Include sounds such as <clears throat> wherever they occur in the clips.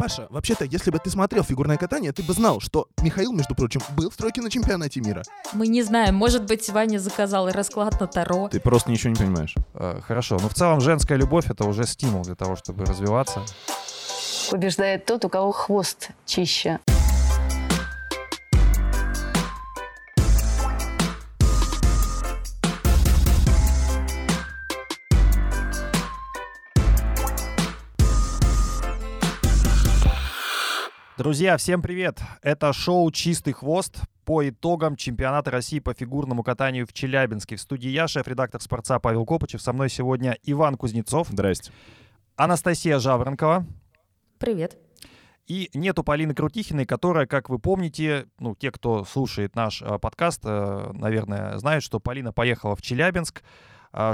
Паша, вообще-то, если бы ты смотрел фигурное катание, ты бы знал, что Михаил, между прочим, был в стройке на чемпионате мира. Мы не знаем, может быть, Ваня заказал расклад на Таро. Ты просто ничего не понимаешь. Э, Хорошо, но в целом женская любовь это уже стимул для того, чтобы развиваться. Побеждает тот, у кого хвост чище. Друзья, всем привет! Это шоу «Чистый хвост» по итогам чемпионата России по фигурному катанию в Челябинске. В студии я, шеф-редактор «Спорца» Павел Копычев. Со мной сегодня Иван Кузнецов, Здрасте. Анастасия Жаворонкова Привет. и нету Полины Крутихиной, которая, как вы помните, ну, те, кто слушает наш э, подкаст, э, наверное, знают, что Полина поехала в Челябинск,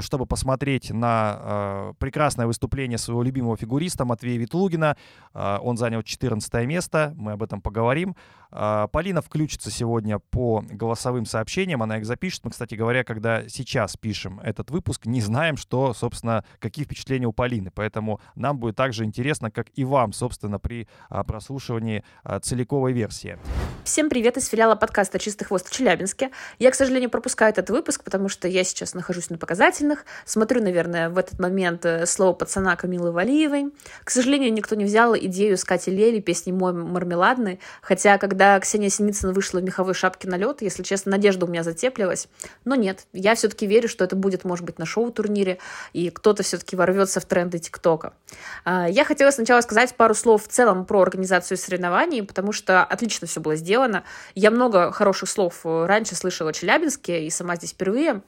чтобы посмотреть на э, прекрасное выступление своего любимого фигуриста Матвея Ветлугина. Э, он занял 14 место, мы об этом поговорим. Полина включится сегодня по голосовым сообщениям, она их запишет. Мы, кстати говоря, когда сейчас пишем этот выпуск, не знаем, что, собственно, какие впечатления у Полины. Поэтому нам будет также интересно, как и вам, собственно, при а, прослушивании а, целиковой версии. Всем привет из филиала подкаста «Чистый хвост» в Челябинске. Я, к сожалению, пропускаю этот выпуск, потому что я сейчас нахожусь на показательных. Смотрю, наверное, в этот момент э, слово пацана Камилы Валиевой. К сожалению, никто не взял идею с Кати Лели песни «Мой мармеладный». Хотя, когда Ксения Синицына вышла в меховой шапке на лед, если честно, надежда у меня затеплилась. Но нет, я все-таки верю, что это будет, может быть, на шоу-турнире, и кто-то все-таки ворвется в тренды ТикТока. А, Я хотела сначала сказать пару слов в целом про организацию соревнований, потому что отлично все было сделано. Я много хороших слов э, раньше слышала о Челябинске, и сама здесь впервые.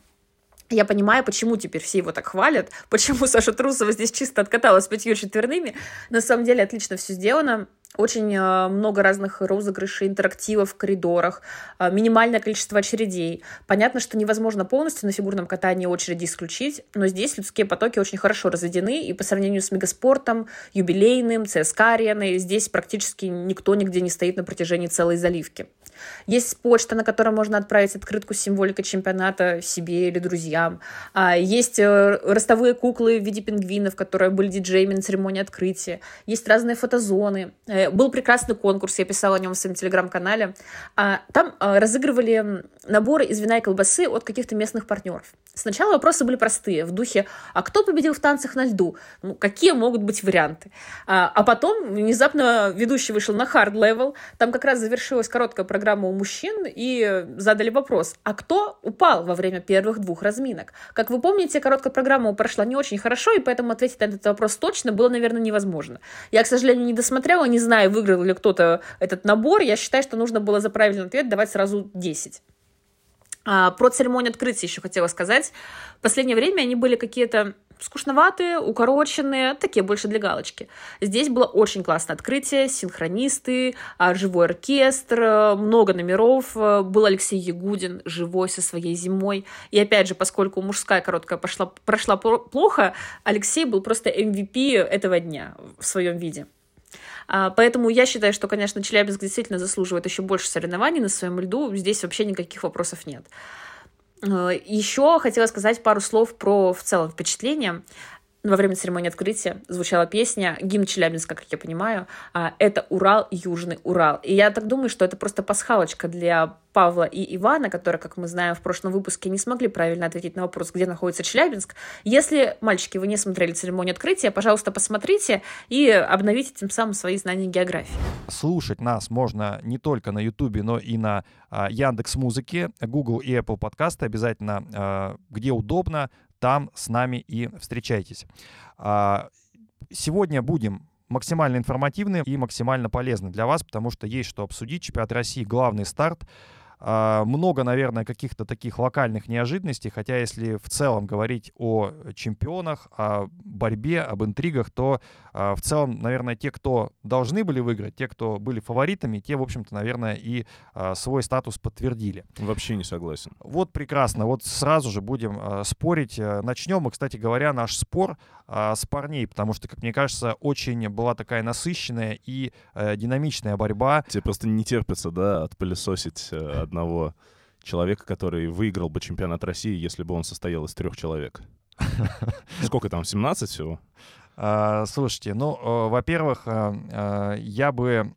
Я понимаю, почему теперь все его так хвалят, почему Саша Трусова здесь чисто откаталась пятью четверными. На самом деле отлично все сделано. Очень э, много разных розыгрышей, интерактивов в коридорах, э, минимальное количество очередей. Понятно, что невозможно полностью на фигурном катании очереди исключить, но здесь людские потоки очень хорошо разведены, и по сравнению с мегаспортом, юбилейным, ЦСКА ареной, здесь практически никто нигде не стоит на протяжении целой заливки. Есть почта, на которой можно отправить открытку с символикой чемпионата себе или друзьям. А, Есть э, ростовые куклы в виде пингвинов, которые были диджеями на церемонии открытия. Есть разные фотозоны. Э, Был прекрасный конкурс, я писала о нем в своем телеграм-канале. А, Там э, разыгрывали наборы из вина и колбасы от каких-то местных партнеров. Сначала вопросы были простые, в духе «А кто победил в танцах на льду?» Ну, какие могут быть варианты? А, а потом внезапно ведущий вышел на hard level, там как раз завершилась короткая программа у мужчин, и задали вопрос, а кто упал во время первых двух разминок? Как вы помните, короткая программа прошла не очень хорошо, и поэтому ответить на этот вопрос точно было, наверное, невозможно. Я, к сожалению, не досмотрела, не знаю, выиграл ли кто-то этот набор. Я считаю, что нужно было за правильный ответ давать сразу 10. А, про церемонию открытия еще хотела сказать. В последнее время они были какие-то скучноватые, укороченные, такие больше для галочки. Здесь было очень классное открытие, синхронисты, а, живой оркестр, э, много номеров. Был Алексей Ягудин, живой со своей зимой. И опять же, поскольку мужская короткая пошла, прошла про- плохо, Алексей был просто MVP этого дня в своем виде. А, Поэтому я считаю, что, конечно, Челябинск действительно заслуживает еще больше соревнований на своем льду. Здесь вообще никаких вопросов нет. Э, Еще хотела сказать пару слов про в целом впечатление. Во время церемонии открытия звучала песня гимн Челябинска, как я понимаю. а, Это Урал, Южный Урал. И я так думаю, что это просто пасхалочка для Павла и Ивана, которые, как мы знаем, в прошлом выпуске не смогли правильно ответить на вопрос, где находится Челябинск. Если, мальчики, вы не смотрели церемонию открытия, пожалуйста, посмотрите и обновите тем самым свои знания географии. Слушать нас можно не только на Ютубе, но и на Яндекс Музыке, Google и Apple подкасты. Обязательно, а, где удобно, там с нами и встречайтесь. А, Сегодня будем максимально информативны и максимально полезны для вас, потому что есть что обсудить. Чемпионат России — главный старт. А, Много, наверное, каких-то таких локальных неожиданностей, хотя если в целом говорить о чемпионах, о борьбе, об интригах, то а, в целом, наверное, те, кто должны были выиграть, те, кто были фаворитами, те, в общем-то, наверное, и а, свой статус подтвердили. Вообще не согласен. Вот прекрасно. Вот сразу же будем спорить. Э, Начнем мы, кстати говоря, наш спор э, с парней, потому что, как мне кажется, очень была такая насыщенная и э, динамичная борьба. Тебе просто не терпится, да, отпылесосить э, одного человека, который выиграл бы чемпионат России, если бы он состоял из трех человек. <laughs> Сколько там, 17 всего? А, Слушайте, ну, во-первых, э, я бы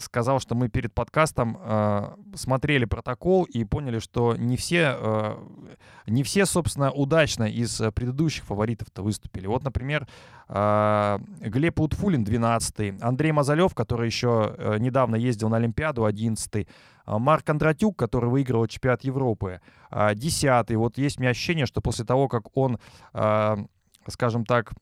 сказал, что мы перед подкастом э, смотрели протокол и поняли, что не все, э, не все, собственно, удачно из э, предыдущих фаворитов-то выступили. Вот, например, э, Глеб Утфулин 12 Андрей Мазалев, который еще э, недавно ездил на Олимпиаду 11 а Марк Кондратюк, который выиграл чемпионат Европы, э, 10 Вот есть у меня ощущение, что после того, как он, э, скажем так,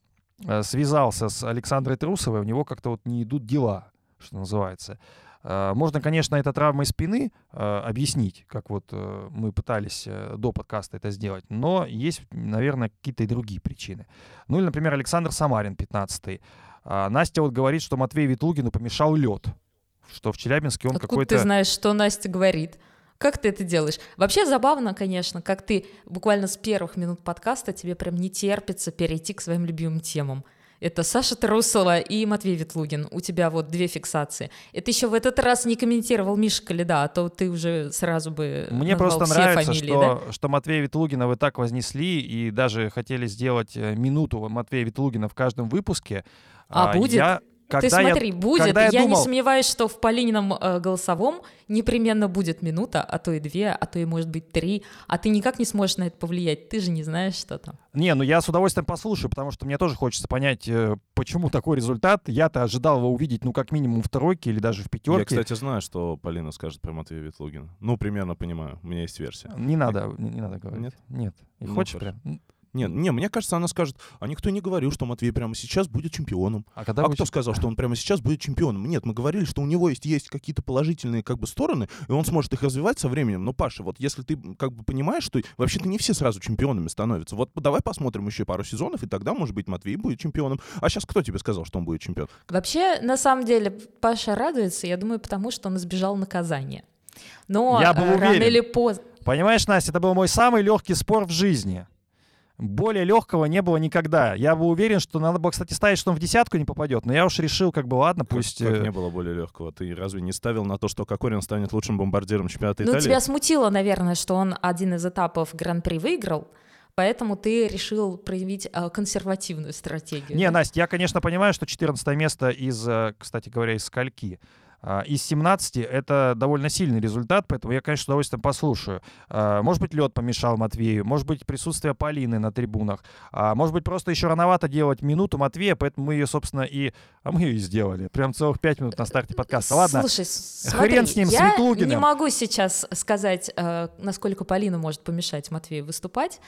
э, связался с Александрой Трусовой, у него как-то вот не идут дела что называется. Э, Можно, конечно, это травмой спины э, объяснить, как вот э, мы пытались э, до подкаста это сделать, но есть, наверное, какие-то и другие причины. Ну или, например, Александр Самарин, 15-й. А Настя вот говорит, что Матвею Ветлугину помешал лед, что в Челябинске он Откуда какой-то... ты знаешь, что Настя говорит? Как ты это делаешь? Вообще забавно, конечно, как ты буквально с первых минут подкаста тебе прям не терпится перейти к своим любимым темам. Это Саша Трусова и Матвей Ветлугин. У тебя вот две фиксации. Это еще в этот раз не комментировал Миша Каледа, а то ты уже сразу бы Мне просто все нравится, фамилии, что, что Матвея Ветлугина вы так вознесли и даже хотели сделать э, минуту Матвея Ветлугина в каждом выпуске. А будет? Я, Ты когда я- смотри, будет. когда Я, я не думал- сомневаюсь, что в Полинином э, голосовом непременно будет минута, а то и две, а то и, может быть, три. А ты никак не сможешь на это повлиять. Ты же не знаешь, что там. Не, ну я с удовольствием послушаю, потому что мне тоже хочется понять, э, почему такой результат. Я-то ожидал его увидеть, ну, как минимум в тройке или даже в Я, пятерке. кстати, знаю, что Полина скажет про Матвея Ветлугина. Ну, примерно понимаю. У меня есть версия. Не надо, не, не надо говорить. Нет? Нет. И Ну, хочешь прям? Нет, не, мне кажется, она скажет, а никто не говорил, что Матвей прямо сейчас будет чемпионом. А когда а вы кто сказал, что он прямо сейчас будет чемпионом? Нет, мы говорили, что у него есть, есть какие-то положительные как бы стороны, и он сможет их развивать со временем. Но, Паша, вот если ты как бы понимаешь, что вообще-то не все сразу чемпионами становятся. Вот давай посмотрим еще пару сезонов, и тогда, может быть, Матвей будет чемпионом. А сейчас кто тебе сказал, что он будет чемпион? Вообще, на самом деле, Паша радуется, я думаю, потому что он избежал наказания. Но Я был э, рано уверен. или поздно... Понимаешь, Настя, это был мой самый легкий спор в жизни. Более легкого не было никогда. Я был уверен, что надо было, кстати, ставить, что он в десятку не попадет. Но я уж решил, как бы, ладно, Как- пусть... Как, э, не было более легкого. Ты разве не ставил на то, что Кокорин станет лучшим бомбардиром чемпионата Ну, Италии? тебя смутило, наверное, что он один из этапов Гран-при выиграл, поэтому ты решил проявить э, консервативную стратегию. Не, да? Настя, я, конечно, понимаю, что 14 место из, э, кстати говоря, из скольки? А, Из 17 это довольно сильный результат, поэтому я, конечно, с удовольствием послушаю. А, Может быть, лед помешал Матвею, может быть, присутствие Полины на трибунах, а может быть, просто еще рановато делать минуту Матвея, поэтому мы ее, собственно, и... А мы ее и сделали. Прям целых 5 минут на старте подкаста. Ладно, Слушай, смотри, хрен с ним, я Ветлугиным. не могу сейчас сказать, э, насколько Полина может помешать Матвею выступать.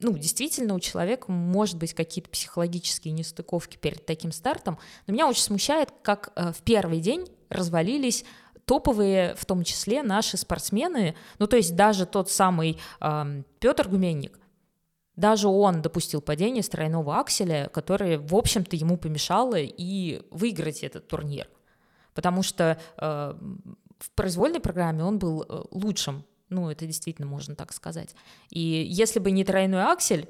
Ну, действительно, у человека может быть какие-то психологические нестыковки перед таким стартом, но меня очень смущает, как э, в первый день развалились топовые, в том числе наши спортсмены, ну то есть даже тот самый Петр Гуменник, даже он допустил падение с тройного акселя, которое, в общем-то, ему помешало и выиграть этот турнир. Потому что э, в произвольной программе он был э, лучшим. Ну, это действительно можно так сказать. И если бы не тройной аксель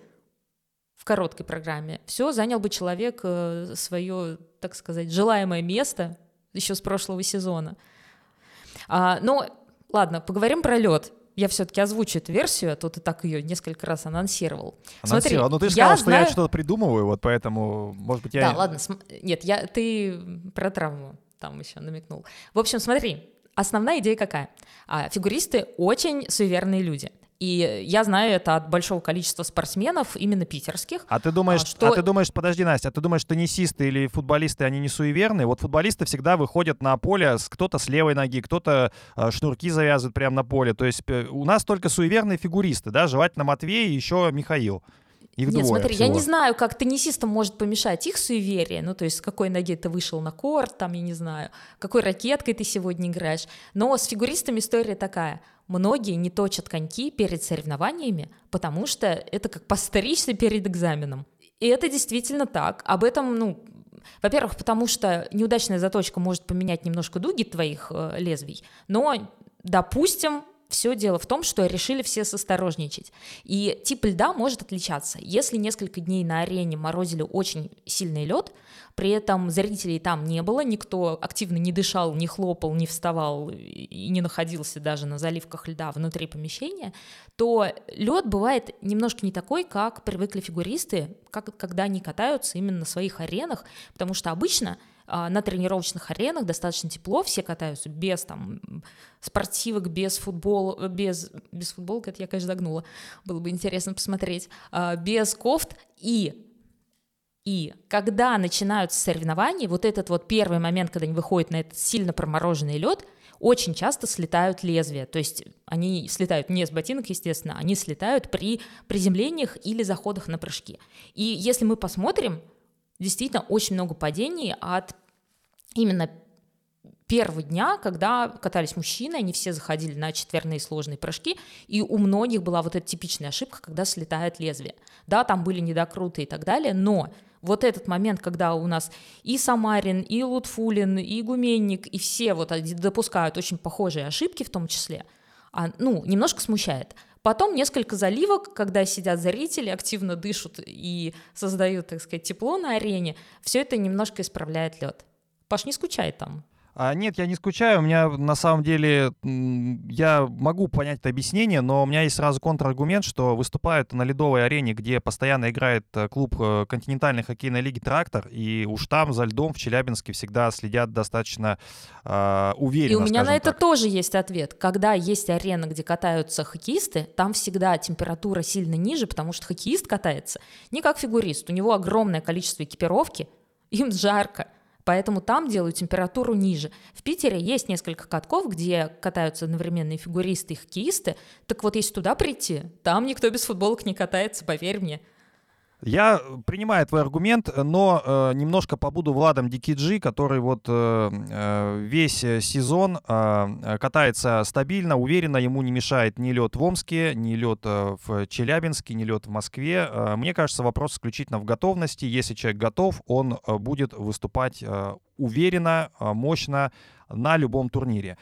в короткой программе, все, занял бы человек э, свое, так сказать, желаемое место еще с прошлого сезона. А, но, ладно, поговорим про лед. Я все-таки озвучу эту версию, а то ты так ее несколько раз анонсировал. Смотри, анонсировал. Ну, ты же сказал, что я что-то придумываю, вот поэтому, может быть, я... Да, ладно, см- нет, я, ты про травму там еще намекнул. В общем, смотри, основная идея какая? А, фигуристы очень суеверные люди. И я знаю это от большого количества спортсменов, именно питерских. А ты думаешь, А что- а ты думаешь, подожди, Настя, а ты думаешь, теннисисты или футболисты, они не суеверные? Вот футболисты всегда выходят на поле, кто-то с левой ноги, кто-то э, шнурки завязывает прямо на поле. То есть э, у нас только суеверные фигуристы, да, желательно Матвей и еще Михаил. Их Нет, двое смотри, я всего. не знаю, как теннисистам может помешать их суеверие, ну, то есть с какой ноги ты вышел на корт, там, я не знаю, какой ракеткой ты сегодня играешь. Но с фигуристами история такая. Многие не точат коньки перед соревнованиями, потому что это как постричься перед экзаменом. И это действительно так. Об этом, ну, во-первых, потому что неудачная заточка может поменять немножко дуги твоих э, лезвий, но, допустим, Все дело в том, что решили все состорожничать. И тип льда может отличаться. Если несколько дней на арене морозили очень сильный лед, при этом зрителей там не было, никто активно не дышал, не хлопал, не вставал и не находился даже на заливках льда внутри помещения, то лед бывает немножко не такой, как привыкли фигуристы, как, когда они катаются именно на своих аренах, потому что обычно на тренировочных аренах достаточно тепло, все катаются без там спортивок, без футбола, без, без футболки, это я, конечно, загнула, было бы интересно посмотреть, а, без кофт, и и когда начинаются соревнования, вот этот вот первый момент, когда они выходят на этот сильно промороженный лед, очень часто слетают лезвия. То есть они слетают не с ботинок, естественно, они слетают при приземлениях или заходах на прыжки. И если мы посмотрим, действительно очень много падений от именно первого дня, когда катались мужчины, они все заходили на четверные сложные прыжки, и у многих была вот эта типичная ошибка, когда слетает лезвие. Да, там были недокруты и так далее, но вот этот момент, когда у нас и Самарин, и Лутфулин, и Гуменник, и все вот допускают очень похожие ошибки в том числе, а, ну, немножко смущает. Потом несколько заливок, когда сидят зрители, активно дышат и создают, так сказать, тепло на арене, все это немножко исправляет лед. Паш не скучает там. А, нет, я не скучаю. У меня на самом деле я могу понять это объяснение, но у меня есть сразу контраргумент, что выступают на ледовой арене, где постоянно играет э, клуб э, континентальной хоккейной лиги Трактор, и уж там за льдом в Челябинске всегда следят достаточно э, уверенно. И у меня на это так. тоже есть ответ. Когда есть арена, где катаются хоккеисты, там всегда температура сильно ниже, потому что хоккеист катается не как фигурист, у него огромное количество экипировки, <laughs> им жарко. Поэтому там делают температуру ниже. В Питере есть несколько катков, где катаются одновременные фигуристы и хоккеисты. Так вот, если туда прийти, там никто без футболок не катается, поверь мне. Я принимаю твой аргумент, но э, немножко побуду Владом Дикиджи, который вот э, э весь сезон э, катается стабильно, уверенно, ему не мешает ни лед в Омске, ни лед э, в Челябинске, ни лед в Москве. Э, мне кажется, вопрос исключительно в готовности. Если человек готов, он э, будет выступать э, уверенно, э, мощно, на любом турнире.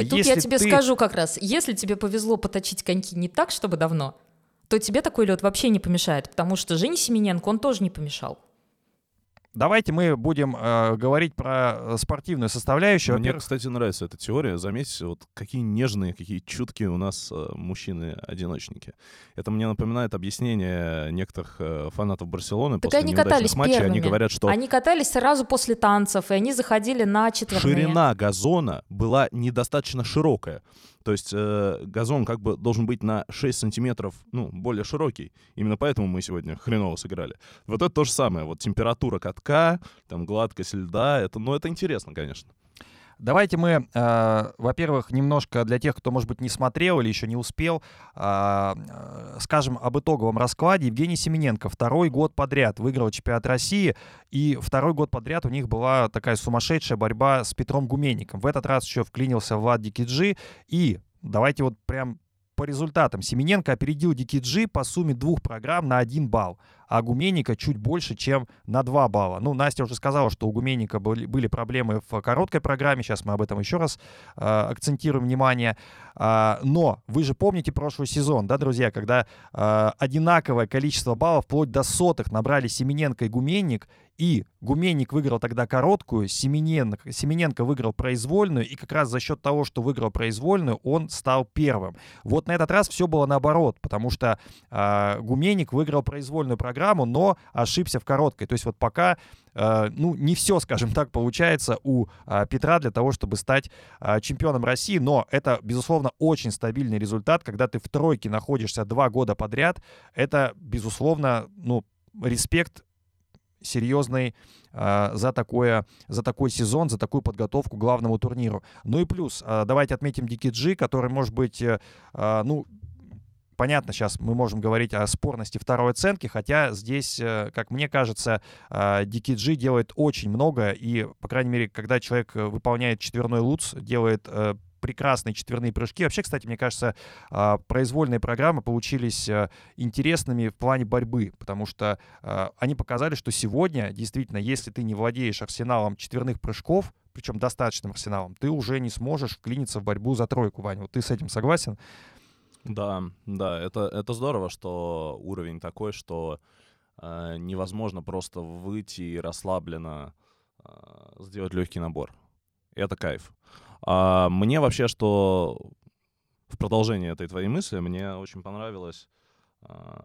И тут я тебе ты... скажу как раз, если тебе повезло поточить коньки не так, чтобы давно, то тебе такой лед вообще не помешает, потому что Женя Семененко, он тоже не помешал. Давайте мы будем э, говорить про э, спортивную составляющую. Мне, кстати, нравится эта теория. Заметьте, вот какие нежные, какие чуткие у нас э, мужчины-одиночники. Это мне напоминает объяснение некоторых э, фанатов Барселоны так после они катались матчей. Первыми. Они говорят, что... Они катались сразу после танцев, и они заходили на четверные. Ширина газона была недостаточно широкая. То есть э, газон как бы должен быть на 6 сантиметров, ну, более широкий. Именно поэтому мы сегодня хреново сыграли. Вот это то же самое. Вот температура катка, там гладкость льда, это, ну, это интересно, конечно. Давайте мы, э, во-первых, немножко для тех, кто, может быть, не смотрел или еще не успел, э, скажем об итоговом раскладе. Евгений Семененко второй год подряд выиграл чемпионат России, и второй год подряд у них была такая сумасшедшая борьба с Петром Гуменником. В этот раз еще вклинился Влад Дикиджи, и давайте вот прям по результатам. Семененко опередил Дикиджи по сумме двух программ на один балл а Гуменника чуть больше, чем на 2 балла. Ну, Настя уже сказала, что у Гуменника были, проблемы в короткой программе, сейчас мы об этом еще раз э, акцентируем внимание. Э, но вы же помните прошлый сезон, да, друзья, когда э, одинаковое количество баллов, вплоть до сотых, набрали Семененко и Гуменник, и Гуменник выиграл тогда короткую, Семененко, Семененко выиграл произвольную, и как раз за счет того, что выиграл произвольную, он стал первым. Вот на этот раз все было наоборот, потому что э, Гуменник выиграл произвольную программу, программу, но ошибся в короткой. То есть вот пока Uh, ну, не все, скажем так, получается у uh, Петра для того, чтобы стать uh, чемпионом России, но это, безусловно, очень стабильный результат, когда ты в тройке находишься два года подряд, это, безусловно, ну, респект серьезный э, за, такое, за такой сезон, за такую подготовку к главному турниру. Ну и плюс, э, давайте отметим Дики Джи, который, может быть, э, ну, понятно, сейчас мы можем говорить о спорности второй оценки, хотя здесь, э, как мне кажется, DKG делает очень много, и, по крайней мере, когда человек э, выполняет четверной луц, делает э, прекрасные четверные прыжки. Вообще, кстати, мне кажется, произвольные программы получились э, интересными в плане борьбы, потому что они показали, что сегодня, действительно, если ты не владеешь арсеналом четверных прыжков, причем достаточным арсеналом, ты уже не сможешь вклиниться в борьбу за тройку, Ваня. Вот ты с этим согласен? Да, да, это, это здорово, что уровень такой, что э, невозможно просто выйти и расслабленно э, сделать легкий набор. Это кайф. А мне вообще, что в продолжение этой твоей мысли, мне очень понравилось а,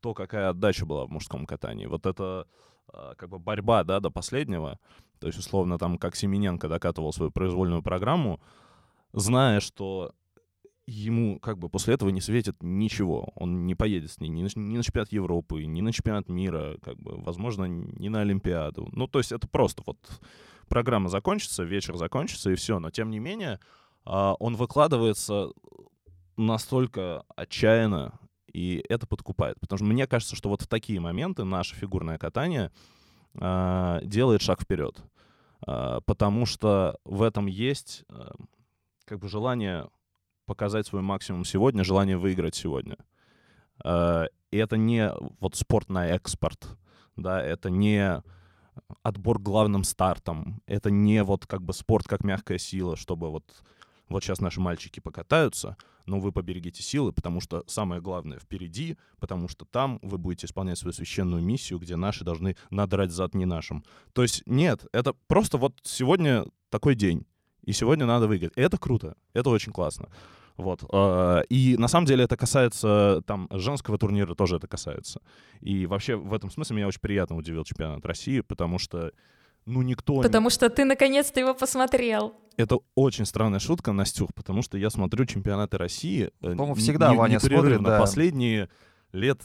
то, какая отдача была в мужском катании. Вот это а, как бы борьба, да, до последнего. То есть, условно, там, как Семененко докатывал свою произвольную программу, зная, что ему как бы после этого не светит ничего. Он не поедет с ней ни на, ни на чемпионат Европы, ни на чемпионат мира, как бы, возможно, ни на Олимпиаду. Ну, то есть это просто вот программа закончится, вечер закончится, и все. Но тем не менее, а, он выкладывается настолько отчаянно, и это подкупает. Потому что мне кажется, что вот в такие моменты наше фигурное катание э, делает шаг вперед. А, потому что в этом есть как бы желание показать свой максимум сегодня, желание выиграть сегодня. Э, и это не вот спорт на экспорт, да, это не отбор главным стартом. Это не вот как бы спорт как мягкая сила, чтобы вот, вот сейчас наши мальчики покатаются, но вы поберегите силы, потому что самое главное впереди, потому что там вы будете исполнять свою священную миссию, где наши должны надрать зад не нашим. То есть нет, это просто вот сегодня такой день, и сегодня надо выиграть. И это круто, это очень классно. Вот. А, и на самом деле это касается там женского турнира тоже это касается. И вообще в этом смысле меня очень приятно удивил чемпионат России, потому что ну никто... Потому что ты наконец-то его посмотрел. Это очень странная шутка, Настюх, потому что я смотрю чемпионаты России. Э, По-моему, всегда Ваня смотрит, да. Последние лет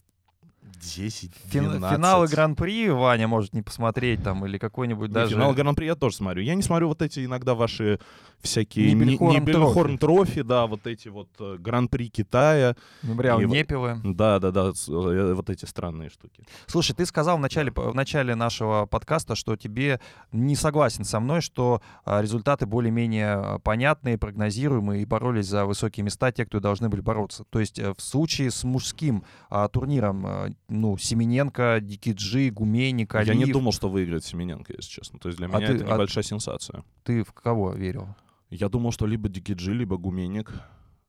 10, 12. Финалы Гран-при Ваня может не посмотреть там, или какой-нибудь даже... Финал Гран-при я тоже смотрю. Я не смотрю вот эти иногда ваши всякие... Нибельхорн трофи, да, вот эти вот э, Гран-при Китая. Мемориал Непилы. Да, да, да, э, вот эти странные штуки. Слушай, ты сказал в начале, в начале нашего подкаста, что тебе не согласен со мной, что а, результаты более-менее понятные, прогнозируемые и боролись за высокие места те, кто должны были бороться. То есть э, в случае с мужским а, турниром ну, Семененко, Дикиджи, Гуменник, Алиев. Я не думал, что выиграет Семененко, если честно. То есть для а меня ты, это небольшая а сенсация. Ты в кого верил? Я думал, что либо Дикиджи, либо Гуменник.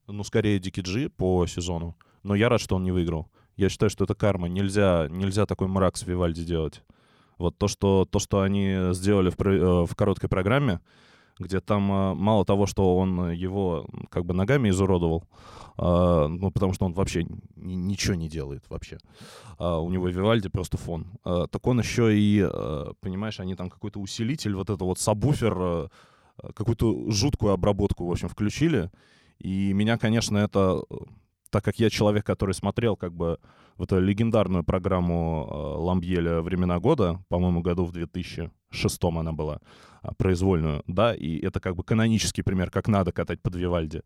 Ну, скорее Дикиджи по сезону. Но я рад, что он не выиграл. Я считаю, что это карма. Нельзя, нельзя такой мрак с Вивальди делать. Вот то, что, то, что они сделали в, э, в короткой программе, где там э, мало того, что он его как бы ногами изуродовал, э, ну, потому что он вообще ничего не делает вообще. А у него Вивальди просто фон. А, так он еще и, э, понимаешь, они там какой-то усилитель, вот это вот сабвуфер, какую-то жуткую обработку, в общем, включили. И меня, конечно, это так как я человек, который смотрел как бы в эту легендарную программу э, Ламбьеля «Времена года», по-моему, году в 2006 она была, э, произвольную, да, и это как бы канонический пример, как надо катать под Вивальди.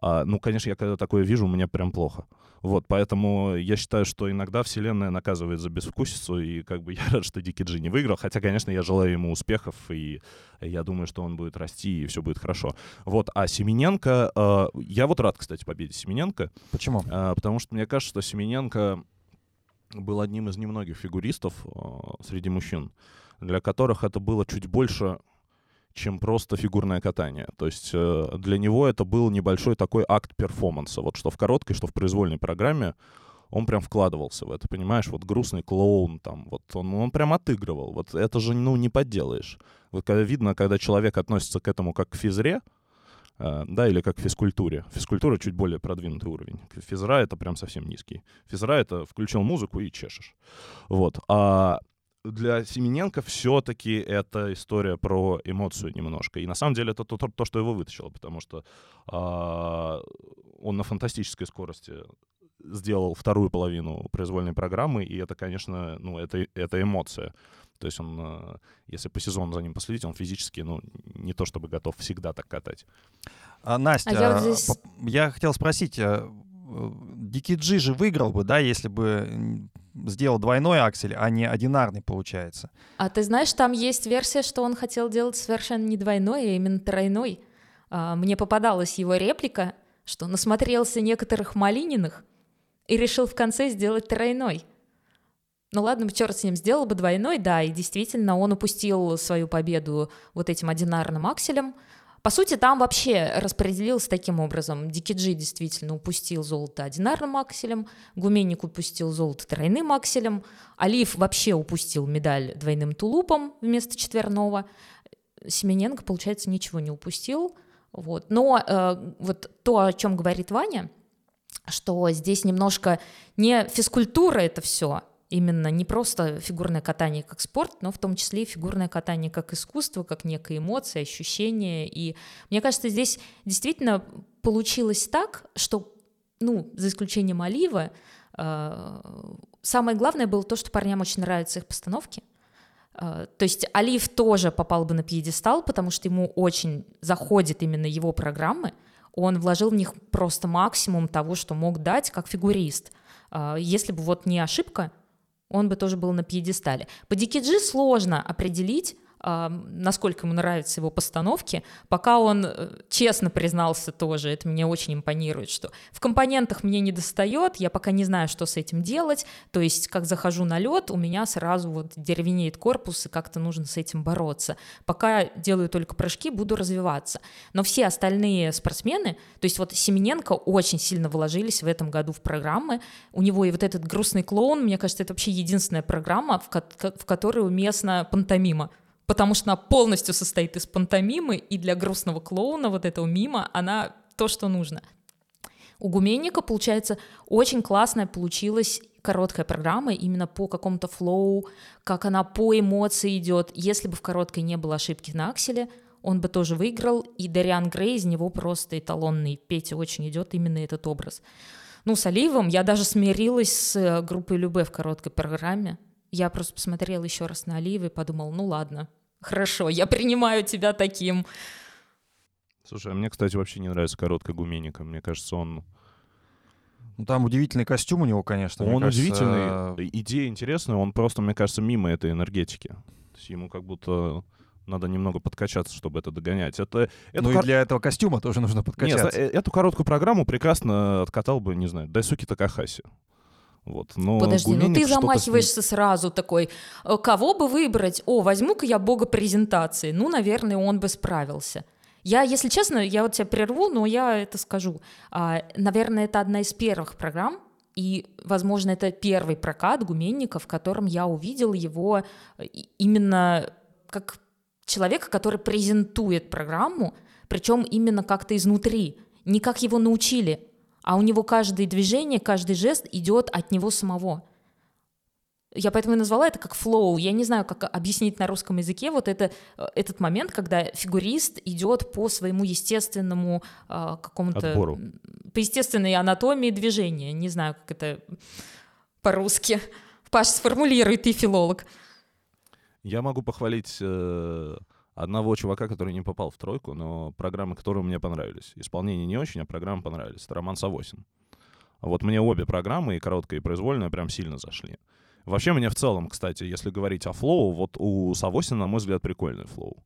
А, ну, конечно, я когда такое вижу, мне прям плохо. Вот, поэтому я считаю, что иногда вселенная наказывает за безвкусицу, и как бы <laughs> я рад, что Дикий Джи не выиграл, хотя, конечно, я желаю ему успехов, и я думаю, что он будет расти, и все будет хорошо. Вот, а Семененко, э, я вот рад, кстати, победе Семененко. Почему? Э, потому что мне кажется, что Семененко был одним из немногих фигуристов э, среди мужчин, для которых это было чуть больше чем просто фигурное катание. То есть э, для него это был небольшой такой акт перформанса. Вот что в короткой, что в произвольной программе он прям вкладывался в это, понимаешь? Вот грустный клоун там, вот он, он прям отыгрывал. Вот это же, ну, не подделаешь. Вот когда видно, когда человек относится к этому как к физре, Uh, да, или как к физкультуре. Физкультура чуть более продвинутый уровень. Физра — это прям совсем низкий. Физра — это включил музыку и чешешь. Вот. А для Семененко все-таки это история про эмоцию немножко. И на самом деле это то, то, то что его вытащило, потому что э, он на фантастической скорости сделал вторую половину произвольной программы, и это, конечно, ну, это, это эмоция. То есть он, э, если по сезону за ним последить, он физически, ну, не то чтобы готов всегда так катать. А, Настя, а я, вот здесь... я хотел спросить, э, Дикий Джи же выиграл бы, да, если бы сделал двойной аксель, а не одинарный получается. А ты знаешь, там есть версия, что он хотел делать совершенно не двойной, а именно тройной. а, мне попадалась его реплика, что насмотрелся некоторых Малининых и решил в конце сделать тройной. Ну ладно, черт с ним, сделал бы двойной, да, и действительно он упустил свою победу вот этим одинарным акселем. По сути, там вообще распределился таким образом. Дикиджи действительно упустил золото одинарным акселем, Гуменник упустил золото тройным акселем, Алиф вообще упустил медаль двойным тулупом вместо четверного. Семененко, получается, ничего не упустил. Вот. Но э, вот то, о чем говорит Ваня, что здесь немножко не физкультура это все, именно не просто фигурное катание как спорт, но в том числе и фигурное катание как искусство, как некая эмоция, ощущение. И мне кажется, здесь действительно получилось так, что, ну, за исключением Олива, э, самое главное было то, что парням очень нравятся их постановки. Э, то есть Олив тоже попал бы на пьедестал, потому что ему очень заходит именно его программы. Он вложил в них просто максимум того, что мог дать как фигурист. Э, если бы вот не ошибка, он бы тоже был на пьедестале. По Дикиджи сложно определить, насколько ему нравятся его постановки, пока он э, честно признался тоже, это меня очень импонирует, что в компонентах мне не достает, я пока не знаю, что с этим делать, то есть как захожу на лед, у меня сразу вот деревенеет корпус, и как-то нужно с этим бороться. Пока делаю только прыжки, буду развиваться. Но все остальные спортсмены, то есть вот Семененко очень сильно вложились в этом году в программы, у него и вот этот грустный клоун, мне кажется, это вообще единственная программа, в, ко- в которой уместна пантомима потому что она полностью состоит из пантомимы, и для грустного клоуна вот этого мима она то, что нужно. У Гуменника, получается, очень классная получилась короткая программа именно по какому-то флоу, как она по эмоции идет. Если бы в короткой не было ошибки на акселе, он бы тоже выиграл, и Дариан Грей из него просто эталонный. Петя очень идет именно этот образ. Ну, с Оливом я даже смирилась с э, группой Любе в короткой программе. Я просто посмотрела еще раз на Оливы и подумала, ну ладно, хорошо, я принимаю тебя таким. Слушай, а мне, кстати, вообще не нравится короткая гуменика. Мне кажется, он... Ну, там удивительный костюм у него, конечно. Он кажется, удивительный. Идея интересная, он просто, мне кажется, мимо этой энергетики. То есть ему как будто надо немного подкачаться, чтобы это догонять. Это, это ну кор... и для этого костюма тоже нужно подкачаться. Нет, э, эту короткую программу прекрасно откатал бы, не знаю, Дайсуки Такахаси. Вот, но Подожди, ну ты замахиваешься сразу такой, «Э, кого бы выбрать? О, возьму-ка я бога презентации. Ну, наверное, он бы справился. Я, если честно, я вот тебя прерву, но я это скажу. А, наверное, это одна из первых программ, и, возможно, это первый прокат Гуменника, в котором я увидел его именно как человека, который презентует программу, причем именно как-то изнутри, не как его научили, а у него каждое движение, каждый жест идет от него самого. Я поэтому и назвала это как флоу. Я не знаю, как объяснить на русском языке вот это, э, этот момент, когда фигурист идет по своему естественному э, какому-то... Отбору. По естественной анатомии движения. Не знаю, как это по-русски. Паш, сформулируй, ты филолог. Я могу похвалить э, одного чувака, который не попал в тройку, но программы, которые мне понравились. Исполнение не очень, а программы понравились. Это Роман Савосин. Вот мне обе программы, и короткая, и произвольная, прям сильно зашли. Вообще мне в целом, кстати, если говорить о flow, вот у Савосина, на мой взгляд, прикольный flow.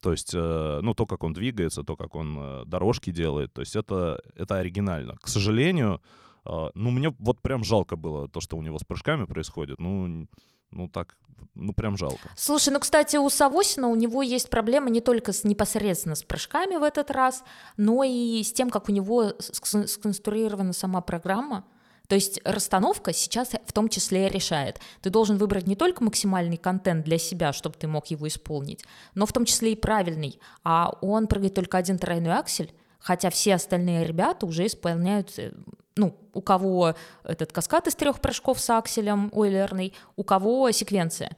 То есть, э, ну, то, как он двигается, то, как он э, дорожки делает, то есть это, это оригинально. К сожалению, э, ну, мне вот прям жалко было то, что у него с прыжками происходит. Ну, ну так, ну прям жалко. Слушай, ну, кстати, у Савосина у него есть проблема не только с непосредственно с прыжками в этот раз, но и с тем, как у него сконструирована сама программа. То есть расстановка сейчас в том числе решает. Ты должен выбрать не только максимальный контент для себя, чтобы ты мог его исполнить, но в том числе и правильный. А он прыгает только один тройной аксель, хотя все остальные ребята уже исполняют э, ну, у кого этот каскад из трех прыжков с акселем ойлерный, у кого секвенция.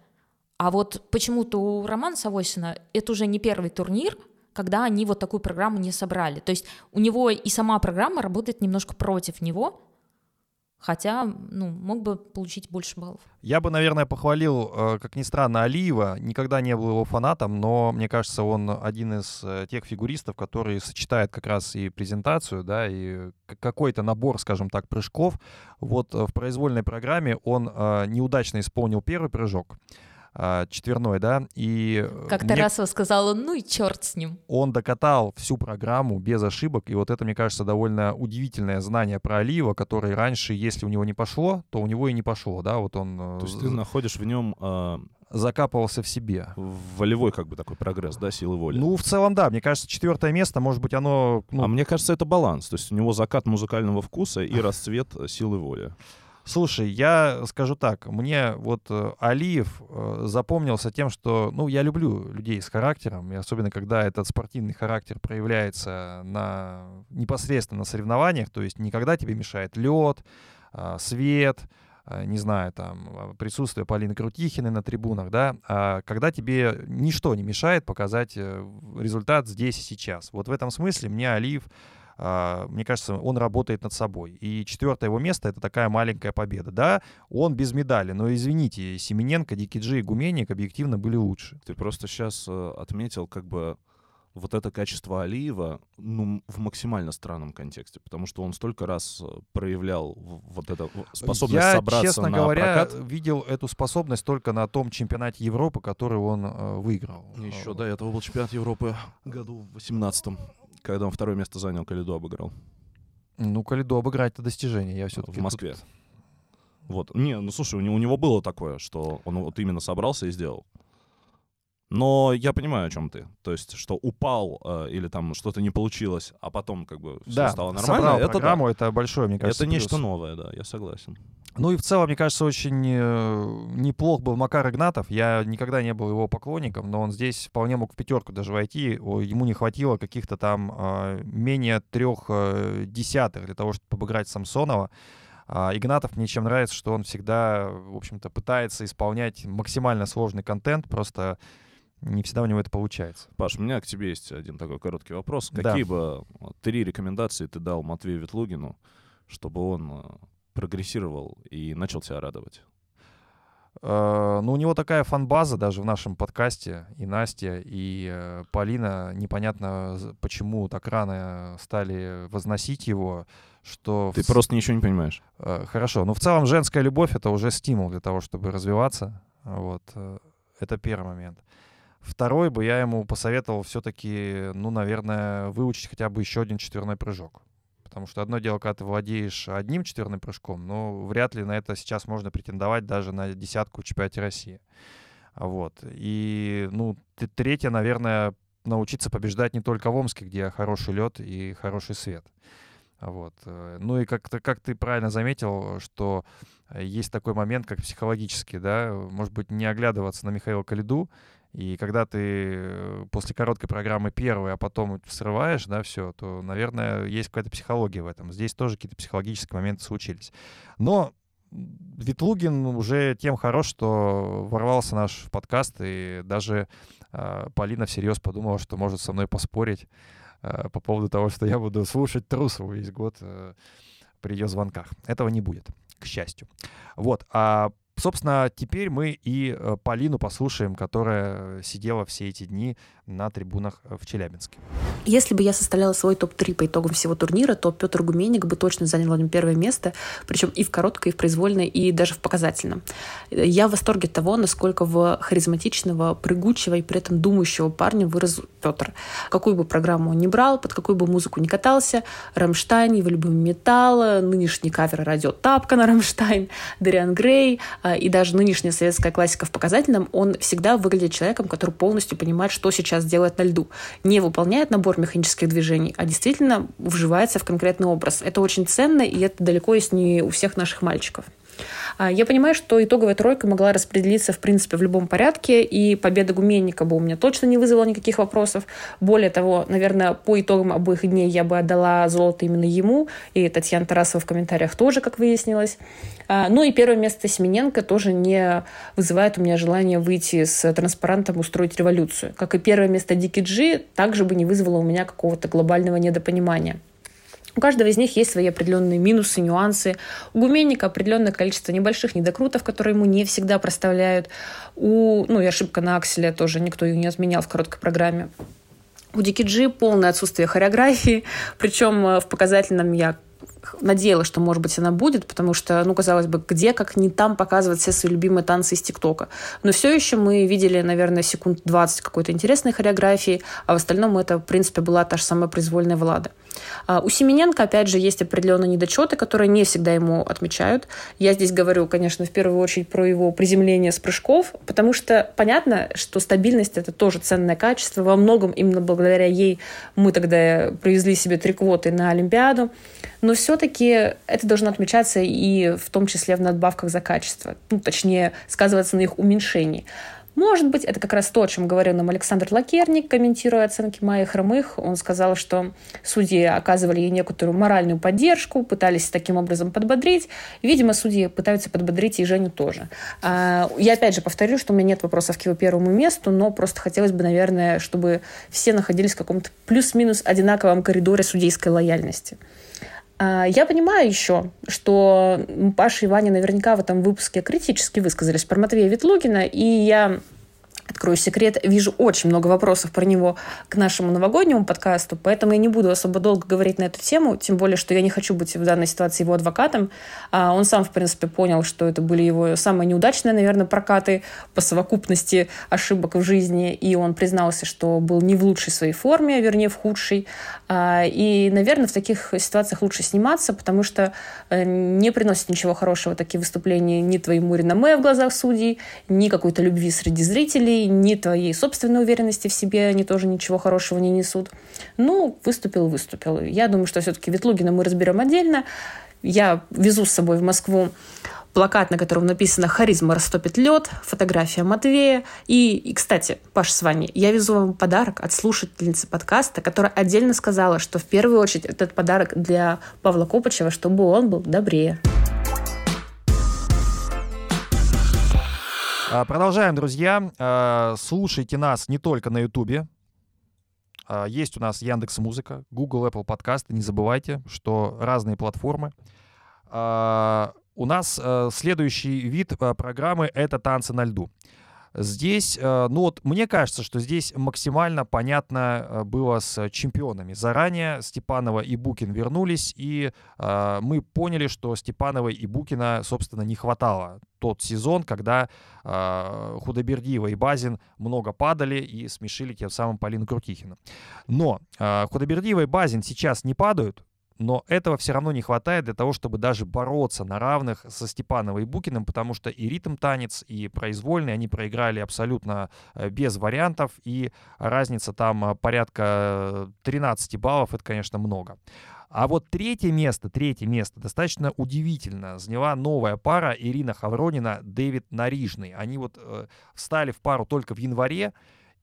А вот почему-то у Романа Савосина это уже не первый турнир, когда они вот такую программу не собрали. То есть у него и сама программа работает немножко против него, Хотя, ну, мог бы получить больше баллов. Я бы, наверное, похвалил, э, как ни странно, Алиева. Никогда не был его фанатом, но мне кажется, он один из э, тех фигуристов, который сочетает как раз и презентацию, да, и какой-то набор, скажем так, прыжков. Вот э, в произвольной программе он неудачно исполнил первый прыжок. А, четверной, да, и... Как мне- Тарасова сказала, ну и черт с ним. он докатал всю программу без ошибок, и вот это, мне кажется, довольно удивительное знание про Алиева, который раньше, если у него не пошло, то у него и не пошло, да, вот он э, То есть ты находишь в нем а, закапывался в себе. волевой как бы такой прогресс, да, силы воли. Ну, в целом, да, мне кажется, четвертое место, может быть, оно... ну, а мне кажется, это баланс. То есть у него закат музыкального вкуса и <laughs> расцвет силы воли. Слушай, я скажу так, мне вот э, Алиев э, запомнился тем, что, ну, я люблю людей с характером, и особенно когда этот спортивный характер проявляется на непосредственно на соревнованиях, то есть не когда тебе мешает лед, свет, а, не знаю, там, а, присутствие Полины Крутихиной на трибунах, да, а когда тебе ничто не мешает показать э, результат здесь и сейчас. Вот в этом смысле мне Алиев а, мне кажется, он работает над собой. И четвертое его место — это такая маленькая победа. Да, он без медали, но, извините, Семененко, Дикиджи и Гуменник объективно были лучше. Ты просто сейчас отметил как бы вот это качество Алиева ну, в максимально странном контексте, потому что он столько раз э, проявлял вот эту способность Я, собраться честно на говоря, прокат. видел эту способность только на том чемпионате Европы, который он э, выиграл. Еще Э, до этого был чемпионат Европы году в 18 когда он второе место занял, Калиду обыграл Ну, Калиду обыграть это достижение. Я все-таки в Москве. Вот. Не, ну слушай, у него, у него было такое, что он вот именно собрался и сделал. Но я понимаю, о чем ты. То есть, что упал э, или там что-то не получилось, а потом как бы все да, стало собрал нормально. Это да. программу, это большое, мне кажется, Это нечто плюс. новое, да, я согласен. Ну и в целом, мне кажется, очень э, неплох был Макар Игнатов. Я никогда не был его поклонником, но он здесь вполне мог в пятерку даже войти. Ему не хватило каких-то там э, менее трех э, десятых для того, чтобы обыграть Самсонова. А Игнатов мне чем нравится, что он всегда, в общем-то, пытается исполнять максимально сложный контент, просто не всегда у него это получается. Паш, у меня к тебе есть один такой короткий вопрос. Да. Какие бы вот, три рекомендации ты дал Матвею Ветлугину, чтобы он э, прогрессировал и начал тебя радовать? Э, Ну, у него такая фан-база даже в нашем подкасте. И Настя, и э, Полина, непонятно, почему так рано стали возносить его, что... Ты в просто ничего не понимаешь. Э, Хорошо. Но в целом женская любовь — это уже стимул для того, чтобы развиваться. Вот. э, Это первый момент. Второй бы я ему посоветовал все-таки, ну, наверное, выучить хотя бы еще один четверной прыжок. Потому что одно дело, когда ты владеешь одним четверным прыжком, но вряд ли на это сейчас можно претендовать даже на десятку в чемпионате России. Вот. И, ну, третье, наверное, научиться побеждать не только в Омске, где хороший лед и хороший свет. Вот. э, Ну и как, как ты правильно заметил, что есть такой момент, как психологический, да, может быть, не оглядываться на Михаила Калиду, и когда ты э, после короткой программы первый, а потом срываешь, да, все, то, наверное, есть какая-то психология в этом. Здесь тоже какие-то психологические моменты случились. Но м, Ветлугин уже тем хорош, что ворвался наш в подкаст, и даже э, Полина всерьез подумала, что может со мной поспорить э, по поводу того, что я буду слушать Трусову весь год э, при ее звонках. Этого не будет, к счастью. Вот. А, собственно, теперь мы и э, Полину послушаем, которая сидела все эти дни на трибунах э, в Челябинске. Если бы я составляла свой топ-3 по итогам всего турнира, то Петр Гуменник бы точно занял на нем первое место, причем и в короткой, и в произвольной, и даже в показательном. Я в восторге от того, насколько в харизматичного, прыгучего и при этом думающего парня вырос Петр. Какую бы программу он ни брал, под какую бы музыку ни катался, Рамштайн, его любимый металл, нынешний кавер Радио Тапок на Рамштайн, Дориан Грей и даже нынешняя советская классика в показательном, он всегда выглядит человеком, который полностью понимает, что сейчас делает на льду. Не выполняет набор механических движений, а действительно вживается в конкретный образ. Это очень ценно, и это далеко есть не у всех наших мальчиков. А, Я понимаю, что итоговая тройка могла распределиться, в принципе, в любом порядке, и победа Гуменника бы у меня точно не вызвала никаких вопросов. Более того, наверное, по итогам обоих дней я бы отдала золото именно ему, и Татьяна Тарасова в комментариях тоже, как выяснилось. А, Ну и первое место Семененко тоже не вызывает у меня желания выйти с транспарантом устроить революцию. Как и первое место Дики Джи, также бы не вызвало у меня какого-то глобального недопонимания. У каждого из них есть свои определенные минусы, нюансы. У Гуменника определенное количество небольших недокрутов, которые ему не всегда проставляют. У, ну и ошибка на акселе тоже никто ее не отменял в короткой программе. У Дикиджи полное отсутствие хореографии, <laughs> причем э, в показательном я надеялась, что, может быть, она будет, потому что, ну, казалось бы, где, как не там показывать все свои любимые танцы из ТикТока. Но все еще мы видели, наверное, секунд 20 какой-то интересной хореографии, а в остальном это, в принципе, была та же самая произвольная Влада. А у Семененко, опять же, есть определенные недочеты, которые не всегда ему отмечают. Я здесь говорю, конечно, в первую очередь про его приземление с прыжков, потому что понятно, что стабильность — это тоже ценное качество. Во многом именно благодаря ей мы тогда привезли себе три квоты на Олимпиаду. Но все-таки это должно отмечаться и в том числе в надбавках за качество. Ну, точнее, сказываться на их уменьшении. Может быть, это как раз то, о чем говорил нам Александр Лакерник, комментируя оценки Майи Хромых. Он сказал, что судьи оказывали ей некоторую моральную поддержку, пытались таким образом подбодрить. Видимо, судьи пытаются подбодрить и Женю тоже. А, я опять же повторю, что у меня нет вопросов к его первому месту, но просто хотелось бы, наверное, чтобы все находились в каком-то плюс-минус одинаковом коридоре судейской лояльности. А, я понимаю еще, что Паша и Ваня наверняка в этом выпуске критически высказались про Матвея Ветлугина, и я Открою секрет, вижу очень много вопросов про него к нашему новогоднему подкасту, поэтому я не буду особо долго говорить на эту тему, тем более, что я не хочу быть в данной ситуации его адвокатом. А он сам, в принципе, понял, что это были его самые неудачные, наверное, прокаты по совокупности ошибок в жизни, и он признался, что был не в лучшей своей форме, а вернее, в худшей. А, и, наверное, в таких ситуациях лучше сниматься, потому что э, не приносит ничего хорошего такие выступления ни твоему реноме в глазах судей, ни какой-то любви среди зрителей, эмоций, ни твоей собственной уверенности в себе они тоже ничего хорошего не несут. Ну, выступил, выступил. Я думаю, что все-таки Ветлугина мы разберем отдельно. Я везу с собой в Москву плакат, на котором написано «Харизма растопит лед», фотография Матвея. И, и, кстати, Паш с вами, я везу вам подарок от слушательницы подкаста, которая отдельно сказала, что в первую очередь этот подарок для Павла Копачева, чтобы он был добрее. Продолжаем, друзья. А, слушайте нас не только на Ютубе. А, есть у нас Яндекс Музыка, Google, Apple подкасты. Не забывайте, что разные платформы. У нас следующий вид программы — это танцы на льду. Здесь, э, ну вот, мне кажется, что здесь максимально понятно э, было с чемпионами. Заранее Степанова и Букин вернулись, и э, мы поняли, что Степанова и Букина, собственно, не хватало тот сезон, когда э, Худобердиева и Базин много падали и смешили тем самым Полину Крутихину. Но э, Худобердиева и Базин сейчас не падают, но этого все равно не хватает для того, чтобы даже бороться на равных со Степановой и Букиным, потому что и ритм танец, и произвольный они проиграли абсолютно э, без вариантов, и разница там э, порядка 13 баллов, это, конечно, много. А вот третье место, третье место достаточно удивительно. Заняла новая пара Ирина Хавронина, Дэвид Нарижный. Они вот э, встали в пару только в январе,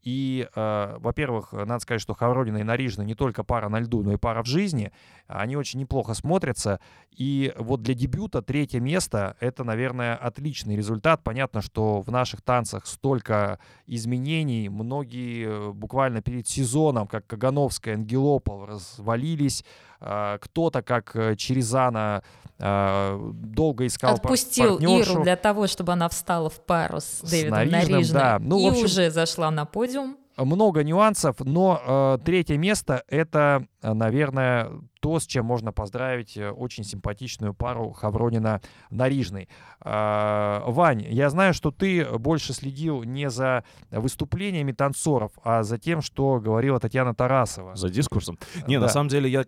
и, э, во-первых, надо сказать, что Хавронина и Нарижна не только пара на льду, но и пара в жизни. Они очень неплохо смотрятся. И вот для дебюта третье место — это, наверное, отличный результат. Понятно, что в наших танцах столько изменений. Многие э, буквально перед сезоном, как Кагановская, Ангелопол, развалились. Э, кто-то, как э, Черезана, э, долго искал Отпустил партнершу. Иру для того, чтобы она встала в пару с, с Дэвидом Нарижным, Нарижным да. ну, и общем, уже зашла на подиум. Много нюансов, но э, третье место — это, наверное, то, с чем можно поздравить э, очень симпатичную пару Хавронина-Нарижный. А, Вань, я знаю, что ты больше следил не за выступлениями танцоров, а за тем, что говорила Татьяна Тарасова. За дискурсом. Не, да. на самом деле я... Э,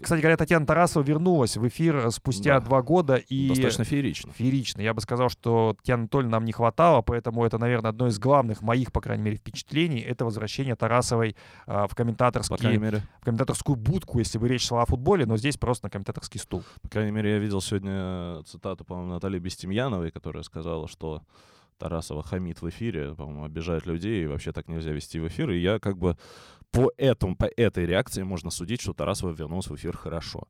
Кстати говоря, Татьяна Тарасова вернулась в эфир спустя да. два года. И... Достаточно феерично. Феерично. Я бы сказал, что Татьяны Анатольевны нам не хватало, поэтому это, наверное, одно из главных моих, по крайней мере, впечатлений. Это возвращение Тарасовой в, комментаторский, в комментаторскую будку, если бы речь шла футболе, но здесь просто на комментаторский стул. По крайней мере, я видел сегодня э, цитату, по-моему, Натальи Бестемьяновой, которая сказала, что Тарасова хамит в эфире, по-моему, обижает людей, и вообще так нельзя вести в эфир. И я как бы по, этому, по этой реакции можно судить, что Тарасова вернулась в эфир хорошо.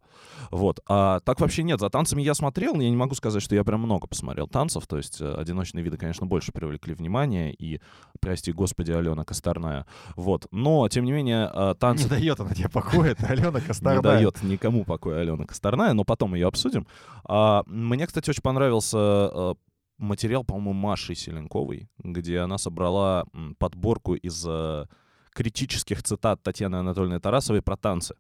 Вот. А так вообще нет. За танцами я смотрел, я не могу сказать, что я прям много посмотрел танцев. То есть э, одиночные виды, конечно, больше привлекли внимание. И, прости господи, Алена Косторная. Вот. Но, тем не менее, э, танцы... Не дает она тебе покоя, Алена Косторная. Не дает никому покоя Алена Косторная, но потом ее обсудим. А, мне, кстати, очень понравился э, материал, по-моему, Маши Селенковой, где она собрала подборку из критических цитат Татьяны Анатольевны Тарасовой про танцы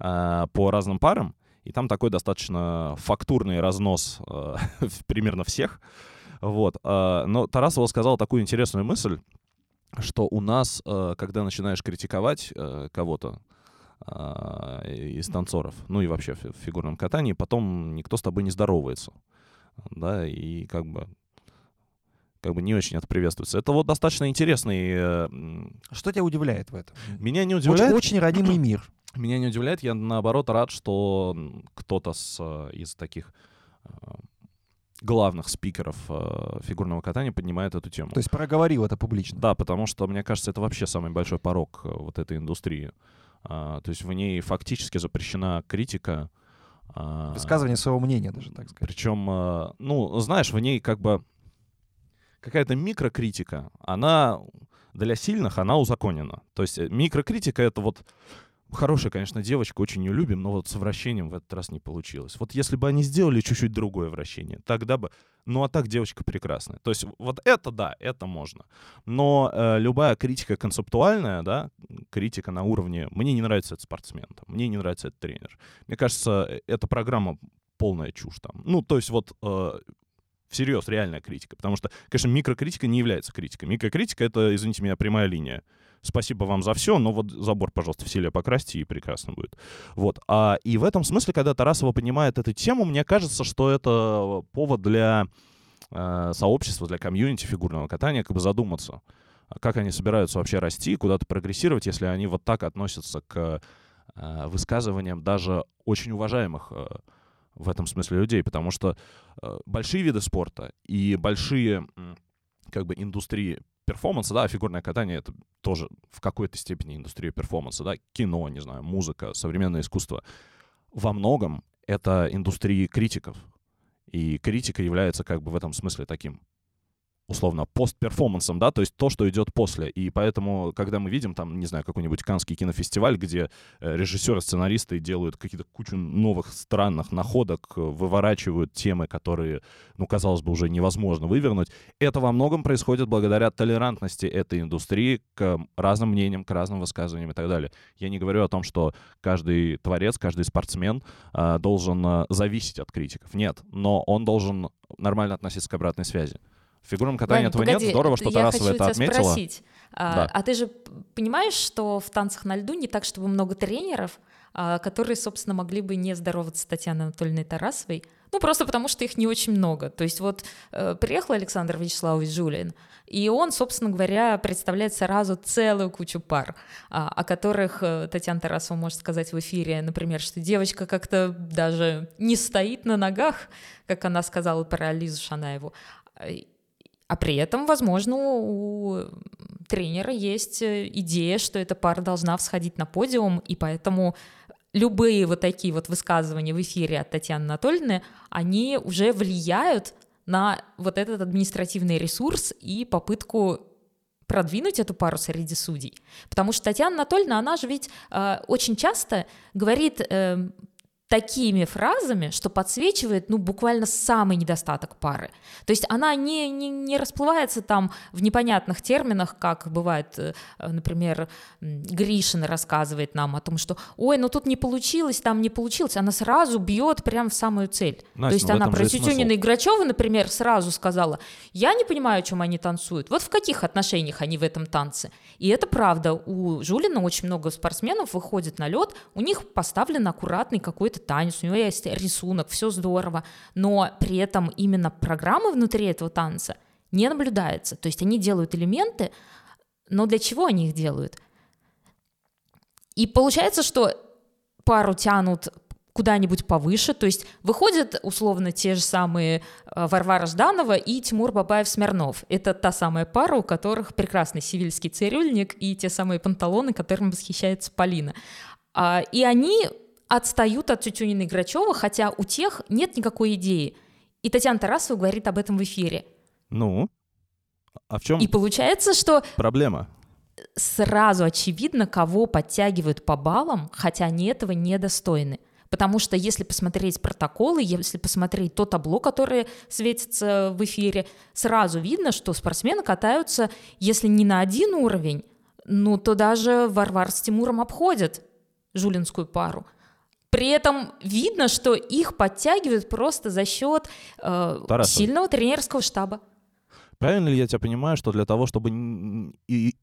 э, по разным парам. И там такой достаточно фактурный разнос э, <laughs> примерно всех. Вот. Э, но Тарасова сказал такую интересную мысль, что у нас, когда начинаешь критиковать кого-то, из танцоров, ну и вообще в фигурном катании, потом никто с тобой не здоровается, да, и как бы как бы не очень это приветствуется. Это вот достаточно интересный... Э, Что тебя удивляет в этом? Меня не удивляет... Очень, очень родимый <clears throat> мир. Меня не удивляет, я наоборот рад, что кто-то с, э, из таких э, главных спикеров э, фигурного катания поднимает эту тему. То есть проговорил это публично. Да, потому что, мне кажется, это вообще самый большой порог вот этой индустрии. А, то есть в ней фактически запрещена критика. А, Высказывание своего мнения даже, так сказать. Причем, ну, знаешь, в ней как бы какая-то микрокритика, она для сильных, она узаконена. То есть э, микрокритика — это вот Хорошая, конечно, девочка, очень ее любим, но вот с вращением в этот раз не получилось. Вот если бы они сделали чуть-чуть другое вращение, тогда бы... Ну, а так девочка прекрасная. То есть вот это, да, это можно. Но э, любая критика концептуальная, да, критика на уровне «мне не нравится этот спортсмен», там, «мне не нравится этот тренер». Мне кажется, э, эта программа полная чушь там. Ну, то есть вот э, всерьез реальная критика. Потому что, конечно, микрокритика не является критикой. Микрокритика — это, извините меня, прямая линия спасибо вам за все, но вот забор, пожалуйста, в селе покрасьте, и прекрасно будет. Вот. А, и в этом смысле, когда Тарасова понимает эту тему, мне кажется, что это повод для э, сообщества, для комьюнити фигурного катания как бы задуматься, как они собираются вообще расти, куда-то прогрессировать, если они вот так относятся к э, высказываниям даже очень уважаемых э, в этом смысле людей, потому что э, большие виды спорта и большие как бы индустрии перформанса, да, фигурное катание — это тоже в какой-то степени индустрия перформанса, да, кино, не знаю, музыка, современное искусство. Во многом это индустрии критиков. И критика является как бы в этом смысле таким условно, постперформансом, да, то есть то, что идет после. И поэтому, когда мы видим там, не знаю, какой-нибудь Канский кинофестиваль, где э, режиссеры, сценаристы делают какие-то кучу новых странных находок, выворачивают темы, которые, ну, казалось бы, уже невозможно вывернуть, это во многом происходит благодаря толерантности этой индустрии к разным мнениям, к разным высказываниям и так далее. Я не говорю о том, что каждый творец, каждый спортсмен э, должен э, зависеть от критиков. Нет, но он должен нормально относиться к обратной связи. В фигурном катании Ладно, этого погоди, нет. Здорово, что Тарасова это отметила. Спросить. А, да. а ты же понимаешь, что в танцах на льду не так, чтобы много тренеров, а, которые, собственно, могли бы не здороваться с Татьяной Анатольевной Тарасовой, ну, просто потому что их не очень много. То есть вот э, приехал Александр Вячеславович Жулин, и он, собственно говоря, представляет сразу целую кучу пар, а, о которых э, Татьяна Тарасова может сказать в эфире, например, что девочка как-то даже не стоит на ногах, как она сказала про Лизу Шанаеву, а при этом, возможно, у тренера есть э, идея, что эта пара должна всходить на подиум, и поэтому любые вот такие вот высказывания в эфире от Татьяны Анатольевны, они уже влияют на вот этот административный ресурс и попытку продвинуть эту пару среди судей. Потому что Татьяна Анатольевна, она же ведь э, очень часто говорит э, такими фразами, что подсвечивает, ну, буквально самый недостаток пары. То есть она не, не, не расплывается там в непонятных терминах, как бывает, э, например, Гришин рассказывает нам о том, что, ой, ну тут не получилось, там не получилось. Она сразу бьет прямо в самую цель. Настя, То есть ну, она про Тютюнина и Грачева, например, сразу сказала, я не понимаю, о чем они танцуют. Вот в каких отношениях они в этом танце. И это правда. У Жулина очень много спортсменов выходит на лед, у них поставлен аккуратный какой-то танец, у него есть рисунок, все здорово, но при этом именно программы внутри этого танца не наблюдается. То есть они делают элементы, но для чего они их делают? И получается, что пару тянут куда-нибудь повыше, то есть выходят условно те же самые э, Варвара Жданова и Тимур Бабаев-Смирнов. Это та самая пара, у которых прекрасный сивильский цирюльник и те самые панталоны, которым восхищается Полина. А, и они отстают от Тютюнина и Грачева, хотя у тех нет никакой идеи. И Татьяна Тарасова говорит об этом в эфире. Ну, а в чем И получается, что проблема? Сразу очевидно, кого подтягивают по баллам, хотя они этого недостойны. Потому что если посмотреть протоколы, если посмотреть то табло, которое светится в эфире, сразу видно, что спортсмены катаются, если не на один уровень, ну то даже Варвар с Тимуром обходят жулинскую пару – при этом видно, что их подтягивают просто за счет э, сильного тренерского штаба. Правильно ли я тебя понимаю, что для того, чтобы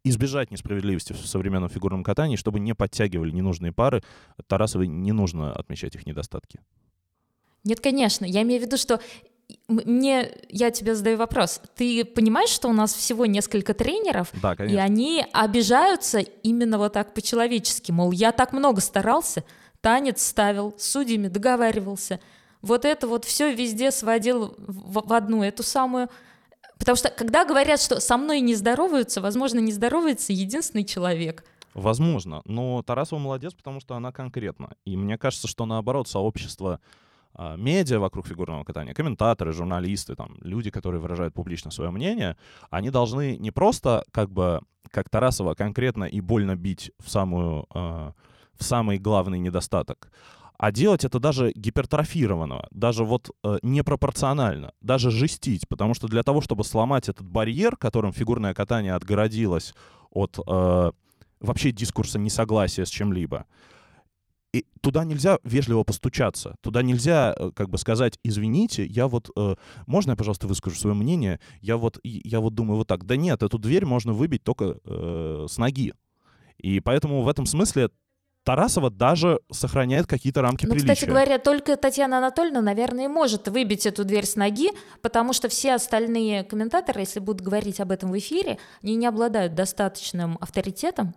избежать несправедливости в современном фигурном катании, чтобы не подтягивали ненужные пары, Тарасовой не нужно отмечать их недостатки? Нет, конечно. Я имею в виду, что мне, я тебе задаю вопрос. Ты понимаешь, что у нас всего несколько тренеров, да, и они обижаются именно вот так по-человечески, мол, я так много старался, танец ставил, с судьями договаривался, вот это вот все везде сводил в, в одну эту самую Потому что когда говорят, что со мной не здороваются, возможно, не здоровается единственный человек. Возможно, но Тарасова молодец, потому что она конкретна. И мне кажется, что наоборот, сообщество э, медиа вокруг фигурного катания, комментаторы, журналисты, там, люди, которые выражают публично свое мнение, они должны не просто как бы, как Тарасова, конкретно и больно бить в, самую, э, в самый главный недостаток, а делать это даже гипертрофированного, даже вот э, непропорционально, даже жестить, потому что для того, чтобы сломать этот барьер, которым фигурное катание отгородилось от э, вообще дискурса несогласия с чем-либо, и туда нельзя вежливо постучаться, туда нельзя э, как бы сказать, извините, я вот, э, можно я, пожалуйста, выскажу свое мнение, я вот, я вот думаю вот так, да нет, эту дверь можно выбить только э, с ноги, и поэтому в этом смысле Тарасова даже сохраняет какие-то рамки ну, приличия. Кстати говоря, только Татьяна Анатольевна, наверное, может выбить эту дверь с ноги, потому что все остальные комментаторы, если будут говорить об этом в эфире, они не обладают достаточным авторитетом,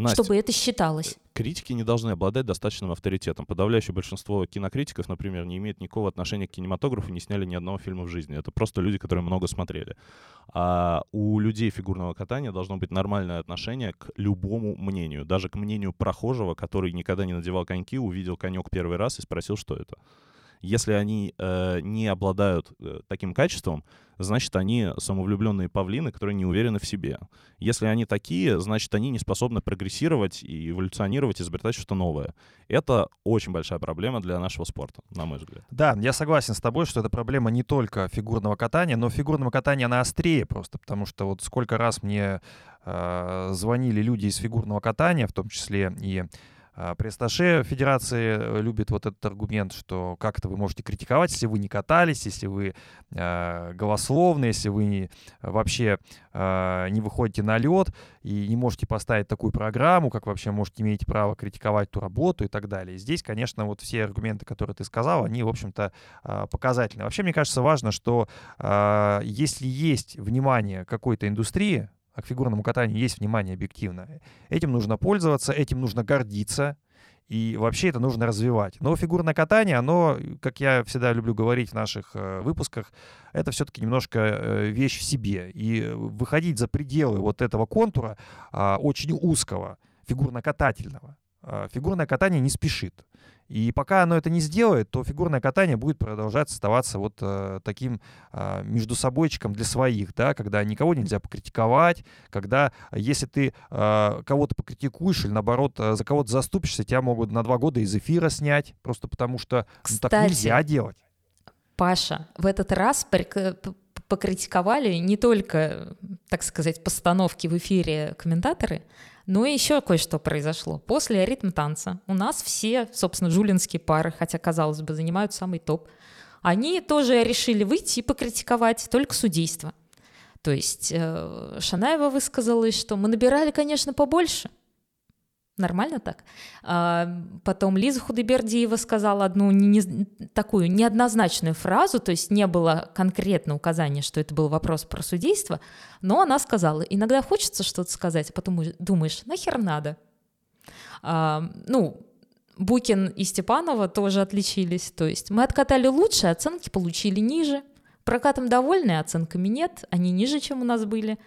Настя, чтобы это считалось. Критики не должны обладать достаточным авторитетом. Подавляющее большинство кинокритиков, например, не имеет никакого отношения к кинематографу, не сняли ни одного фильма в жизни. Это просто люди, которые много смотрели. А у людей фигурного катания должно быть нормальное отношение к любому мнению. Даже к мнению прохожего, который никогда не надевал коньки, увидел конек первый раз и спросил, что это. Если они э, не обладают э, таким качеством, значит, они самовлюбленные павлины, которые не уверены в себе. Если они такие, значит, они не способны прогрессировать и эволюционировать, изобретать что-то новое. Это очень большая проблема для нашего спорта, на мой взгляд. Да, я согласен с тобой, что это проблема не только фигурного катания, но фигурного катания она острее просто, потому что вот сколько раз мне э, звонили люди из фигурного катания, в том числе и а, Пресс-атташе Федерации э, любит вот этот аргумент, что как это вы можете критиковать, если вы не катались, если вы э, голословны, если вы не, вообще э, не выходите на лед и не можете поставить такую программу, как вообще можете иметь право критиковать ту работу и так далее. Здесь, конечно, вот все аргументы, которые ты сказал, они, в общем-то, э, показательны. Вообще, мне кажется, важно, что э, если есть внимание какой-то индустрии, а к фигурному катанию есть внимание объективно. Этим нужно пользоваться, этим нужно гордиться, и вообще это нужно развивать. Но фигурное катание, оно, как я всегда люблю говорить в наших э, выпусках, это все-таки немножко э, вещь в себе. И выходить за пределы вот этого контура э, очень узкого, фигурно-катательного, э, фигурное катание не спешит. И пока оно это не сделает, то фигурное катание будет продолжать оставаться вот э, таким э, между собойчиком для своих, да, когда никого нельзя покритиковать, когда если ты э, кого-то покритикуешь или наоборот э, за кого-то заступишься, тебя могут на два года из эфира снять, просто потому что ну, так нельзя делать. Паша, в этот раз покритиковали не только, так сказать, постановки в эфире комментаторы, ну и еще кое-что произошло. После ритм танца у нас все, собственно, жулинские пары, хотя, казалось бы, занимают самый топ, они тоже решили выйти и покритиковать только судейство. То есть э, Шанаева высказалась, что мы набирали, конечно, побольше, Нормально так? А, потом Лиза Худайбердиева сказала одну не, не, такую неоднозначную фразу, то есть не было конкретно указания, что это был вопрос про судейство, но она сказала, иногда хочется что-то сказать, а потом думаешь, нахер надо? А, ну, Букин и Степанова тоже отличились, то есть мы откатали лучше, оценки получили ниже, прокатом довольны, оценками нет, они ниже, чем у нас были.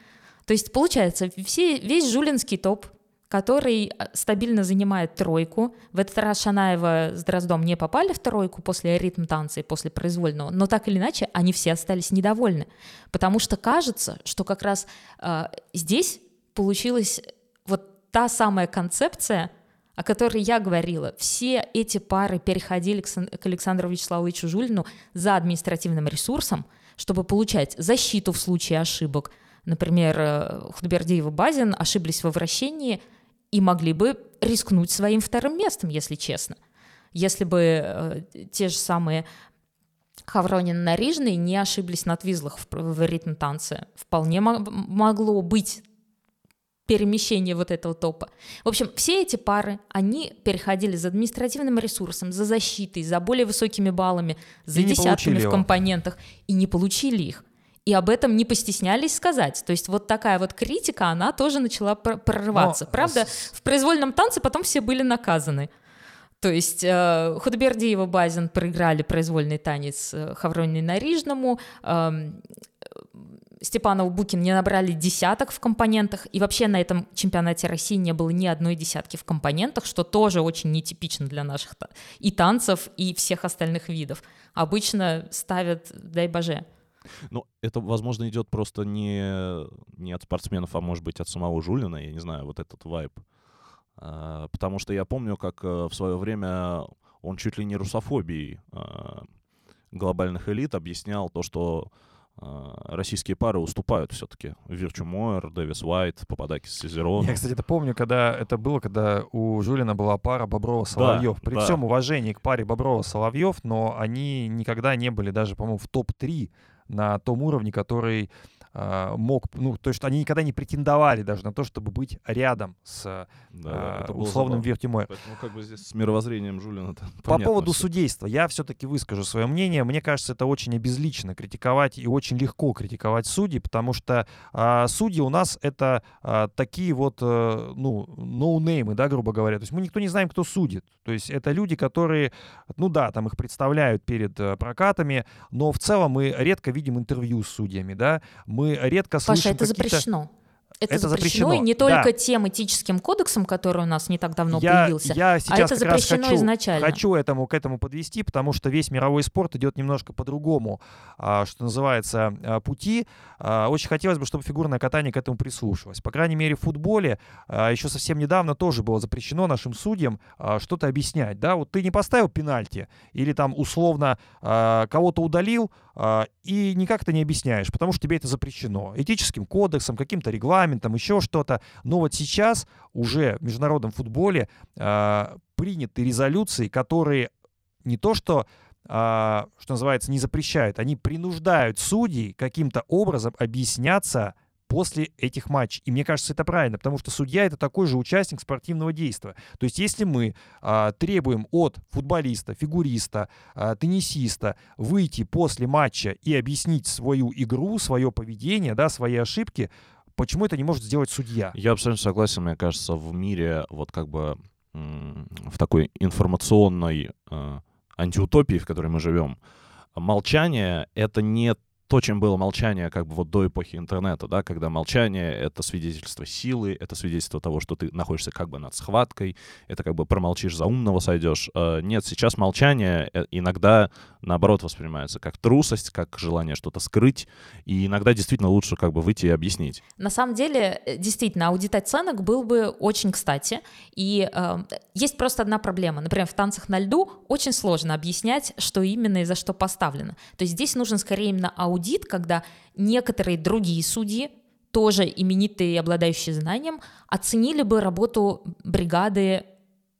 То есть получается, все, весь жулинский топ который э, стабильно занимает тройку. В этот раз Шанаева с Дроздом не попали в тройку после ритм танца и после произвольного, но так или иначе они все остались недовольны, потому что кажется, что как раз э, здесь получилась вот та самая концепция, о которой я говорила. Все эти пары переходили к Александру Вячеславовичу Жулину за административным ресурсом, чтобы получать защиту в случае ошибок. Например, э, Худбердиев и Базин ошиблись во вращении – и могли бы рискнуть своим вторым местом, если честно. Если бы э, те же самые Хавронин Нарижный не ошиблись на твизлах в, в ритм-танце, вполне могло быть перемещение вот этого топа. В общем, все эти пары, они переходили за административным ресурсом, за защитой, за более высокими баллами, за и десятками в компонентах, и не получили их. И об этом не постеснялись сказать. То есть вот такая вот критика, она тоже начала прорываться. Но... Правда, в произвольном танце потом все были наказаны. То есть э, Худбердиева Базин проиграли произвольный танец Хавроне Нарижному, э, Степанов Букин не набрали десяток в компонентах, и вообще на этом чемпионате России не было ни одной десятки в компонентах, что тоже очень нетипично для наших и танцев, и всех остальных видов. Обычно ставят, дай боже. Ну, это, возможно, идет просто не, не от спортсменов, а может быть от самого Жулина, я не знаю, вот этот вайб. А, потому что я помню, как э, в свое время он чуть ли не русофобией а, глобальных элит объяснял то, что а, российские пары уступают все-таки. Вирчу Мойер, Дэвис Уайт, Пападакис Сезерон. Я, кстати, это помню, когда это было, когда у Жулина была пара Боброва-Соловьев. Да, При да. всем уважении к паре Боброва-Соловьев, но они никогда не были даже, по-моему, в топ-3 на том уровне, который мог, ну, то есть они никогда не претендовали даже на то, чтобы быть рядом с да, э, условным Вертимой. Ну, как бы здесь с мировоззрением Жулина <laughs> По поводу все. судейства, я все-таки выскажу свое мнение. Мне кажется, это очень обезлично критиковать и очень легко критиковать судей, потому что э, судьи у нас это э, такие вот, э, ну, ноунеймы, да, грубо говоря. То есть мы никто не знаем, кто судит. То есть это люди, которые, ну да, там их представляют перед э, прокатами, но в целом мы редко видим интервью с судьями, да. Мы мы редко Паша, слышим это запрещено. Это, это запрещено, запрещено, не только да. тем этическим кодексом, который у нас не так давно я, появился, я сейчас а это запрещено хочу, изначально. Хочу этому, к этому подвести, потому что весь мировой спорт идет немножко по-другому, а, что называется, а, пути. А, очень хотелось бы, чтобы фигурное катание к этому прислушивалось. По крайней мере, в футболе еще совсем недавно тоже было запрещено нашим судьям что-то объяснять. Да? Вот ты не поставил пенальти или там условно кого-то удалил, и никак это не объясняешь, потому что тебе это запрещено. Этическим кодексом, каким-то регламентом, еще что-то. Но вот сейчас уже в международном футболе э, приняты резолюции, которые не то что Uh, что называется, не запрещают, они принуждают судей каким-то образом объясняться после этих матчей. И мне кажется, это правильно, потому что судья это такой же участник спортивного действия. То есть если мы а, требуем от футболиста, фигуриста, а, теннисиста выйти после матча и объяснить свою игру, свое поведение, да, свои ошибки, почему это не может сделать судья? Я абсолютно согласен, мне кажется, в мире вот как бы в такой информационной э, антиутопии, в которой мы живем, молчание — это не то, чем было молчание как бы вот до эпохи интернета, да, когда молчание — это свидетельство силы, это свидетельство того, что ты находишься как бы над схваткой, это как бы промолчишь, за умного сойдешь. Э, нет, сейчас молчание э, иногда, наоборот, воспринимается как трусость, как желание что-то скрыть, и иногда действительно лучше как бы выйти и объяснить. На самом деле, э, действительно, аудит оценок был бы очень кстати, и э, есть просто одна проблема. Например, в танцах на льду очень сложно объяснять, что именно и за что поставлено. То есть здесь нужен скорее именно аудит аудит, когда некоторые другие судьи, тоже именитые и обладающие знанием, оценили бы работу бригады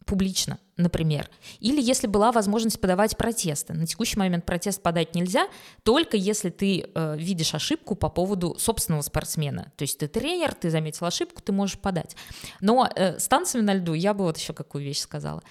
публично, например. Или если была возможность подавать протесты. На текущий момент протест подать нельзя, только если ты э, видишь ошибку по поводу собственного спортсмена. То есть ты тренер, ты заметил ошибку, ты можешь подать. Но э, с танцами на льду я бы вот еще какую вещь сказала.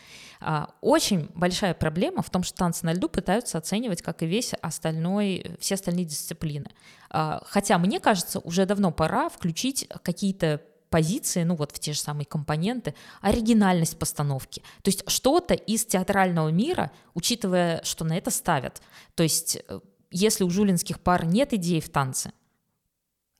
А, очень большая проблема в том, что танцы на льду пытаются оценивать, как и весь остальной, все остальные дисциплины. А, хотя, мне кажется, уже давно пора включить какие-то позиции, ну вот в те же самые компоненты, оригинальность постановки. То есть что-то из театрального мира, учитывая, что на это ставят. То есть э, если у жулинских пар нет идей в танце,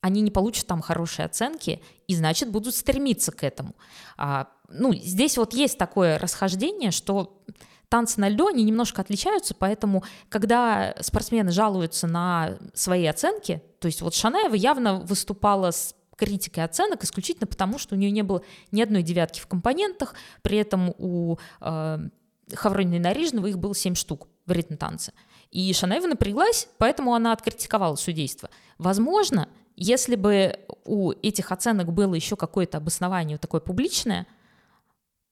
они не получат там хорошие оценки и, значит, будут стремиться к этому. А, ну, здесь вот есть такое расхождение, что танцы на льду, они немножко отличаются, поэтому, когда спортсмены жалуются на свои оценки, то есть вот Шанаева явно выступала с критикой оценок исключительно потому, что у нее не было ни одной девятки в компонентах, при этом у э, Хавронина и Нарижного их было 7 штук в ритм-танце. И Шанаева напряглась, поэтому она откритиковала судейство. Возможно, если бы у этих оценок было еще какое-то обоснование такое публичное,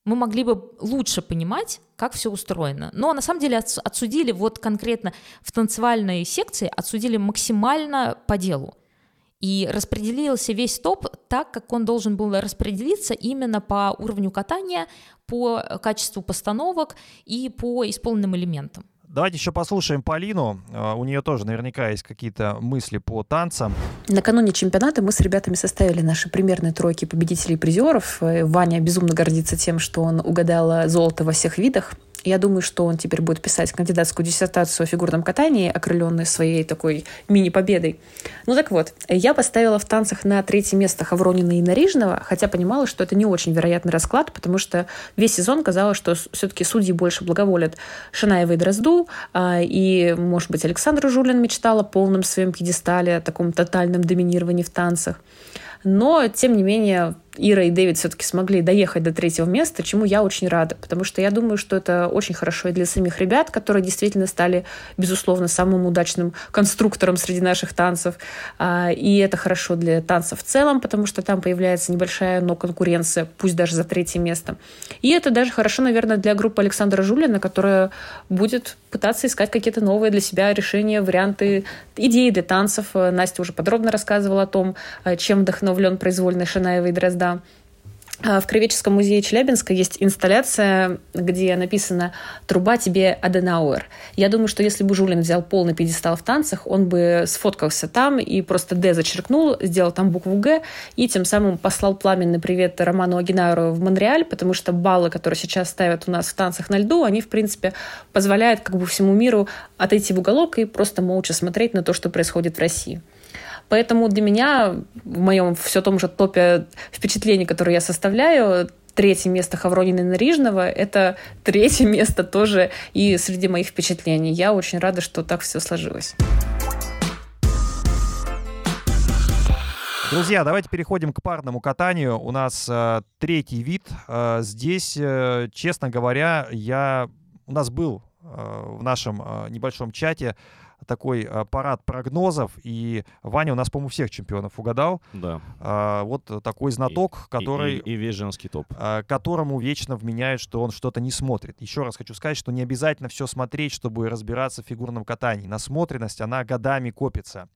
мы могли бы лучше понимать, как все устроено. Но на самом деле отсудили вот конкретно в танцевальной секции, отсудили максимально по делу. И распределился весь топ так, как он должен был распределиться именно по уровню катания, по качеству постановок и по исполненным элементам. Давайте еще послушаем Полину. А, у нее тоже наверняка есть какие-то мысли по танцам. Накануне чемпионата мы с ребятами составили наши примерные тройки победителей и призеров. Э, Ваня безумно гордится тем, что он угадал золото во всех видах. Я думаю, что он теперь будет писать кандидатскую диссертацию о фигурном катании, окрыленной своей такой мини-победой. Ну так вот, я поставила в танцах на третье место Хавронина и Нарижного, хотя понимала, что это не очень вероятный расклад, потому что весь сезон казалось, что все-таки судьи больше благоволят Шанаевой и Дрозду, а, и, может быть, Александр Жулин мечтал о полном своем пьедестале, о таком тотальном доминировании в танцах. Но, тем не менее, Ира и Дэвид все-таки смогли доехать до третьего места, чему я очень рада, потому что я думаю, что это очень хорошо и для самих ребят, которые действительно стали, безусловно, самым удачным конструктором среди наших танцев. А, и это хорошо для танцев в целом, потому что там появляется небольшая, но конкуренция, пусть даже за третье место. И это даже хорошо, наверное, для группы Александра Жулина, которая будет пытаться искать какие-то новые для себя решения, варианты, идеи для танцев. Настя уже подробно рассказывала о том, чем вдохновлен произвольный Шинаева и Дрозда в Кривеческом музее Челябинска есть инсталляция, где написано «Труба тебе Аденауэр». Я думаю, что если бы Жулин взял полный пьедестал в танцах, он бы сфоткался там и просто «Д» зачеркнул, сделал там букву «Г» и тем самым послал пламенный привет Роману Агинару в Монреаль, потому что баллы, которые сейчас ставят у нас в танцах на льду, они, в принципе, позволяют как бы всему миру отойти в уголок и просто молча смотреть на то, что происходит в России. Поэтому для меня в моем все том же топе впечатлений, которые я составляю, третье место Хавронина и Нарижного — это третье место тоже и среди моих впечатлений. Я очень рада, что так все сложилось. Друзья, давайте переходим к парному катанию. У нас э, третий вид. Э, здесь, э, честно говоря, я у нас был э, в нашем э, небольшом чате такой а, парад прогнозов, и Ваня у нас, по-моему, всех чемпионов угадал. Да. А, вот такой знаток, и, который... И, и, и весь женский топ. А, которому вечно вменяют, что он что-то не смотрит. Еще раз хочу сказать, что не обязательно все смотреть, чтобы разбираться в фигурном катании. Насмотренность, она годами копится.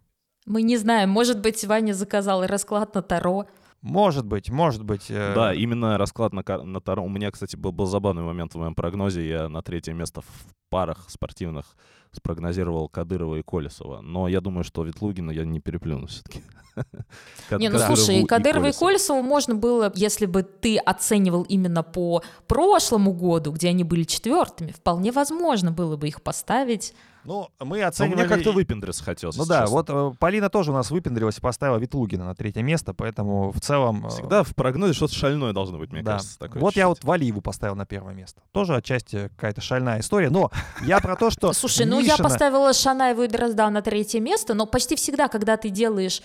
Мы не знаем, может быть, Ваня заказал расклад на Таро. Может быть, может быть. Э... Да, именно расклад на, на Таро. У меня, кстати, был, был забавный момент в моем прогнозе. Я на третье место в парах спортивных спрогнозировал Кадырова и Колесова. Но я думаю, что Ветлугина я не переплюну все-таки. <laughs> Не, ну слушай, Кадырова и Колесову можно было, если бы ты оценивал именно по прошлому году, где они были четвертыми, вполне возможно было бы их поставить ну, мы оценивали... Но мне как-то выпендриться хотелось. Ну да, честно. вот э, Полина тоже у нас выпендрилась и поставила Ветлугина на третье место, поэтому в целом... Э, Всегда в прогнозе что-то шальное должно быть, мне да. кажется. Такое вот я вот Валиеву поставил на первое место. Тоже отчасти какая-то шальная история, но я про то, что... Слушай, ну я поставила Шанаеву и Дрозда на третье место, но почти всегда, когда ты делаешь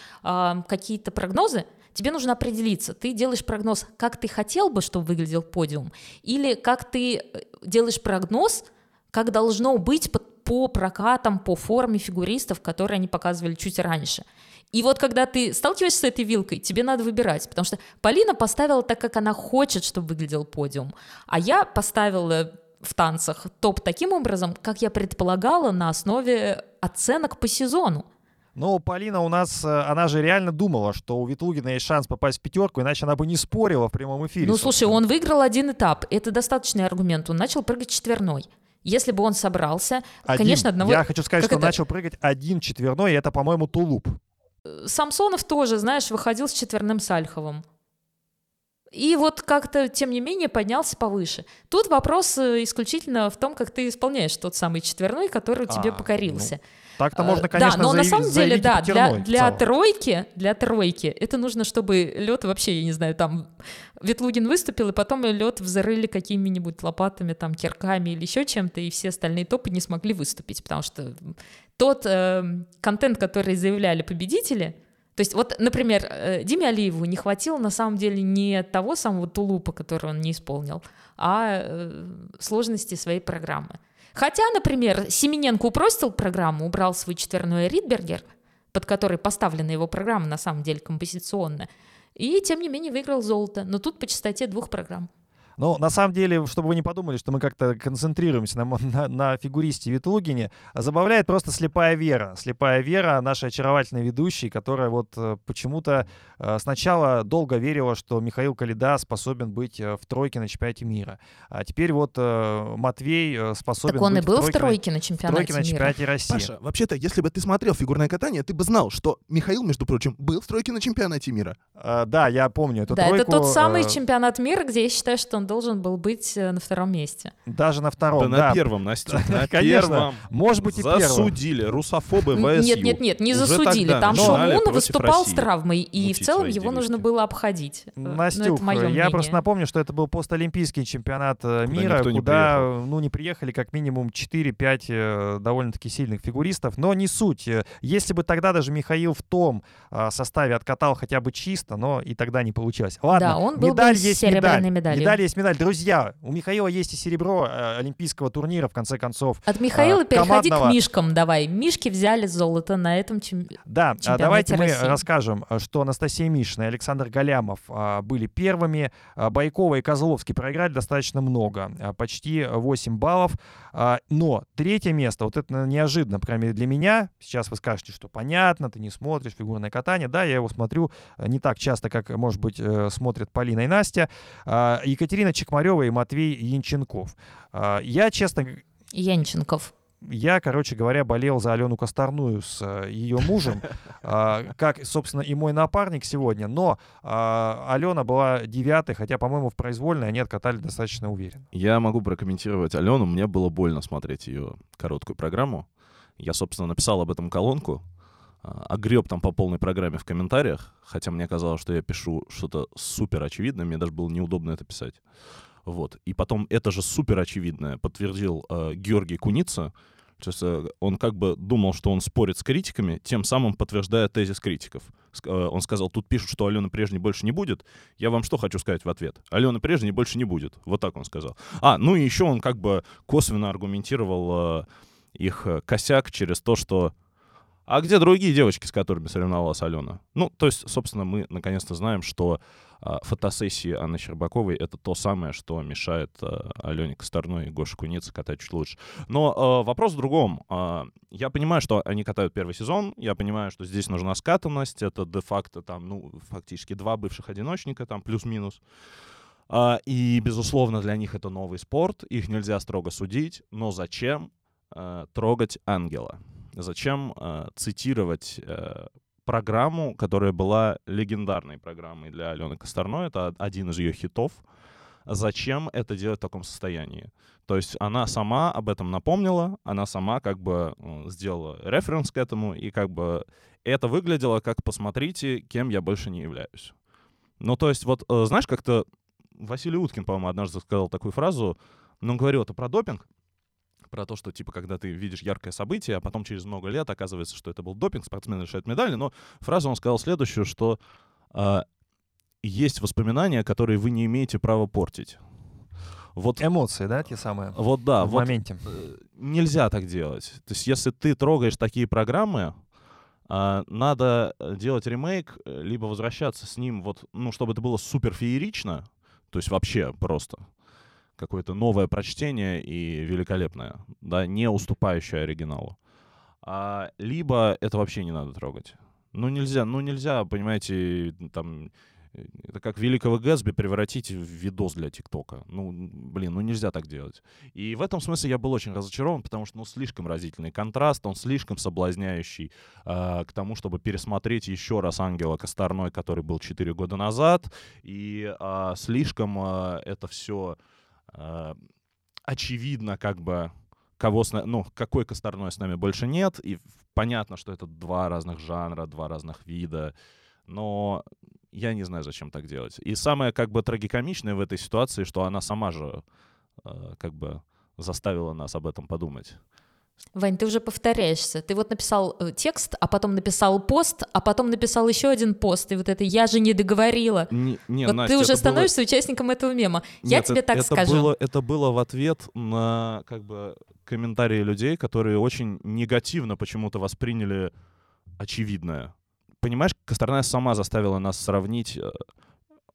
какие-то прогнозы, тебе нужно определиться, ты делаешь прогноз, как ты хотел бы, чтобы выглядел подиум, или как ты э, делаешь прогноз, как должно быть по прокатам, по форме фигуристов, которые они показывали чуть раньше. И вот когда ты сталкиваешься с этой вилкой, тебе надо выбирать, потому что Полина поставила так, как она хочет, чтобы выглядел подиум, а я поставила в танцах топ таким образом, как я предполагала на основе оценок по сезону. Но Полина у нас, э, она же реально думала, что у Ветлугина есть шанс попасть в пятерку, иначе она бы не спорила в прямом эфире. Ну, слушай, он выиграл один этап. Это достаточный аргумент. Он начал прыгать четверной. Если бы он собрался, один. конечно, одного... Я хочу сказать, что это? начал прыгать один четверной, и это, по-моему, тулуп. Самсонов тоже, знаешь, выходил с четверным Сальховым. И вот как-то, тем не менее, поднялся повыше. Тут вопрос э, исключительно в том, как ты исполняешь тот самый четверной, который а, тебе покорился. Ну, так-то можно, э, конечно, Да, но на самом деле, да, для, для тройки, для тройки, это нужно, чтобы лед вообще, я не знаю, там Ветлугин выступил, и потом лед взрыли какими-нибудь лопатами, там, кирками или еще чем-то, и все остальные топы не смогли выступить, потому что тот э, контент, который заявляли победители, то есть вот, например, э, Диме Алиеву не хватило на самом деле не того самого тулупа, который он не исполнил, а э, сложности своей программы. Хотя, например, Семененко упростил программу, убрал свой четверной Ридбергер, под который поставлена его программа, на самом деле, композиционная, и, тем не менее, выиграл золото. Но тут по частоте двух программ. Ну, на самом деле, чтобы вы не подумали, что мы как-то концентрируемся на, на, на фигуристе Ветлугине, забавляет просто слепая вера. Слепая вера нашей очаровательной ведущей, которая вот э, почему-то э, сначала долго верила, что Михаил Калида способен быть э, в тройке на чемпионате мира. А теперь вот Матвей способен так он быть и был в тройке, в тройке на чемпионате, в тройке на чемпионате мира. России. Паша, вообще-то, если бы ты смотрел фигурное катание, ты бы знал, что Михаил, между прочим, был в тройке на чемпионате мира. А, да, я помню эту да, тройку. это тот самый чемпионат мира, где я считаю, что он должен был быть э, на втором месте. Даже на втором, Да да. на первом, Настя, на Конечно. первом. Может быть и первым. Засудили русофобы ВСУ. Нет, нет, нет, не засудили. Там Шумун выступал с травмой, и в целом его нужно было обходить. Э, ну, Настюх, это мое я просто напомню, что это был постолимпийский чемпионат э, мира, куда ну, не приехали как минимум 4-5 э, довольно-таки сильных фигуристов, но не суть. Если бы тогда даже Михаил в том составе откатал хотя бы чисто, но и тогда не получилось. Ладно, Да, он был бы медаль есть медаль. медалью. Медаль есть медаль. Друзья, у Михаила есть и серебро э, Олимпийского турнира, в конце концов. От Михаила а, переходи к Мишкам давай. Мишки взяли золото на этом чем... Да, а давайте мы России. расскажем, а, что Анастасия Мишина и Александр Галямов а, были первыми. А, Байкова и Козловский проиграли достаточно много, почти 8 баллов. Но третье место, вот это неожиданно, по крайней мере, для меня. Сейчас вы скажете, что понятно, ты не смотришь фигурное катание. Да, я его смотрю а, не так часто, как, может быть, э, смотрят Полина и Настя. А, Екатерина Чекмарева и Матвей Янченков. А, Я, честно Янченков. я, короче говоря, болел за Алену Косторную с э, ее мужем, а, как, собственно, и мой напарник сегодня. Но а, Алена была девятой, хотя, по-моему, в произвольной они откатали достаточно уверенно. Я могу прокомментировать Алену. Мне было больно смотреть ее короткую программу. Я, собственно, написал об этом колонку, а, огреб там по полной программе в комментариях, хотя мне казалось, что я пишу что-то супер очевидное, мне даже было неудобно это писать. Вот. И потом это же супер очевидное подтвердил э, Георгий Куница. То есть, э, он как бы думал, что он спорит с критиками, тем самым подтверждая тезис критиков. Ск- э, Он сказал, тут пишут, что Алены Прежней больше не будет. Я вам что хочу сказать в ответ? Алены Прежней больше не будет. Вот так он сказал. А, ну и еще он как бы косвенно аргументировал э, их э, косяк через то, что а где другие девочки, с которыми соревновалась Алена? Ну, то есть, собственно, мы наконец-то знаем, что а, фотосессии Анны Щербаковой — это то самое, что мешает а, Алене Косторной и Гоше Кунице катать чуть лучше. Но а, вопрос в другом. А, я понимаю, что они катают первый сезон, я понимаю, что здесь нужна скатанность, это де-факто там, ну, фактически два бывших одиночника, там, плюс-минус. А, и, безусловно, для них это новый спорт, их нельзя строго судить, но зачем э, трогать ангела? Зачем э, цитировать э, программу, которая была легендарной программой для Алены Косторной? Это один из ее хитов. Зачем это делать в таком состоянии? То есть она сама об этом напомнила, она сама как бы э, сделала референс к этому, и как бы это выглядело как «посмотрите, кем я больше не являюсь». Ну, то есть вот, э, знаешь, как-то Василий Уткин, по-моему, однажды сказал такую фразу, но он говорил это про допинг, про то, что, типа, когда ты видишь яркое событие, а потом через много лет оказывается, что это был допинг, спортсмен решает медали, но фразу он сказал следующую, что а, есть воспоминания, которые вы не имеете права портить. Вот, Эмоции, да, те самые? вот да, в вот моменте. э, нельзя так делать. То есть, если ты трогаешь такие программы, а, надо э, делать ремейк, э, либо возвращаться с ним, вот, ну, чтобы это было супер феерично, то есть вообще просто какое-то новое прочтение и великолепное, да, не уступающее оригиналу. А, либо это вообще не надо трогать. Ну нельзя, ну нельзя, понимаете, там э, это как великого Гэтсби превратить в видос для ТикТока. Ну, блин, ну нельзя так делать. И в этом смысле я был очень разочарован, потому что, ну, слишком разительный контраст, он слишком соблазняющий а, к тому, чтобы пересмотреть еще раз Ангела Косторной, который был 4 года назад, и а, слишком а, это все очевидно, как бы, кого с ну, какой Косторной с нами больше нет, и понятно, что это два разных жанра, два разных вида, но я не знаю, зачем так делать. И самое, как бы, трагикомичное в этой ситуации, что она сама же, э, как бы, заставила нас об этом подумать. Вань, ты уже повторяешься. Ты вот написал э, текст, а потом написал пост, а потом написал еще один пост, и вот это «я же не договорила». Не, не, вот Настя, ты уже это было- становишься участником этого мема. Я Нет, тебе это, так это скажу. Было, это было в ответ на как бы комментарии людей, которые очень негативно почему-то восприняли очевидное. Понимаешь, Косторная сама заставила нас сравнить э,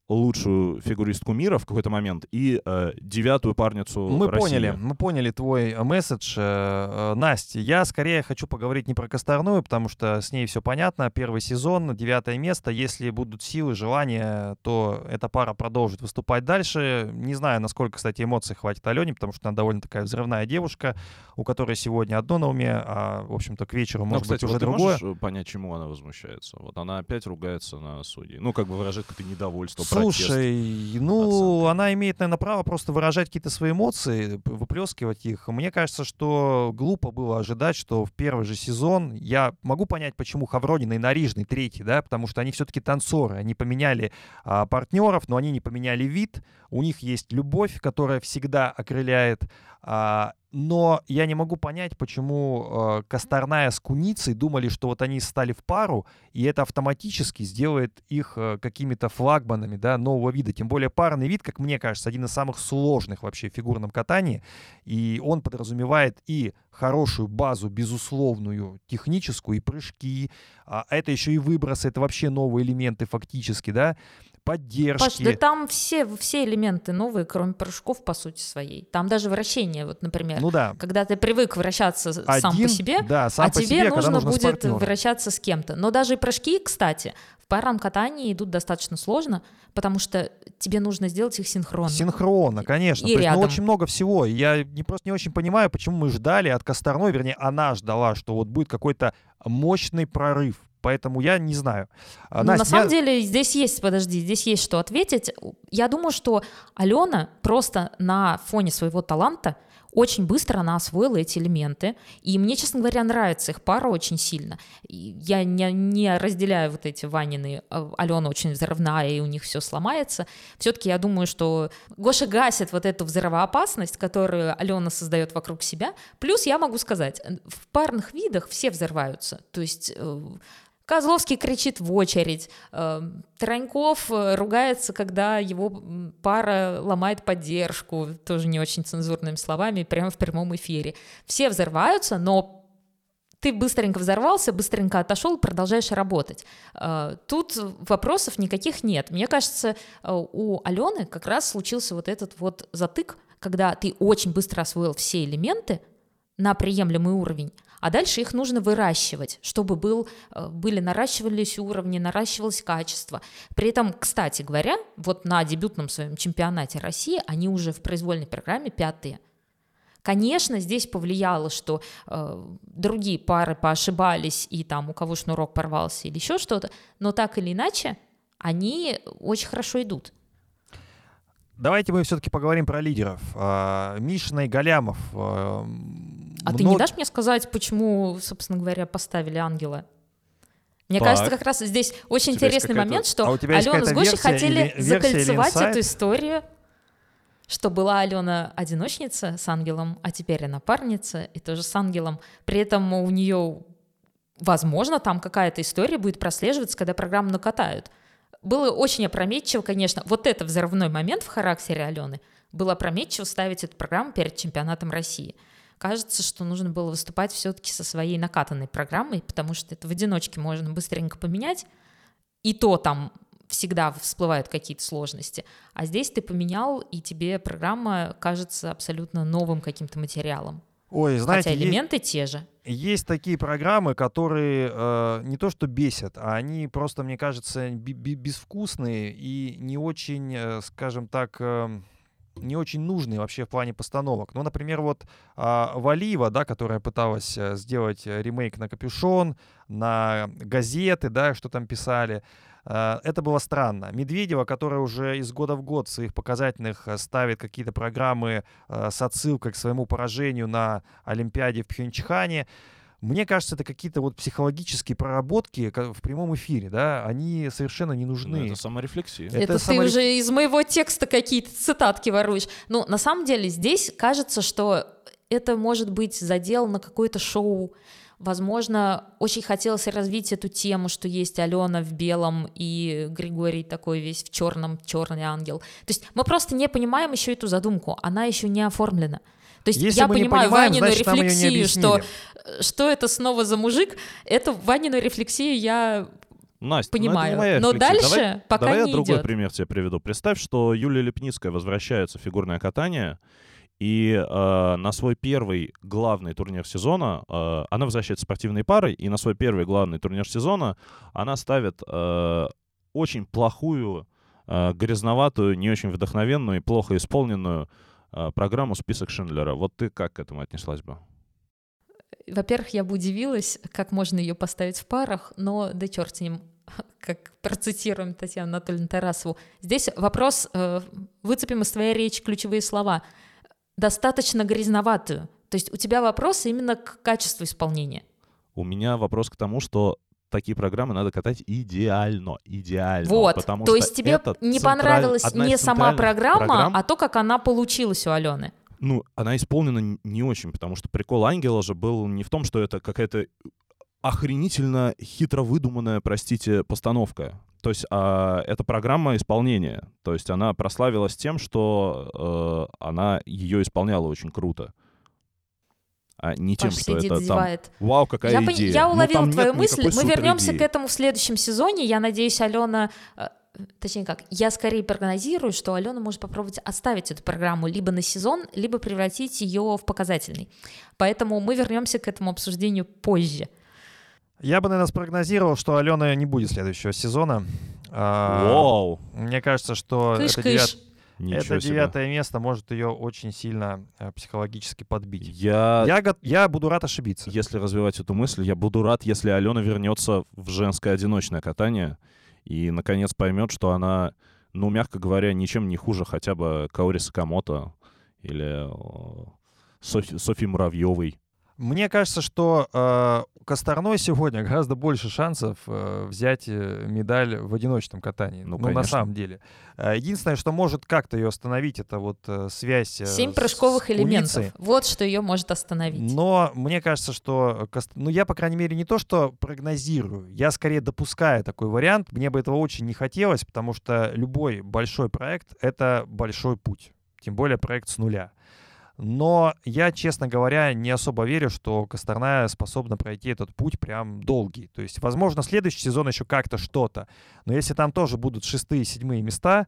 лучшую фигуристку мира в какой-то момент и э, девятую парницу Мы России. поняли, мы поняли твой э, месседж. Э, э, Настя, я скорее хочу поговорить не про Косторную, потому что с ней все понятно. Первый сезон, девятое место. Если будут силы, желание, то эта пара продолжит выступать дальше. Не знаю, насколько, кстати, эмоций хватит Алене, потому что она довольно такая взрывная девушка, у которой сегодня одно на уме, а, в общем-то, к вечеру, Ну, может кстати, быть, уже вот ты другое. можешь э, понять, чему она возмущается? Вот она опять ругается на судей. Ну, как бы выражает какое-то недовольство, протест. Слушай, ну, оценкой. она имеет, наверное, право просто выражать какие-то свои эмоции, выплескивать их. Мне кажется, что глупо было ожидать, что в первый же сезон я могу понять, почему Хавронина и Нарижный третий, да, потому что они все-таки танцоры, они поменяли а, партнеров, но они не поменяли вид, у них есть любовь, которая всегда окрыляет, а, но я не могу понять, почему э, Косторная с Куницей думали, что вот они стали в пару, и это автоматически сделает их э, какими-то флагманами да, нового вида. Тем более парный вид, как мне кажется, один из самых сложных вообще в фигурном катании. И он подразумевает и хорошую базу, безусловную, техническую, и прыжки. А это еще и выбросы, это вообще новые элементы фактически, да, поддержки. Паш, да там все, все элементы новые, кроме прыжков, по сути своей. Там даже вращение, вот, например. Ну да. Когда ты привык вращаться с- сам Один, по себе, да, сам а по тебе себе, нужно нужно будет вращаться с кем-то. Но даже и прыжки, кстати, в парном катании идут достаточно сложно, потому что тебе нужно сделать их синхронно. Синхронно, конечно. И То есть, ну, рядом. очень много всего. Я не, просто не очень понимаю, почему мы ждали от Косторной, вернее, она ждала, что вот будет какой-то мощный прорыв. Поэтому я не знаю. А, Ну, на Настя, самом я- деле здесь есть, подожди, здесь есть что ответить. Я думаю, что Алена просто на фоне своего таланта очень быстро она освоила эти элементы. И мне, честно говоря, нравится их пара очень сильно. Я не, не разделяю вот эти Ванины. э, Алена очень взрывная, и у них все сломается. Все-таки я думаю, что Гоша гасит вот эту взрывоопасность, которую Алена создает вокруг себя. Плюс я могу сказать, в парных видах все взрываются. То есть э, Козловский кричит в очередь, э, Тараньков э, ругается, когда его пара ломает поддержку, тоже не очень цензурными словами, прямо в прямом эфире. Все взрываются, но ты быстренько взорвался, быстренько отошел, продолжаешь работать. Э, Тут вопросов никаких нет. Мне кажется, э, у Алены как раз случился вот этот вот затык, когда ты очень быстро освоил все элементы на приемлемый уровень, а дальше их нужно выращивать, чтобы был, э, были наращивались уровни, наращивалось качество. При этом, кстати говоря, вот на дебютном своем чемпионате России они уже в произвольной программе пятые. Конечно, здесь повлияло, что э, другие пары поошибались, и там у кого шнурок порвался или еще что-то, но так или иначе они очень хорошо идут. Давайте мы все-таки поговорим про лидеров. А, Мишина и Галямов. А, А ты не много- дашь мне сказать, почему, собственно говоря, поставили ангела? Мне Так. кажется, как раз здесь очень интересный момент, что А Алена с Гошей хотели или- закольцевать эту историю, что была Алена одиночница с ангелом, а теперь она парница, и тоже с ангелом. При этом у нее, возможно, там какая-то история будет прослеживаться, когда программу накатают. Было очень опрометчиво, конечно, вот это взрывной момент в характере Алены, было опрометчиво ставить эту программу перед чемпионатом России. Кажется, что нужно было выступать все-таки со своей накатанной программой, потому что это в одиночке можно быстренько поменять, и то там всегда всплывают какие-то сложности. А здесь ты поменял, и тебе программа кажется абсолютно новым каким-то материалом. Ой, знаете, Хотя есть- элементы те же. Есть такие программы, которые э, не то что бесят, а они просто, мне кажется, би- би- безвкусные и не очень, э, скажем так, э, не очень нужные вообще в плане постановок. Ну, например, вот а, Валиева, да, которая пыталась э, сделать э, ремейк на Капюшон, на газеты, да, что там писали. Э, Это было странно. Медведева, которая уже из года в год в своих показательных э, ставит какие-то программы э, с отсылкой к своему поражению на Олимпиаде в Пхенчхане. Мне кажется, это какие-то вот психологические проработки в прямом эфире, да, они совершенно не Ну, нужны. это саморефлексия. Это Это, ты самореф- уже из моего текста какие-то цитатки воруешь. Ну, на самом деле, здесь кажется, что это может быть задел на какое-то шоу. Возможно, очень хотелось развить эту тему, что есть Алена в белом и Григорий такой весь в черном, черный ангел. То есть мы просто не понимаем еще эту задумку, она еще не оформлена. То есть Если я понимаю понимаем, Ванину значит, рефлексию, что что это снова за мужик, эту Ванину рефлексию я Настя, ну, это не понимаю. моя Но дальше Давай- пока Давай не я другой идет. пример тебе приведу. Представь, что Юлия Лепницкая возвращается в фигурное катание, и э, на свой первый главный турнир сезона э, она возвращается спортивной парой, и на свой первый главный турнир сезона она ставит э, очень плохую, э, грязноватую, не очень вдохновенную и плохо исполненную программу «Список Шиндлера». Вот ты как к этому отнеслась бы? Во-первых, я бы удивилась, как можно ее поставить в парах, но да черт с ним, <laughs> как процитируем Татьяну Анатольевну Тарасову. Здесь вопрос, э, выцепим из твоей речи ключевые слова, достаточно грязноватую. То есть у тебя вопрос именно к качеству исполнения. У меня вопрос к тому, что такие программы надо катать идеально, идеально. Вот, потому то есть тебе не понравилась не сама программа, программ. а то, как она получилась у Алены. Ну, она исполнена не очень, потому что прикол Ангела же был не в том, что это какая-то охренительно хитро выдуманная, простите, постановка. То есть а, это программа исполнения. То есть она прославилась тем, что э, она ее исполняла очень круто. А не тем, Паша что сидит, это там, зевает. вау, какая я, пон- идея. я Ну, уловила там нет твою мысль. Мы вернемся суперидеи. к этому в следующем сезоне. Я надеюсь, Алена... э, Точнее как, я скорее прогнозирую, что Алена может попробовать оставить эту программу либо на сезон, либо превратить ее в показательный. Поэтому мы вернемся к этому обсуждению позже. Я бы, наверное, спрогнозировал, что Алена не будет следующего сезона. А, Вау! Мне кажется, что это, девят- Кыш-кыш. Ничего это себе. девятое место может ее очень сильно э, психологически подбить. Я, Я, го- я буду рад ошибиться. если развивать эту мысль, я буду рад, если Алена вернется в женское одиночное катание и, наконец, поймет, что она, ну, мягко говоря, ничем не хуже хотя бы Каори Сакамото или Софи, Софьи Муравьевой. Мне кажется, что э, Косторной сегодня гораздо больше шансов э, взять э, медаль в одиночном катании. Ну, на конечно. самом деле. Э, единственное, что может как-то ее остановить, это вот э, связь э, Семь с прыжковых элементов. куницей. Вот что ее может остановить. Но мне кажется, что... Кост- Ну, я, по крайней мере, не то, что прогнозирую. Я скорее допускаю такой вариант. Мне бы этого очень не хотелось, потому что любой большой проект — это большой путь. Тем более проект с нуля. Но я, честно говоря, не особо верю, что Косторная способна пройти этот путь прям долгий. То есть, возможно, следующий сезон еще как-то что-то. Но если там тоже будут шестые, седьмые места,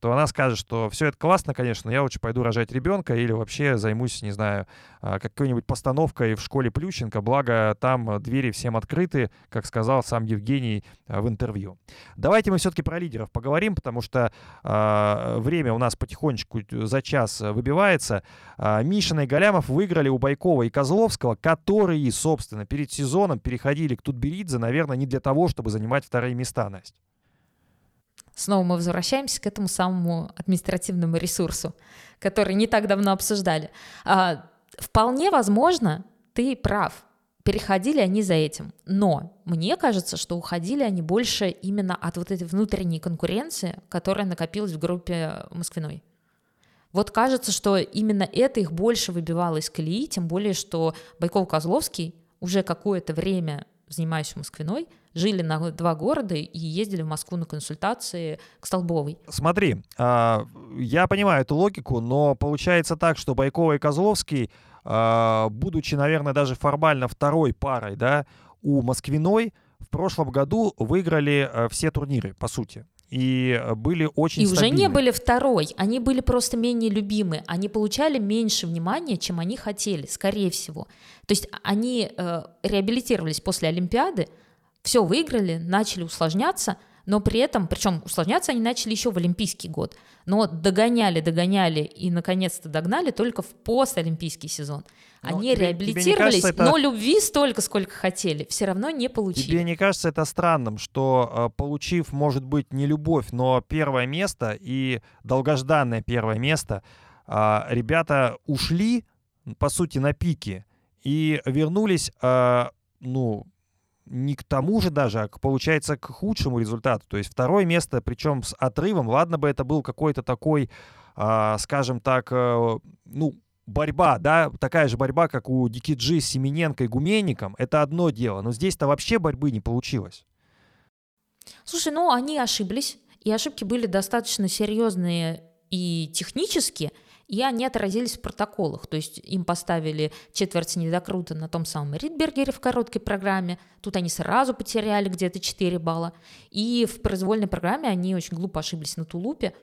то она скажет, что все это классно, конечно, но я лучше пойду рожать ребенка или вообще займусь, не знаю, а, какой-нибудь постановкой в школе Плющенко, благо там а, двери всем открыты, как сказал сам Евгений а, в интервью. Давайте мы все-таки про лидеров поговорим, потому что а, время у нас потихонечку за час выбивается. А, Мишина и Галямов выиграли у Байкова и Козловского, которые, собственно, перед сезоном переходили к Тутберидзе, наверное, не для того, чтобы занимать вторые места, Настя. Снова мы возвращаемся к этому самому административному ресурсу, который не так давно обсуждали. А, вполне возможно, ты прав. Переходили они за этим. Но мне кажется, что уходили они больше именно от вот этой внутренней конкуренции, которая накопилась в группе Москвиной. Вот кажется, что именно это их больше выбивало из колеи, тем более, что Байков-Козловский уже какое-то время, занимаясь Москвиной, жили на два города и ездили в Москву на консультации к Столбовой. Смотри, а, я понимаю эту логику, но получается так, что Байкова и Козловский, а, будучи, наверное, даже формально второй парой, да, у Москвиной в прошлом году выиграли а, все турниры, по сути. И были очень И уже не стабильны. были второй, они были просто менее любимы, они получали меньше внимания, чем они хотели, скорее всего. То есть они э, реабилитировались после Олимпиады, все выиграли, начали усложняться, но при этом, причем усложняться они начали еще в Олимпийский год, но догоняли, догоняли и наконец-то догнали только в постолимпийский сезон. Но Они не реабилитировались, кажется, это- но любви столько, сколько хотели, все равно не получили. Тебе не кажется это странным, что а, получив, может быть, не любовь, но первое место и долгожданное первое место, а, ребята ушли, по сути, на пике и вернулись, а, ну, не к тому же даже, а, к, получается, к худшему результату. То есть второе место, причем с отрывом, ладно бы это был какой-то такой, а, скажем так, э, ну, борьба, да, такая же борьба, как у Дикиджи с Семененко и Гуменником, это одно дело, но здесь-то вообще борьбы не получилось. Слушай, ну они ошиблись, и ошибки были достаточно серьезные и технически, и они отразились в протоколах. То есть им поставили четверть недокрута на том самом Ридбергере в короткой программе. Тут они сразу потеряли где-то 4 балла. И в произвольной программе они очень глупо ошиблись на тулупе.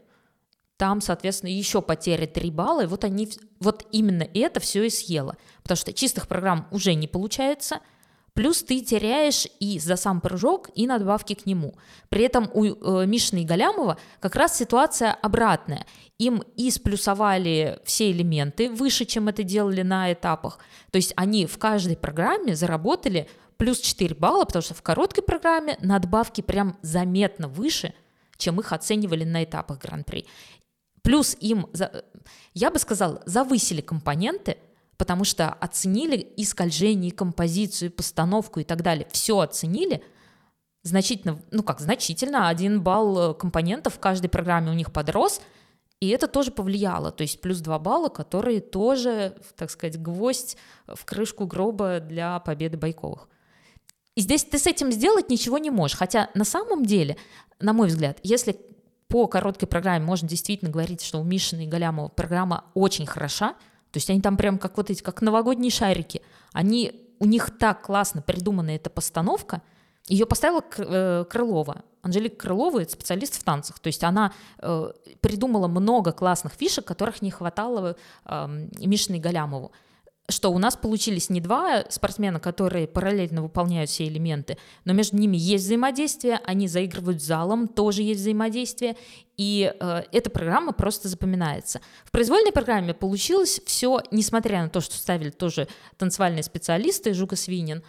Там, соответственно, еще потери 3 балла. И вот они, вот именно это все и съело. Потому что чистых программ уже не получается – Плюс ты теряешь и за сам прыжок, и надбавки к нему. При этом у э, Мишины и Галямова как раз ситуация обратная. Им и сплюсовали все элементы выше, чем это делали на этапах. То есть они в каждой программе заработали плюс 4 балла, потому что в короткой программе надбавки прям заметно выше, чем их оценивали на этапах Гран-при. Плюс им, я бы сказала, завысили компоненты – потому что оценили и скольжение, и композицию, и постановку и так далее. Все оценили значительно, ну как значительно, один балл э, компонентов в каждой программе у них подрос, и это тоже повлияло, то есть плюс два балла, которые тоже, так сказать, гвоздь в крышку гроба для победы Байковых. И здесь ты с этим сделать ничего не можешь. Хотя на самом деле, на мой взгляд, если по короткой программе можно действительно говорить, что у Мишина и Галямова программа очень хороша, то есть они там прям как вот эти, как новогодние шарики. Они, у них так классно придумана эта постановка. Ее поставила э, Крылова. Анжелика Крылова — это специалист в танцах. То есть она э, придумала много классных фишек, которых не хватало э, Мишиной Галямову что у нас получились не два спортсмена, которые параллельно выполняют все элементы, но между ними есть взаимодействие, они заигрывают залом, тоже есть взаимодействие, и э, эта программа просто запоминается. В произвольной программе получилось все, несмотря на то, что ставили тоже танцевальные специалисты, Жука Свинин,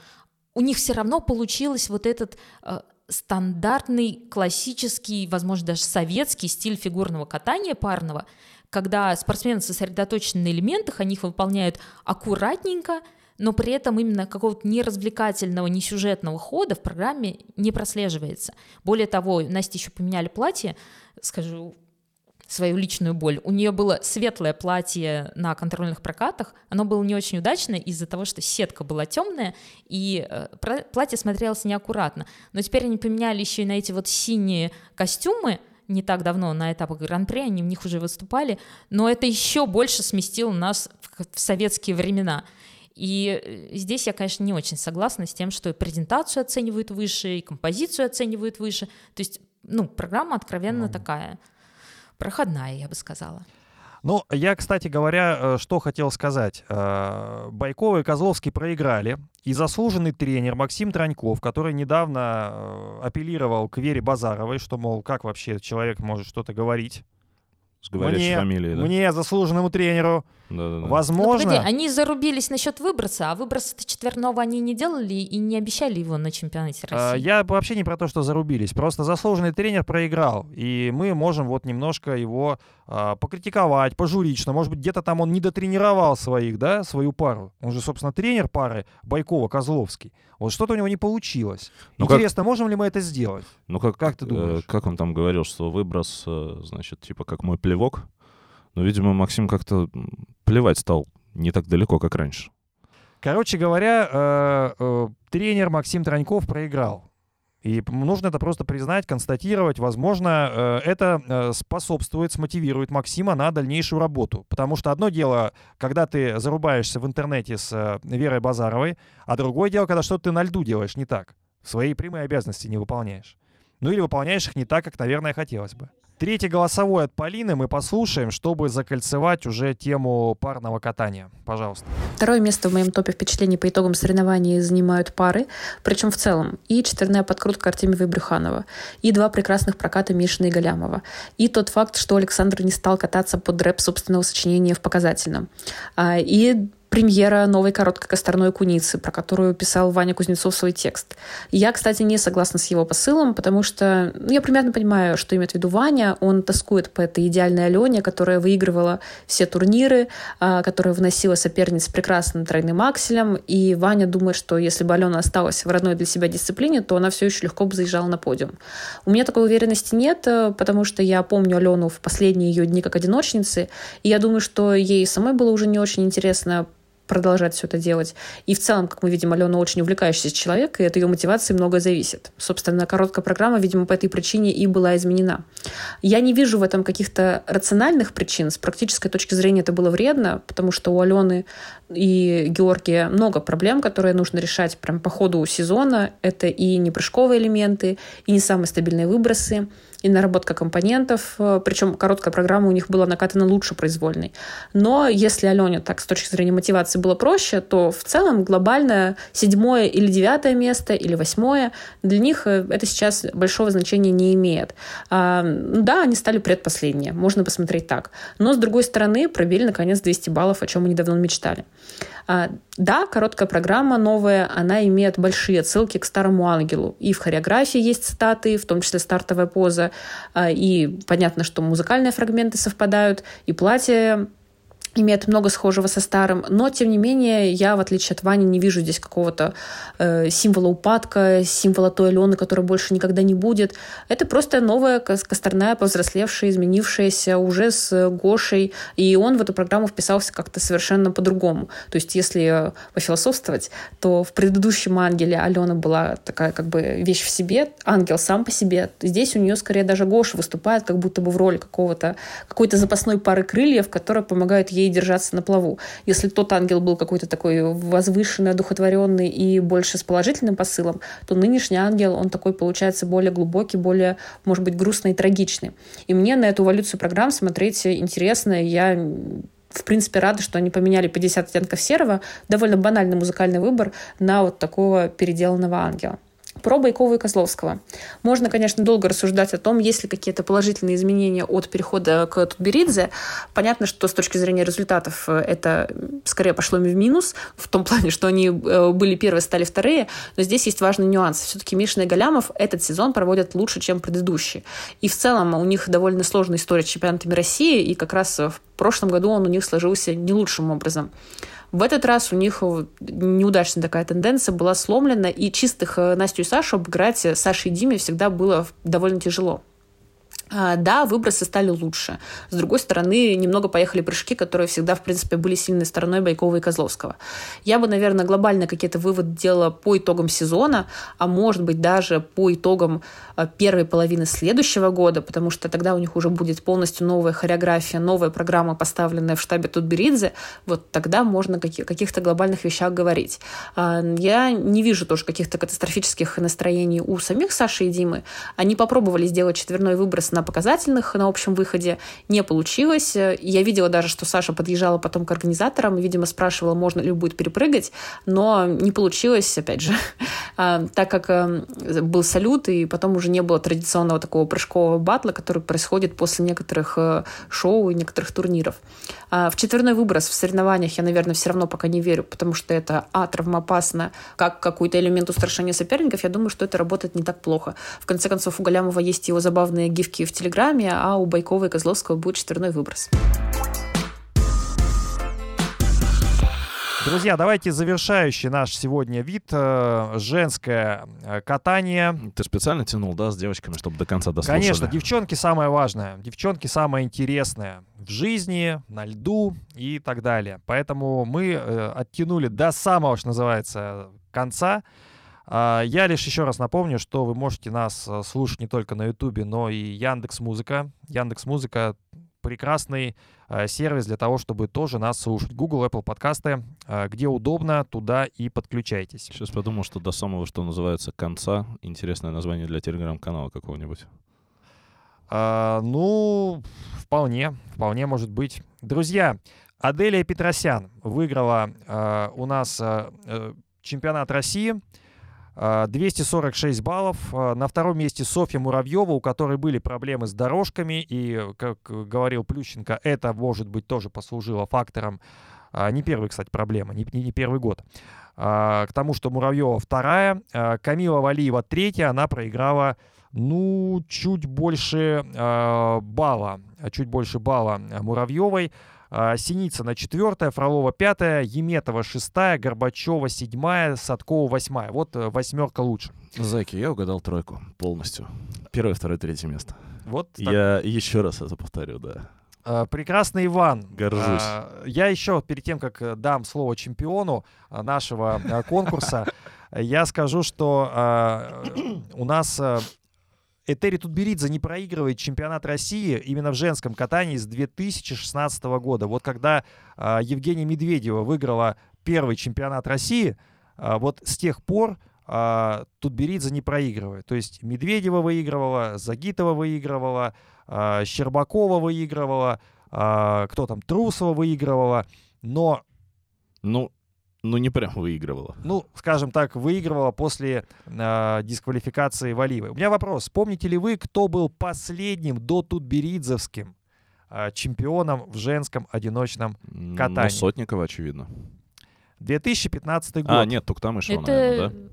у них все равно получилось вот этот э, стандартный, классический, возможно, даже советский стиль фигурного катания парного – когда спортсмены сосредоточены на элементах, они их выполняют аккуратненько, но при этом именно какого-то неразвлекательного, не сюжетного хода в программе не прослеживается. Более того, Насте еще поменяли платье, скажу свою личную боль. У нее было светлое платье на контрольных прокатах, оно было не очень удачное из-за того, что сетка была темная, и э, платье смотрелось неаккуратно. Но теперь они поменяли еще и на эти вот синие костюмы, не так давно на этапах Гран-при, они в них уже выступали, но это еще больше сместило нас в, в советские времена. И э, здесь я, конечно, не очень согласна с тем, что презентацию оценивают выше, и композицию оценивают выше. То есть, ну, программа откровенно mm. такая проходная, я бы сказала. Ну, я, кстати говоря, э, что хотел сказать. Э, Байкова и Козловский проиграли, и заслуженный тренер Максим Траньков, который недавно э, апеллировал к Вере Базаровой, что, мол, как вообще человек может что-то говорить, с говорящей мне, фамилией, да? Мне, заслуженному тренеру. Да-да-да. Возможно... Но, погоди, они зарубились насчет выброса, а выброса четверного они не делали и не обещали его на чемпионате а, России. Я вообще не про то, что зарубились. Просто заслуженный тренер проиграл. И мы можем вот немножко его а, покритиковать, пожурить, что, может быть, где-то там он не дотренировал своих, да, свою пару. Он же, собственно, тренер пары Байкова-Козловский. Вот что-то у него не получилось. Ну, Интересно, как... можем ли мы это сделать? Ну, как, как ты э, думаешь? Э, как он там говорил, что выброс, э, значит, типа как мой плевок? Но, видимо, Максим как-то плевать стал не так далеко, как раньше. Короче говоря, э, э, тренер Максим Траньков проиграл. И нужно это просто признать, констатировать. Возможно, э, это способствует, смотивирует Максима на дальнейшую работу. Потому что одно дело, когда ты зарубаешься в интернете с Верой Базаровой, а другое дело, когда что-то ты на льду делаешь не так. Свои прямые обязанности не выполняешь. Ну или выполняешь их не так, как, наверное, хотелось бы. Третий голосовой от Полины мы послушаем, чтобы закольцевать уже тему парного катания. Пожалуйста. Второе место в моем топе впечатлений по итогам соревнований занимают пары, причем в целом. И четверная подкрутка Артемьева и Брюханова, и два прекрасных проката Мишина и Галямова, и тот факт, что Александр не стал кататься под рэп собственного сочинения в показательном, а, и премьера новой короткой косторной куницы, про которую писал Ваня Кузнецов свой текст. Я, кстати, не согласна с его посылом, потому что ну, я примерно понимаю, что имеет в виду Ваня. Он тоскует по этой идеальной Алене, которая выигрывала все турниры, а, которая выносила соперниц прекрасным тройным акселем. И Ваня думает, что если бы Алена осталась в родной для себя дисциплине, то она все еще легко бы заезжала на подиум. У меня такой уверенности нет, э, потому что я помню Алену в последние ее дни как одиночницы, и я думаю, что ей самой было уже не очень интересно продолжать все это делать. И в целом, как мы видим, Алена очень увлекающийся человек, и от ее мотивации многое зависит. Собственно, короткая программа, видимо, по этой причине и была изменена. Я не вижу в этом каких-то рациональных причин. С практической точки зрения это было вредно, потому что у Алены и Георгия много проблем, которые нужно решать прям по ходу сезона. Это и непрыжковые элементы, и не самые стабильные выбросы, и наработка компонентов. Причем короткая программа у них была накатана лучше произвольной. Но если Алене так с точки зрения мотивации было проще, то в целом глобально седьмое или девятое место или восьмое для них э, это сейчас большого значения не имеет. А, да, они стали предпоследние, можно посмотреть так. Но с другой стороны пробили наконец 200 баллов, о чем они давно мечтали. А, да, короткая программа новая, она имеет большие отсылки к старому ангелу. И в хореографии есть цитаты, в том числе стартовая поза, и понятно, что музыкальные фрагменты совпадают, и платье имеет много схожего со старым, но, тем не менее, я, в отличие от Вани, не вижу здесь какого-то э, символа упадка, символа той Алены, которая больше никогда не будет. Это просто новая Косторная, повзрослевшая, изменившаяся уже с Гошей, и он в эту программу вписался как-то совершенно по-другому. То есть, если пофилософствовать, то в предыдущем «Ангеле» Алена была такая как бы вещь в себе, ангел сам по себе. Здесь у нее скорее даже Гоша выступает как будто бы в роли какого-то какой-то запасной пары крыльев, которая помогает ей держаться на плаву. Если тот ангел был какой-то такой возвышенный, одухотворенный и больше с положительным посылом, то нынешний ангел, он такой получается более глубокий, более, может быть, грустный и трагичный. И мне на эту эволюцию программ смотреть интересно. Я в принципе, рада, что они поменяли 50 оттенков серого, довольно банальный музыкальный выбор, на вот такого переделанного ангела. Про Байкова и Козловского. Можно, конечно, долго рассуждать о том, есть ли какие-то положительные изменения от перехода к Тутберидзе. Понятно, что с точки зрения результатов э, это скорее пошло им в минус, в том плане, что они э, были первые, стали вторые, но здесь есть важный нюанс. Все-таки Мишин и Галямов этот сезон проводят лучше, чем предыдущий. И в целом у них довольно сложная история с чемпионатами России, и как раз в прошлом году он у них сложился не лучшим образом. В этот раз у них неудачная такая тенденция была сломлена, и чистых э, Настю и Сашу обыграть Саше и Диме всегда было довольно тяжело. А, да, выбросы стали лучше. С другой стороны, немного поехали прыжки, которые всегда, в принципе, были сильной стороной Байкова и Козловского. Я бы, наверное, глобально какие-то выводы делала по итогам сезона, а может быть даже по итогам первой половины следующего года, потому что тогда у них уже будет полностью новая хореография, новая программа, поставленная в штабе Тутберидзе. Вот тогда можно о каких-то глобальных вещах говорить. А, я не вижу тоже каких-то катастрофических настроений у самих Саши и Димы. Они попробовали сделать четверной выброс на показательных на общем выходе. Не получилось. Я видела даже, что Саша подъезжала потом к организаторам видимо, спрашивала, можно ли будет перепрыгать, но не получилось, опять же, <laughs> а, так как эм, был салют, и потом уже не было традиционного такого прыжкового батла, который происходит после некоторых э, шоу и некоторых турниров. А, в четверной выброс в соревнованиях я, наверное, все равно пока не верю, потому что это, а, травмоопасно, как какой-то элемент устрашения соперников, я думаю, что это работает не так плохо. В конце концов, у Галямова есть его забавные гифки в Телеграме, а у Байкова и Козловского будет четверной выброс. Друзья, давайте завершающий наш сегодня вид э, женское э, катание. Ты специально тянул, да, с девочками, чтобы до конца дослушали? Конечно, девчонки самое важное, девчонки самое интересное в жизни, на льду и так далее. Поэтому мы э, оттянули до самого, что называется, конца. А, я лишь еще раз напомню, что вы можете нас слушать не только на Ютубе, но и Яндекс Музыка. Яндекс Музыка прекрасный э, сервис для того, чтобы тоже нас слушать. Google, Apple подкасты, э, где удобно, туда и подключайтесь. Сейчас подумал, что до самого, что называется, конца, интересное название для телеграм-канала какого-нибудь. А, ну, вполне, вполне может быть. Друзья, Аделия Петросян выиграла а, у нас а, чемпионат России. 246 баллов. На втором месте Софья Муравьева, у которой были проблемы с дорожками. И, как говорил Плющенко, это, может быть, тоже послужило фактором. Не первый, кстати, проблема, не, не первый год. К тому, что Муравьева вторая. Камила Валиева третья. Она проиграла, ну, чуть больше балла. Чуть больше балла Муравьевой. А, Синицына четвертая, Фролова пятая, Еметова шестая, Горбачева седьмая, Садкова восьмая. Вот э, восьмерка лучше. Зайки, я угадал тройку полностью. Первое, второе, третье место. Вот так. Я еще раз это повторю, да. Э, Прекрасный Иван. Горжусь. Э, Я еще перед тем, как э, дам слово чемпиону нашего конкурса, <laughs> я скажу, что у нас э, Этери Тутберидзе не проигрывает чемпионат России именно в женском катании с 2016 года. Вот когда э, Евгения Медведева выиграла первый чемпионат России, э, вот с тех пор э, Тутберидзе не проигрывает. То есть Медведева выигрывала, Загитова выигрывала, э, Щербакова выигрывала, э, кто там, Трусова выигрывала, но Ну, ну не прям выигрывала. ну, скажем так, выигрывала после э, дисквалификации Валиевой. У меня вопрос. Помните ли вы, кто был последним до Тутберидзевским э, чемпионом в женском одиночном Ну, Катание. Сотникова, очевидно. 2015 год? А, нет, Туктамышева, наверное, Это да?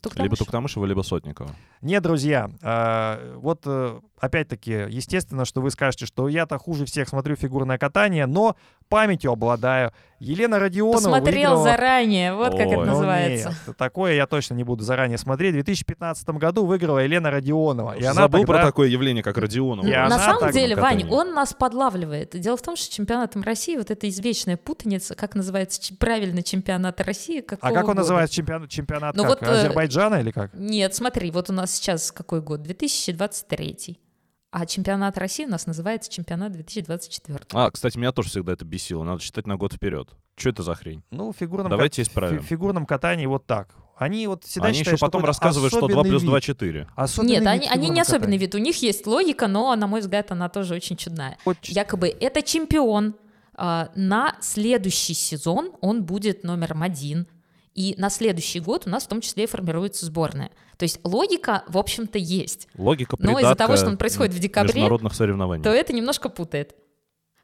Туктамыш. Либо Туктамышева, либо Сотникова. Нет, друзья, э, вот э, опять-таки, естественно, что вы скажете, что я-то хуже всех смотрю фигурное катание, но памятью обладаю. Елена Родионова Посмотрел выиграла- заранее, вот как Ой. это Ну, называется. нет, такое я точно не буду заранее смотреть. В 2015 году выиграла Елена Родионова. И она Забыл тогда- про такое явление, как Родионова. И На самом так деле, Вань, катании. он нас подлавливает. Дело в том, что чемпионатом России вот эта извечная путаница, как называется правильно чемпионат России, А какого как он года? называется чемпионат? Чемпионат Ну как? вот, э, Азербайджана или как? Нет, смотри, вот у нас сейчас какой год? 2023. А чемпионат России у нас называется чемпионат 2024. А, кстати, меня тоже всегда это бесило. Надо считать на год вперед. Что это за хрень? Ну, фигурном, Давайте кат- исправим. фигурном катании вот так. Они вот всегда Они еще считают, что потом какой-то рассказывают, что 2 особенный плюс 2 вид. 4. Особенный Нет, вид они, они не особенный вид. У них есть логика, но, на мой взгляд, она тоже очень чудная. Вот Якобы это чемпион. а, На следующий сезон он будет номером один. И на следующий год у нас в том числе и формируется сборная. То есть логика, в общем-то, есть. Логика Но из-за того, что он происходит в декабре, международных соревнований. то это немножко путает.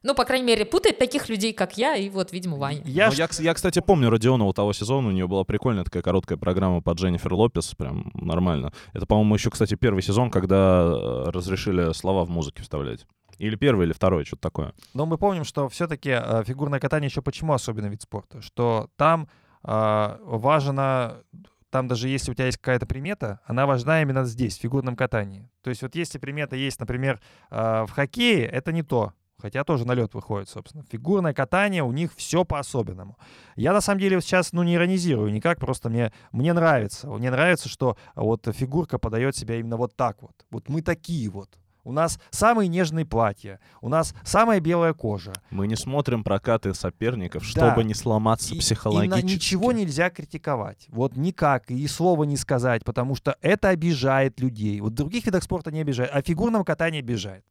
Ну, по крайней мере, путает таких людей, как я, и вот, видимо, Ваня. Я, Ну, я, я, кстати, помню Родионову того сезона, у нее была прикольная такая короткая программа под Дженнифер Лопес, прям нормально. Это, по-моему, еще, кстати, первый сезон, когда э, разрешили слова в музыке вставлять. Или первый, или второй, что-то такое. Но мы помним, что все-таки фигурное катание еще почему особенный вид спорта? Что там э, важно, там даже если у тебя есть какая-то примета, она важна именно здесь, в фигурном катании. То есть вот если примета есть, например, э, в хоккее, это не то. Хотя тоже на лед выходит, собственно. Фигурное катание, у них все по-особенному. Я на самом деле сейчас, ну, не иронизирую никак, просто мне, мне нравится. Мне нравится, что вот фигурка подает себя именно вот так вот. Вот мы такие вот. У нас самые нежные платья, у нас самая белая кожа. Мы не смотрим прокаты соперников, Да. чтобы не сломаться И- психологически. И на ничего нельзя критиковать. Вот никак. И слова не сказать, потому что это обижает людей. Вот в других видах спорта не обижает, а в фигурном катании обижает.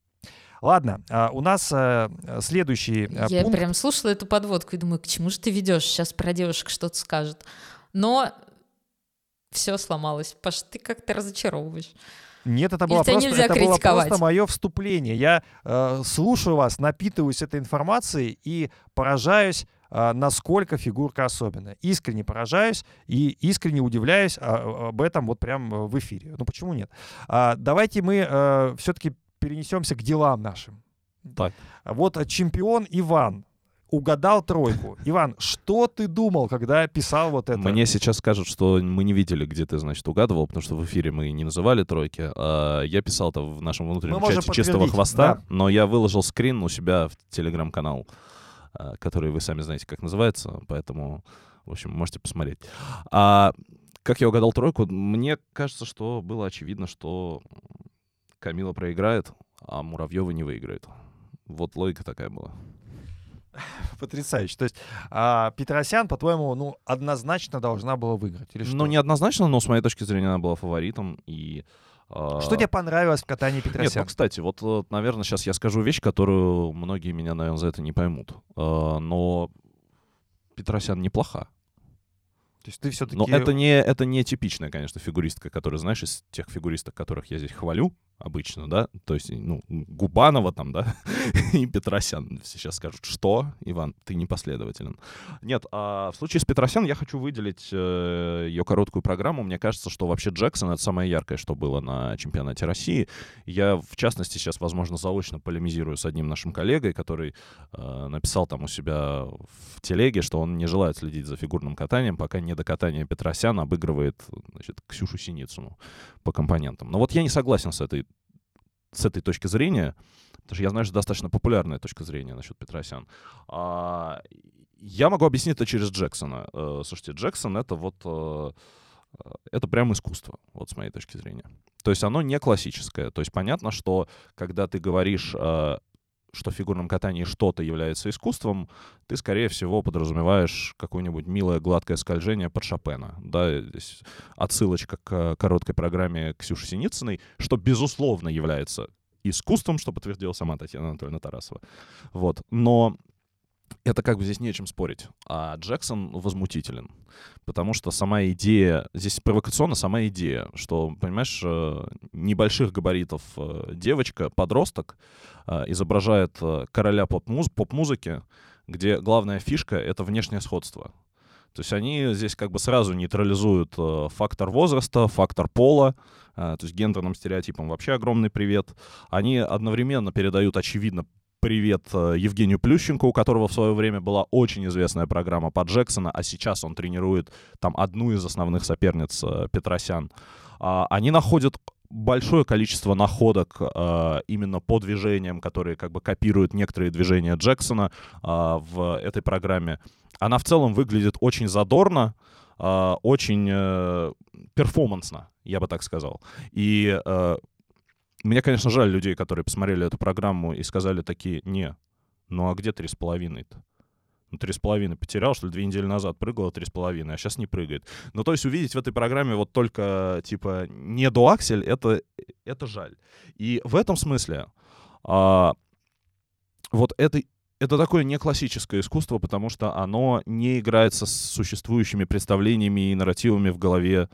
Ладно, а, у нас а, следующий а, Я пункт. прям слушала эту подводку и думаю, к чему же ты ведешь? Сейчас про девушек что-то скажет. Но все сломалось. Паш, ты как-то разочаровываешь. Нет, это было просто, нельзя это было просто мое вступление. Я э, слушаю вас, напитываюсь этой информацией и поражаюсь, а, насколько фигурка особенная. Искренне поражаюсь и искренне удивляюсь а, об этом вот прям э, в эфире. Ну почему нет? А, давайте мы все-таки перенесемся к делам нашим. Так. Вот э, чемпион Иван угадал тройку. Иван, что ты думал, когда писал вот это? Мне сейчас скажут, что мы не видели, где ты, значит, угадывал, потому что в эфире мы не называли тройки. А я писал это в нашем внутреннем Мы чате чистого хвоста, да. но я выложил скрин у себя в телеграм-канал, а, который вы сами знаете, как называется, поэтому, в общем, можете посмотреть. А как я угадал тройку? Мне кажется, что было очевидно, что Камила проиграет, а Муравьева не выиграет. Вот логика такая была. <laughs> Потрясающе. То есть а, Петросян, по-твоему, ну, однозначно должна была выиграть? Или что? Ну, неоднозначно, но с моей точки зрения она была фаворитом. И, а, Что тебе понравилось в катании Нет, ну, Петросян? кстати, вот, вот, наверное, сейчас я скажу вещь, которую многие меня, наверное, за это не поймут. А, но Петросян неплоха. То есть ты все-таки... Но это не, это не типичная, конечно, фигуристка, которая, знаешь, из тех фигуристок, которых я здесь хвалю обычно, да, то есть, ну, Губанова там, да, <laughs> и Петросян. Сейчас скажут, что, Иван, ты непоследователен. Нет, а в случае с Петросян я хочу выделить э, ее короткую программу. Мне кажется, что вообще Джексон — это самое яркое, что было на чемпионате России. Я, в частности, сейчас, возможно, заочно полемизирую с одним нашим коллегой, который э, написал там у себя в телеге, что он не желает следить за фигурным катанием, пока не до катания Петросян обыгрывает значит, Ксюшу Синицыну по компонентам. Но вот я не согласен с этой, с этой точки зрения, Потому что я знаю, что достаточно популярная точка зрения насчет Петросян. А, я могу объяснить это через Джексона. Э, слушайте, Джексон — это вот... Э, это прям искусство, вот с моей точки зрения. То есть оно не классическое. То есть понятно, что когда ты говоришь что в фигурном катании что-то является искусством, ты, скорее всего, подразумеваешь какое-нибудь милое гладкое скольжение под Шопена. Да, здесь отсылочка к короткой программе Ксюши Синицыной, что, безусловно, является искусством, что подтвердила сама Татьяна Анатольевна Тарасова. Вот. Но это как бы здесь не о чем спорить. А Джексон возмутителен. Потому что сама идея, здесь провокационно сама идея, что, понимаешь, э, небольших габаритов э, девочка, подросток, э, изображает короля поп-музыки, где главная фишка — это внешнее сходство. То есть они здесь как бы сразу нейтрализуют фактор возраста, фактор пола, то есть гендерным стереотипам вообще огромный привет. Они одновременно передают, очевидно, привет э, Евгению Плющенко, у которого в свое время была очень известная программа по Джексона, а сейчас он тренирует там одну из основных соперниц э, Петросян. А, они находят большое количество находок э, именно по движениям, которые как бы копируют некоторые движения Джексона э, в этой программе. Она в целом выглядит очень задорно, э, очень э, перформансно, я бы так сказал. И э, мне, конечно, жаль людей, которые посмотрели эту программу и сказали такие, не, ну а где три с половиной-то? Ну, три с половиной потерял, что ли, две недели назад прыгал, три с половиной, а сейчас не прыгает. Ну, то есть увидеть в этой программе вот только, типа, не до аксель, это, это жаль. И в этом смысле а, вот это, это такое не классическое искусство, потому что оно не играется с существующими представлениями и нарративами в голове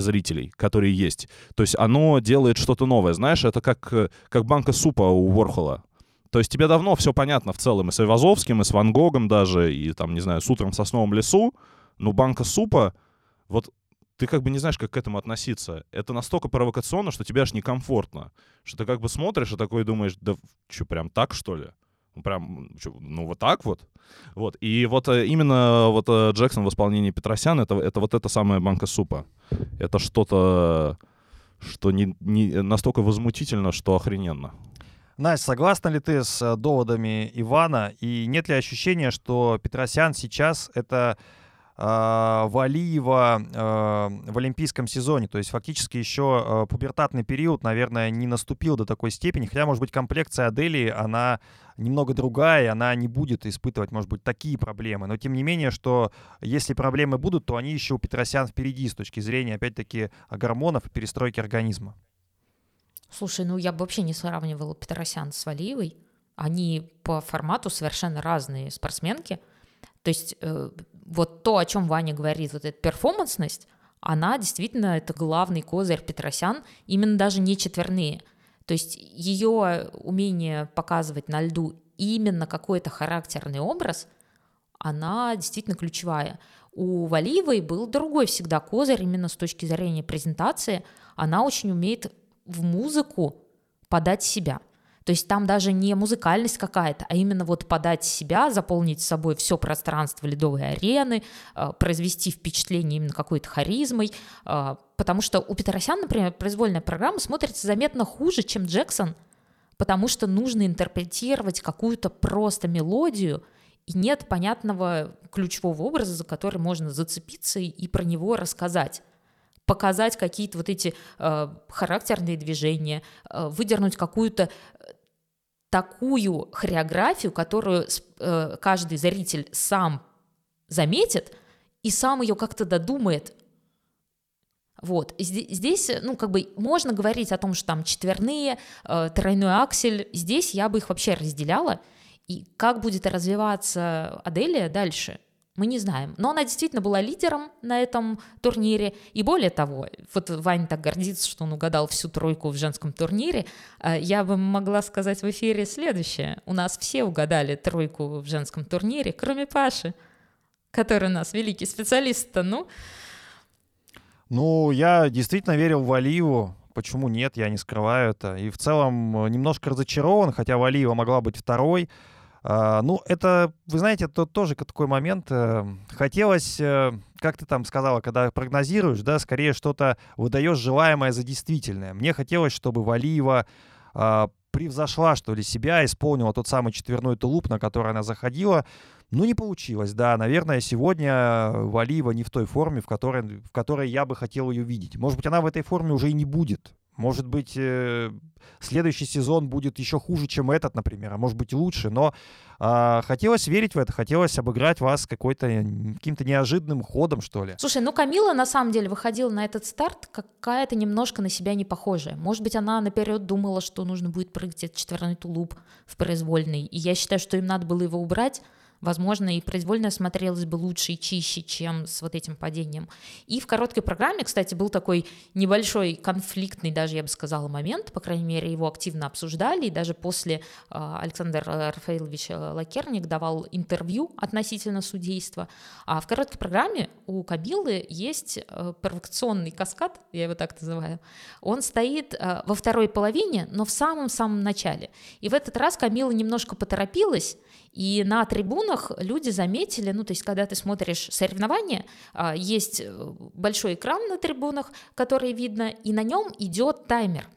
зрителей, которые есть. То есть оно делает что-то новое. Знаешь, это как, э, как банка супа у Ворхола. То есть тебе давно все понятно в целом, и с Айвазовским, и с Ван Гогом даже, и там, не знаю, с утром в сосновом лесу, но банка супа, вот ты как бы не знаешь, как к этому относиться. Это настолько провокационно, что тебе аж некомфортно. Что ты как бы смотришь и такой думаешь, да что, прям так, что ли? Прям, ну, вот так вот. Вот. И вот э, именно вот э, Джексон в исполнении Петросяна, это, это вот эта самая банка супа. Это что-то, что не, не настолько возмутительно, что охрененно. Настя, согласна ли ты с э, доводами Ивана? И нет ли ощущения, что Петросян сейчас это Валиева э, в олимпийском сезоне. То есть фактически еще э, пубертатный период, наверное, не наступил до такой степени. Хотя, может быть, комплекция Адели, она немного другая, она не будет испытывать, может быть, такие проблемы. Но тем не менее, что если проблемы будут, то они еще у Петросян впереди с точки зрения, опять-таки, гормонов и перестройки организма. Слушай, ну я бы вообще не сравнивала Петросян с Валиевой. Они по формату совершенно разные спортсменки. То есть э, вот то, о чем Ваня говорит, вот эта перформансность, она действительно, это главный козырь Петросян, именно даже не четверные. То есть ее умение показывать на льду именно какой-то характерный образ, она действительно ключевая. У Валиевой был другой всегда козырь именно с точки зрения презентации. Она очень умеет в музыку подать себя – то есть там даже не музыкальность какая-то, а именно вот подать себя, заполнить собой все пространство ледовой арены, э, произвести впечатление именно какой-то харизмой, э, потому что у Петросян, например, произвольная программа смотрится заметно хуже, чем Джексон, потому что нужно интерпретировать какую-то просто мелодию, и нет понятного ключевого образа, за который можно зацепиться и про него рассказать показать какие-то вот эти э, характерные движения, э, выдернуть какую-то такую хореографию, которую э, каждый зритель сам заметит и сам ее как-то додумает. Вот. Здесь, ну, как бы можно говорить о том, что там четверные, э, тройной аксель. Здесь я бы их вообще разделяла. И как будет развиваться Аделия дальше, мы не знаем. Но она действительно была лидером на этом турнире. И более того, вот Ваня так гордится, что он угадал всю тройку в женском турнире. А я бы могла сказать в эфире следующее. У нас все угадали тройку в женском турнире, кроме Паши, который у нас великий специалист-то. Ну, ну, я действительно верил в Алиеву. Почему нет, я не скрываю это. И в целом немножко разочарован, хотя Валиева могла быть второй. А, ну, это, вы знаете, это тоже такой момент. Э, хотелось, э, как ты там сказала, когда прогнозируешь, да, скорее что-то выдаешь желаемое за действительное. Мне хотелось, чтобы Валиева а, превзошла, что ли, себя, исполнила тот самый четверной тулуп, на который она заходила. Ну, не получилось, да. Наверное, сегодня Валиева не в той форме, в которой, в которой я бы хотел ее видеть. Может быть, она в этой форме уже и не будет. Может быть, э, следующий сезон будет еще хуже, чем этот, например, а может быть лучше. Но э, хотелось верить в это, хотелось обыграть вас какой-то каким-то неожиданным ходом, что ли. Слушай, ну Камила на самом деле выходила на этот старт какая-то немножко на себя не похожая. Может быть, она наперед думала, что нужно будет прыгать этот четверной тулуп в произвольный. И я считаю, что им надо было его убрать, возможно, и произвольно смотрелось бы лучше и чище, чем с вот этим падением. И в короткой программе, кстати, был такой небольшой конфликтный, даже я бы сказала, момент, по крайней мере, его активно обсуждали, и даже после а, Александр Рафаилович Лакерник давал интервью относительно судейства. А в короткой программе у Кабилы есть провокационный каскад, я его так называю. Он стоит во второй половине, но в самом-самом начале. И в этот раз Камила немножко поторопилась, и на трибунах люди заметили, ну, то есть, когда ты смотришь соревнования, а, есть э, большой экран на трибунах, который видно, и на нем идет таймер.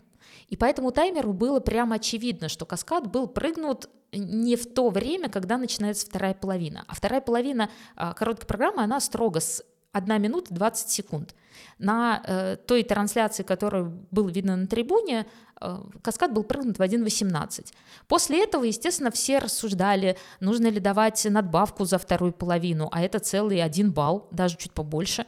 И по этому таймеру было прямо очевидно, что каскад был прыгнут не в то время, когда начинается вторая половина. А вторая половина а, короткой программы, она строго с 1 минута 20 секунд. На э, той трансляции, которую было видно на трибуне, э, каскад был прыгнут в 1.18. После этого, естественно, все рассуждали, нужно ли давать надбавку за вторую половину, а это целый один балл, даже чуть побольше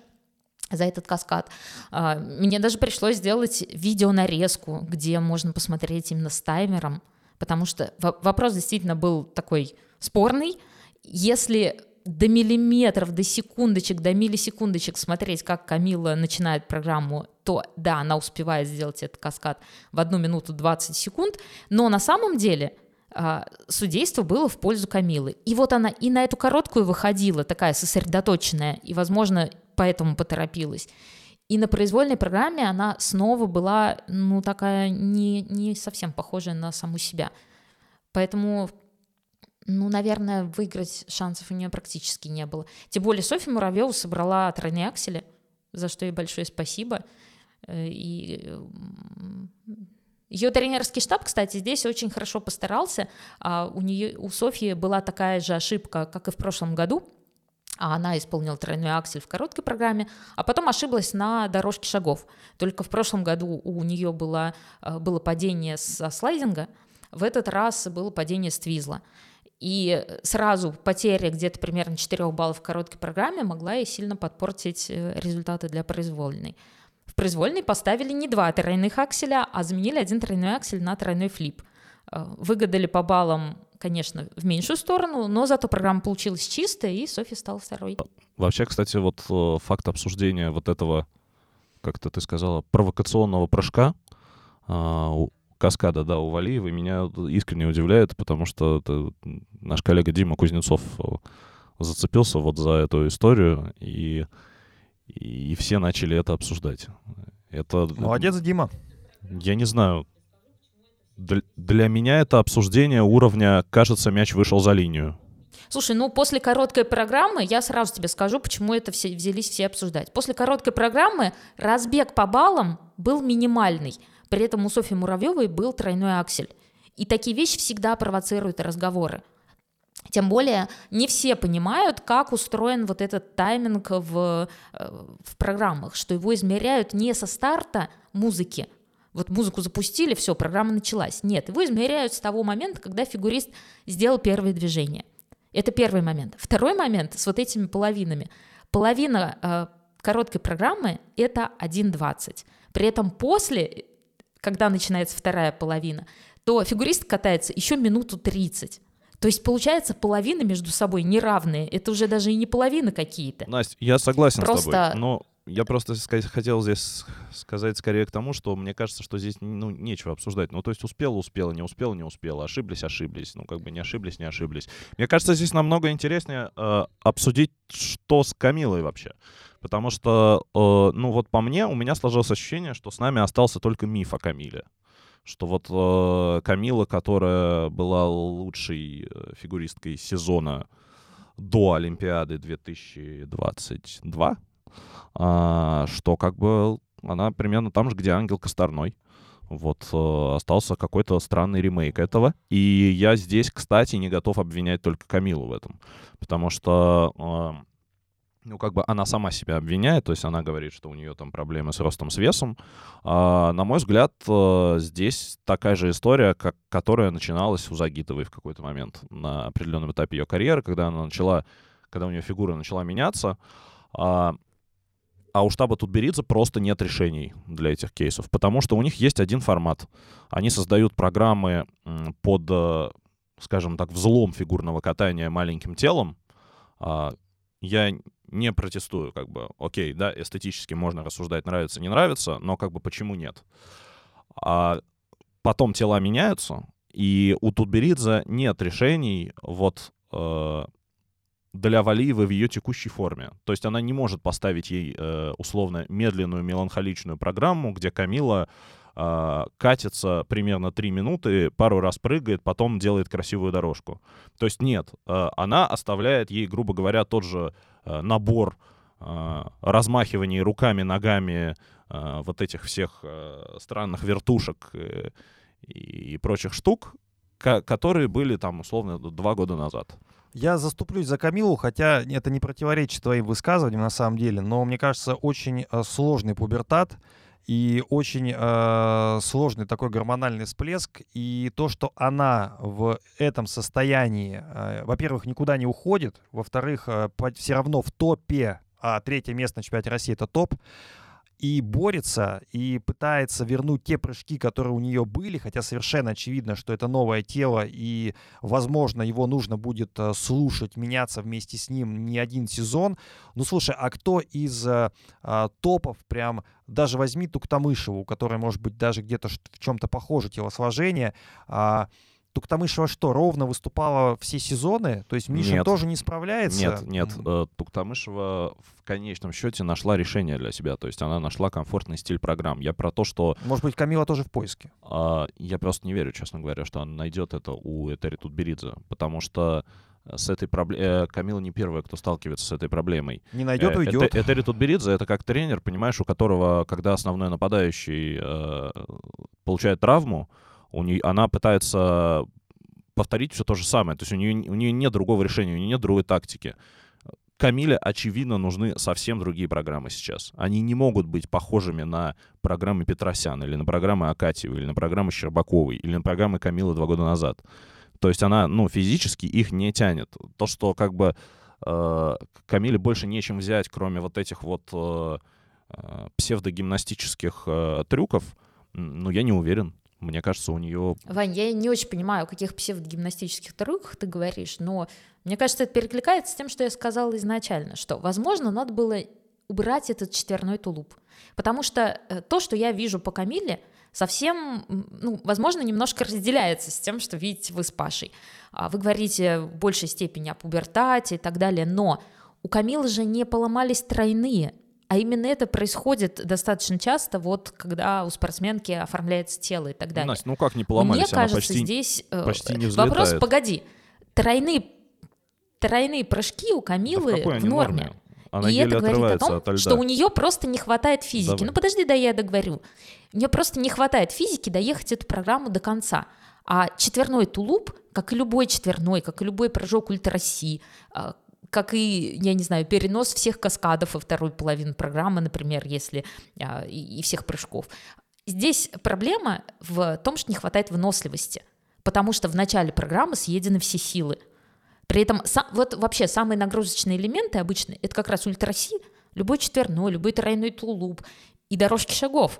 за этот каскад. Э, мне даже пришлось сделать видеонарезку, где можно посмотреть именно с таймером, потому что вопрос действительно был такой спорный. Если до миллиметров, до секундочек, до миллисекундочек смотреть, как Камила начинает программу, то да, она успевает сделать этот каскад в одну минуту 20 секунд, но на самом деле а, судейство было в пользу Камилы. И вот она и на эту короткую выходила, такая сосредоточенная, и, возможно, поэтому поторопилась. И на произвольной программе она снова была, ну, такая не, не совсем похожая на саму себя. Поэтому ну, наверное, выиграть шансов у нее практически не было. Тем более Софья Муравьева собрала тройные аксели, за что ей большое спасибо. Э, и ее тренерский штаб, кстати, здесь очень хорошо постарался. А у нее, у Софьи была такая же ошибка, как и в прошлом году. А она исполнила тройной аксель в короткой программе, а потом ошиблась на дорожке шагов. Только в прошлом году у нее было, э, было падение со слайдинга, в этот раз было падение с твизла. И сразу потеря где-то примерно 4 баллов в короткой программе могла и сильно подпортить э, результаты для произвольной. В произвольной поставили не два тройных акселя, а заменили один тройной аксель на тройной флип. Э, выгадали по баллам, конечно, в меньшую сторону, но зато программа получилась чистая, и Софья стала второй. Вообще, кстати, вот э, факт обсуждения вот этого, как-то ты сказала, провокационного прыжка а, каскада, да, у Валиевой меня искренне удивляет, потому что это наш коллега Дима Кузнецов э, зацепился вот за эту историю, и, и все начали это обсуждать. Это, Молодец, Дима. Я не знаю. Для, для меня это обсуждение уровня «кажется, мяч вышел за линию». Слушай, ну после короткой программы, я сразу тебе скажу, почему это все взялись все обсуждать. После короткой программы разбег по баллам был минимальный. При этом у Софьи Муравьевой был тройной аксель. И такие вещи всегда провоцируют разговоры. Тем более не все понимают, как устроен вот этот тайминг в, э, в программах, что его измеряют не со старта музыки, вот музыку запустили, все, программа началась. Нет, его измеряют с того момента, когда фигурист сделал первые движения. Это первый момент. Второй момент с вот этими половинами. Половина э, короткой программы — это 1.20. При этом после когда начинается вторая половина, то фигурист катается еще минуту 30. То есть получается половины между собой неравные. Это уже даже и не половины какие-то. Настя, я согласен просто... с тобой, но я просто сказать, хотел здесь сказать скорее к тому, что мне кажется, что здесь ну, нечего обсуждать. Ну, то есть успела, успела, не успела, не успела, ошиблись, ошиблись. Ну, как бы не ошиблись, не ошиблись. Мне кажется, здесь намного интереснее э, обсудить, что с Камилой вообще. Потому что, э, ну вот по мне, у меня сложилось ощущение, что с нами остался только миф о Камиле. Что вот э, Камила, которая была лучшей э, фигуристкой сезона до Олимпиады 2022, э, что как бы она примерно там же, где Ангел Косторной. Вот э, остался какой-то странный ремейк этого. И я здесь, кстати, не готов обвинять только Камилу в этом. Потому что э, ну, как бы она сама себя обвиняет, то есть она говорит, что у нее там проблемы с ростом, с весом. А, на мой взгляд, э, здесь такая же история, как, которая начиналась у Загитовой в какой-то момент на определенном этапе ее карьеры, когда она начала, когда у нее фигура начала меняться. А, а у штаба Тутберидзе просто нет решений для этих кейсов, потому что у них есть один формат. Они создают программы под, э, скажем так, взлом фигурного катания маленьким телом. А, я не протестую, как бы, окей, да, эстетически можно рассуждать, нравится, не нравится, но как бы почему нет? А потом тела меняются, и у Тутберидзе нет решений вот э, для Валиевой в ее текущей форме. То есть она не может поставить ей э, условно медленную меланхоличную программу, где Камила катится примерно 3 минуты, пару раз прыгает, потом делает красивую дорожку. То есть нет, э, она оставляет ей, грубо говоря, тот же э, набор размахиваний руками, ногами, вот этих всех странных вертушек э, и прочих штук, которые были там условно два года назад. Я заступлюсь за Камилу, хотя это не противоречит твоим высказываниям на самом деле, но мне кажется, очень э, сложный пубертат и очень э, сложный такой гормональный всплеск. И то, что она в этом состоянии, э, во-первых, никуда не уходит, во-вторых, э, все равно в топе, а третье место на чемпионате России это топ, и борется, и пытается вернуть те прыжки, которые у нее были, хотя совершенно очевидно, что это новое тело, и, возможно, его нужно будет э, слушать, меняться вместе с ним не один сезон. Ну, слушай, а кто из а, топов прям даже возьми Туктамышеву, которая, может быть, даже где-то в чем-то похоже телосложение, а, Туктамышева что, ровно выступала все сезоны? То есть Миша нет. тоже не справляется? Нет, нет. Mm-hmm. Туктамышева в конечном счете нашла решение для себя. То есть она нашла комфортный стиль программ. Я про то, что... Может быть, Камила тоже в поиске? А, я просто не верю, честно говоря, что она найдет это у Этери Тутберидзе. Потому что с этой проблемой... Э, Камила не первая, кто сталкивается с этой проблемой. Не найдет, э, уйдет. Этери Тутберидзе — это как тренер, понимаешь, у которого, когда основной нападающий э, получает травму, у нее, она пытается повторить все то же самое. То есть у нее, у нее нет другого решения, у нее нет другой тактики. Камиле, очевидно, нужны совсем другие программы сейчас. Они не могут быть похожими на программы Петросяна, или на программы Акатьевой, или на программы Щербаковой, или на программы Камилы два года назад. То есть она, ну, физически их не тянет. То, что как бы э, Камиле больше нечем взять, кроме вот этих вот э, э псевдогимнастических э, трюков, ну, я не уверен. Мне кажется, у нее... Вань, я не очень понимаю, о каких псевдогимнастических трюках ты говоришь, но мне кажется, это перекликается с тем, что я сказала изначально, что, возможно, надо было убрать этот четверной тулуп. Потому что э, то, что я вижу по Камиле, совсем, ну, возможно, немножко разделяется с тем, что видите вы с Пашей. А вы говорите в большей степени о пубертате и так далее, но у Камилы же не поломались тройные. А именно это происходит достаточно часто, вот когда у спортсменки оформляется тело и так далее. Настя, ну как не поломались? Мне кажется, почти, здесь э, почти не взлетает. вопрос, погоди, тройные, тройные прыжки у Камилы да в, в норме. норме? Она и это говорит о том, что у нее просто не хватает физики. Давай. Ну подожди, да я договорю. У нее просто не хватает физики доехать эту программу до конца. А четверной тулуп, как и любой четверной, как и любой прыжок ультраси, а, как и, я не знаю, перенос всех каскадов во вторую половину программы, например, если а, и, всех прыжков. Здесь проблема в том, что не хватает выносливости, потому что в начале программы съедены все силы. При этом вот вообще самые нагрузочные элементы обычно это как раз ультраси, любой четверной, любой тройной тулуп и дорожки шагов.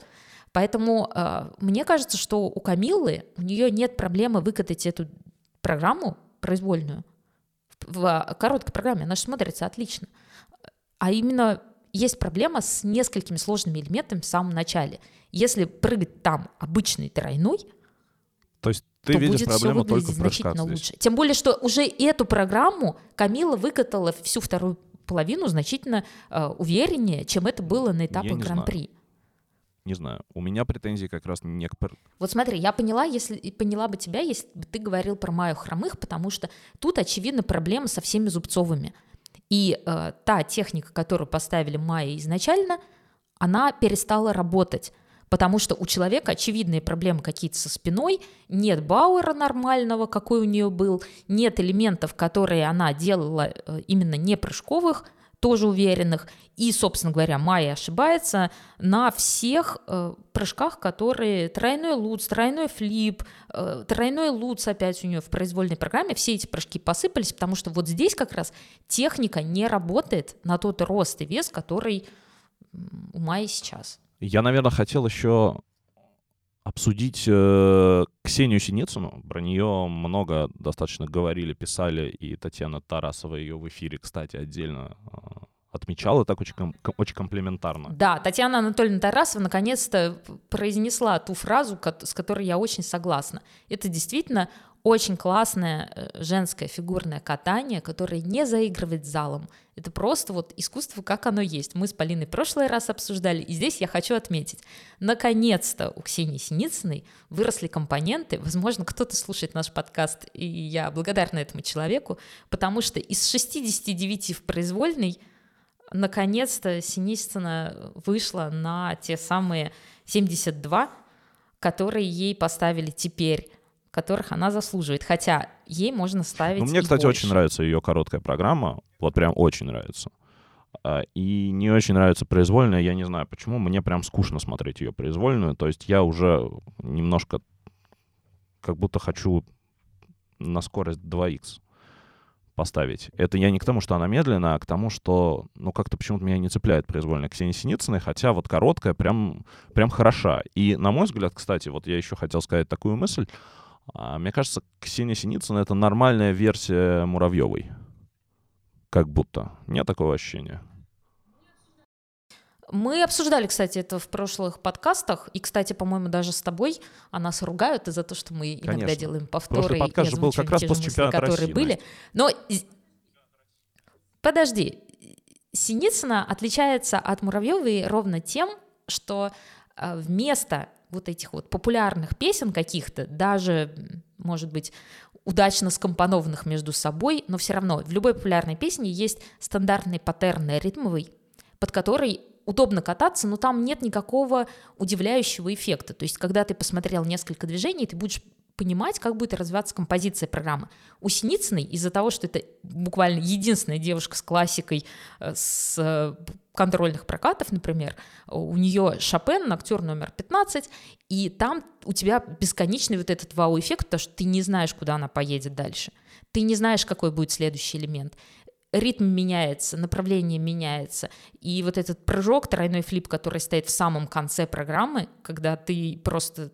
Поэтому э, мне кажется, что у Камиллы у нее нет проблемы выкатать эту программу произвольную в короткой программе, она же смотрится отлично. А именно есть проблема с несколькими сложными элементами в самом начале. Если прыгать там обычный тройной, то есть ты то видишь будет проблему все выглядеть значительно здесь. лучше. Тем более, что уже эту программу Камила выкатала всю вторую половину значительно э, увереннее, чем это было на этапах Гран-при не знаю, у меня претензии как раз не к... Вот смотри, я поняла, если поняла бы тебя, если бы ты говорил про Маю Хромых, потому что тут, очевидно, проблема со всеми Зубцовыми. И э, та техника, которую поставили Майя изначально, она перестала работать, Потому что у человека очевидные проблемы какие-то со спиной, нет Бауэра нормального, какой у нее был, нет элементов, которые она делала э, именно не прыжковых, тоже уверенных. И, собственно говоря, Майя ошибается на всех э, прыжках, которые тройной луц, тройной флип, э, тройной луц опять у нее в произвольной программе. Все эти прыжки посыпались, потому что вот здесь как раз техника не работает на тот рост и вес, который у Майи сейчас. Я, наверное, хотел еще обсудить э, Ксению Синицыну. Про нее много достаточно говорили, писали, и Татьяна Тарасова ее в эфире, кстати, отдельно э, отмечала так очень, ком- очень комплиментарно. Да, Татьяна Анатольевна Тарасова наконец-то произнесла ту фразу, с которой я очень согласна. Это действительно очень классное э, женское фигурное катание, которое не заигрывает залом. Это просто вот искусство, как оно есть. Мы с Полиной в прошлый раз обсуждали, и здесь я хочу отметить. Наконец-то у Ксении Синицыной выросли компоненты. Возможно, кто-то слушает наш подкаст, и я благодарна этому человеку, потому что из 69 в произвольной наконец-то Синицына вышла на те самые 72, которые ей поставили теперь которых она заслуживает. Хотя ей можно ставить. Ну, мне, кстати, больше. очень нравится ее короткая программа. Вот прям очень нравится. А, и не очень нравится произвольная, я не знаю почему, мне прям скучно смотреть ее произвольную, то есть я уже немножко как будто хочу на скорость 2х поставить. Это я не к тому, что она медленная, а к тому, что, ну, как-то почему-то меня не цепляет произвольная Ксения Синицыной, хотя вот короткая прям, прям хороша. И, на мой взгляд, кстати, вот я еще хотел сказать такую мысль, мне кажется, Ксения Синицына — это нормальная версия Муравьевой. Как будто. Нет такого ощущения. Мы обсуждали, кстати, это в прошлых подкастах, и, кстати, по-моему, даже с тобой, а нас ругают из-за того, что мы Конечно. иногда делаем повторы Прошлый подкаст же был как раз после мысли, которые России, были. Но подожди, Синицына отличается от Муравьевой ровно тем, что а, вместо вот этих вот популярных песен каких-то, даже, может быть, удачно скомпонованных между собой, но все равно в любой популярной песне есть стандартный паттерн ритмовый, под который удобно кататься, но там нет никакого удивляющего эффекта. То есть, когда ты посмотрел несколько движений, ты будешь понимать, как будет развиваться композиция программы. У Синицыной из-за того, что это буквально единственная девушка с классикой, э, с э, контрольных прокатов, например, у нее Шопен, актер номер 15, и там у тебя бесконечный вот этот вау-эффект, потому что ты не знаешь, куда она поедет дальше. Ты не знаешь, какой будет следующий элемент ритм меняется, направление меняется. И вот этот прыжок, тройной флип, который стоит в самом конце программы, когда ты просто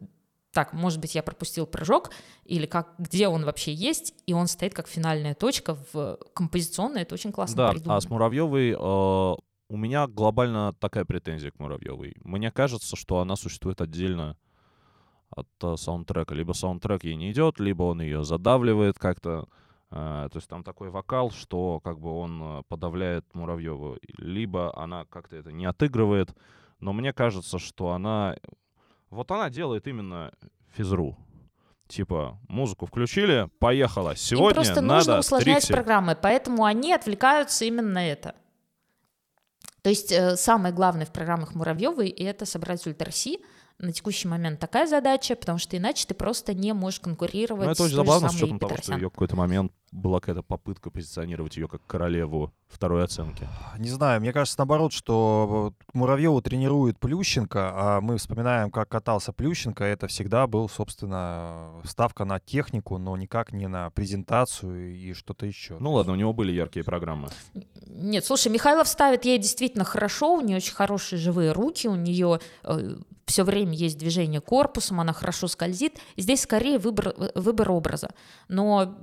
так, может быть, я пропустил прыжок, или как, где он вообще есть, и он стоит как финальная точка в композиционной, это очень классно Да, придумано. а с Муравьевой э, у меня глобально такая претензия к Муравьевой. Мне кажется, что она существует отдельно от э, саундтрека. Либо саундтрек ей не идет, либо он ее задавливает как-то. Э, то есть там такой вокал, что как бы он э, подавляет Муравьеву. Либо она как-то это не отыгрывает. Но мне кажется, что она вот она делает именно физру. Типа, музыку включили, поехала. Сегодня Им просто надо нужно усложнять трикси. программы, поэтому они отвлекаются именно на это. То есть э, самое главное в программах Муравьевой — это собрать ультраси, на текущий момент такая задача, потому что иначе ты просто не можешь конкурировать Ну, это очень забавно, с учетом того, что ее какой-то момент была какая-то попытка позиционировать ее как королеву второй оценки. Не знаю, мне кажется, наоборот, что Муравьеву тренирует Плющенко, а мы вспоминаем, как катался Плющенко, это всегда был, собственно, ставка на технику, но никак не на презентацию и что-то еще. Ну ладно, у него были яркие программы. Нет, слушай, Михайлов ставит ей действительно хорошо, у нее очень хорошие живые руки, у нее э, все время есть движение корпусом, она хорошо скользит. Здесь скорее выбор, выбор образа. Но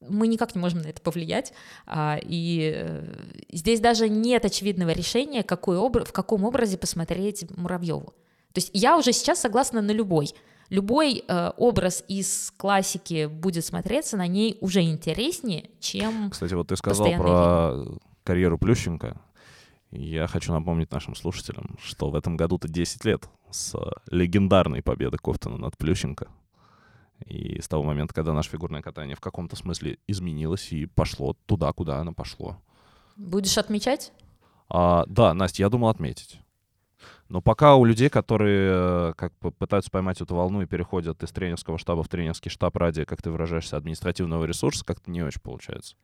мы никак не можем на это повлиять. А, и э, здесь даже нет очевидного решения, какой обра- в каком образе посмотреть Муравьеву. То есть я уже сейчас согласна на любой. Любой э, образ из классики будет смотреться на ней уже интереснее, чем Кстати, вот ты сказал про линия. карьеру Плющенко. Я хочу напомнить нашим слушателям, что в этом году-то 10 лет с легендарной победы Кофтона над Плющенко. И с того момента, когда наше фигурное катание в каком-то смысле изменилось и пошло туда, куда оно пошло. Будешь отмечать? А, да, Настя, я думал отметить. Но пока у людей, которые э, как бы пытаются поймать эту волну и переходят из тренерского штаба в тренерский штаб ради, как ты выражаешься, административного ресурса, как-то не очень получается.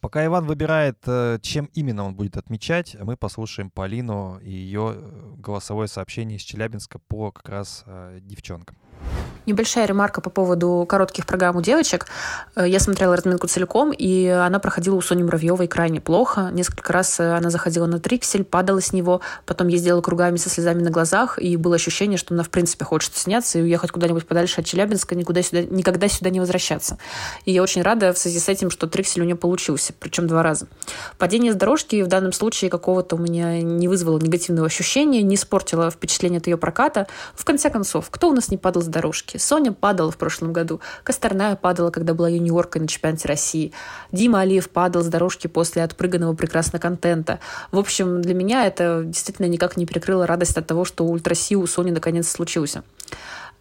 Пока Иван выбирает, э, чем именно он будет отмечать, мы послушаем Полину и ее э, голосовое сообщение из Челябинска по как раз девчонкам. Небольшая ремарка по поводу коротких программ у девочек. Э, я смотрела разминку целиком, и она проходила у Сони Муравьевой крайне плохо. Несколько раз э, она заходила на триксель, падала с него, потом ездила кругами со слезами на глазах, и было ощущение, что она, в принципе, хочет сняться и уехать куда-нибудь подальше от Челябинска, никуда сюда, никогда сюда не возвращаться. И я очень рада в связи с этим, что триксель у нее получился, причем два раза. Падение с дорожки в данном случае какого-то у меня не вызвало негативного ощущения, не испортило впечатление от ее проката. В конце концов, кто у нас не падал с дорожки? Соня падала в прошлом году. Косторная падала, когда была юниоркой на чемпионате России. Дима Алиев падал с дорожки после отпрыганного прекрасного контента. В общем, для меня это действительно никак не перекрыло радость от того, что ультраси у Сони наконец случился.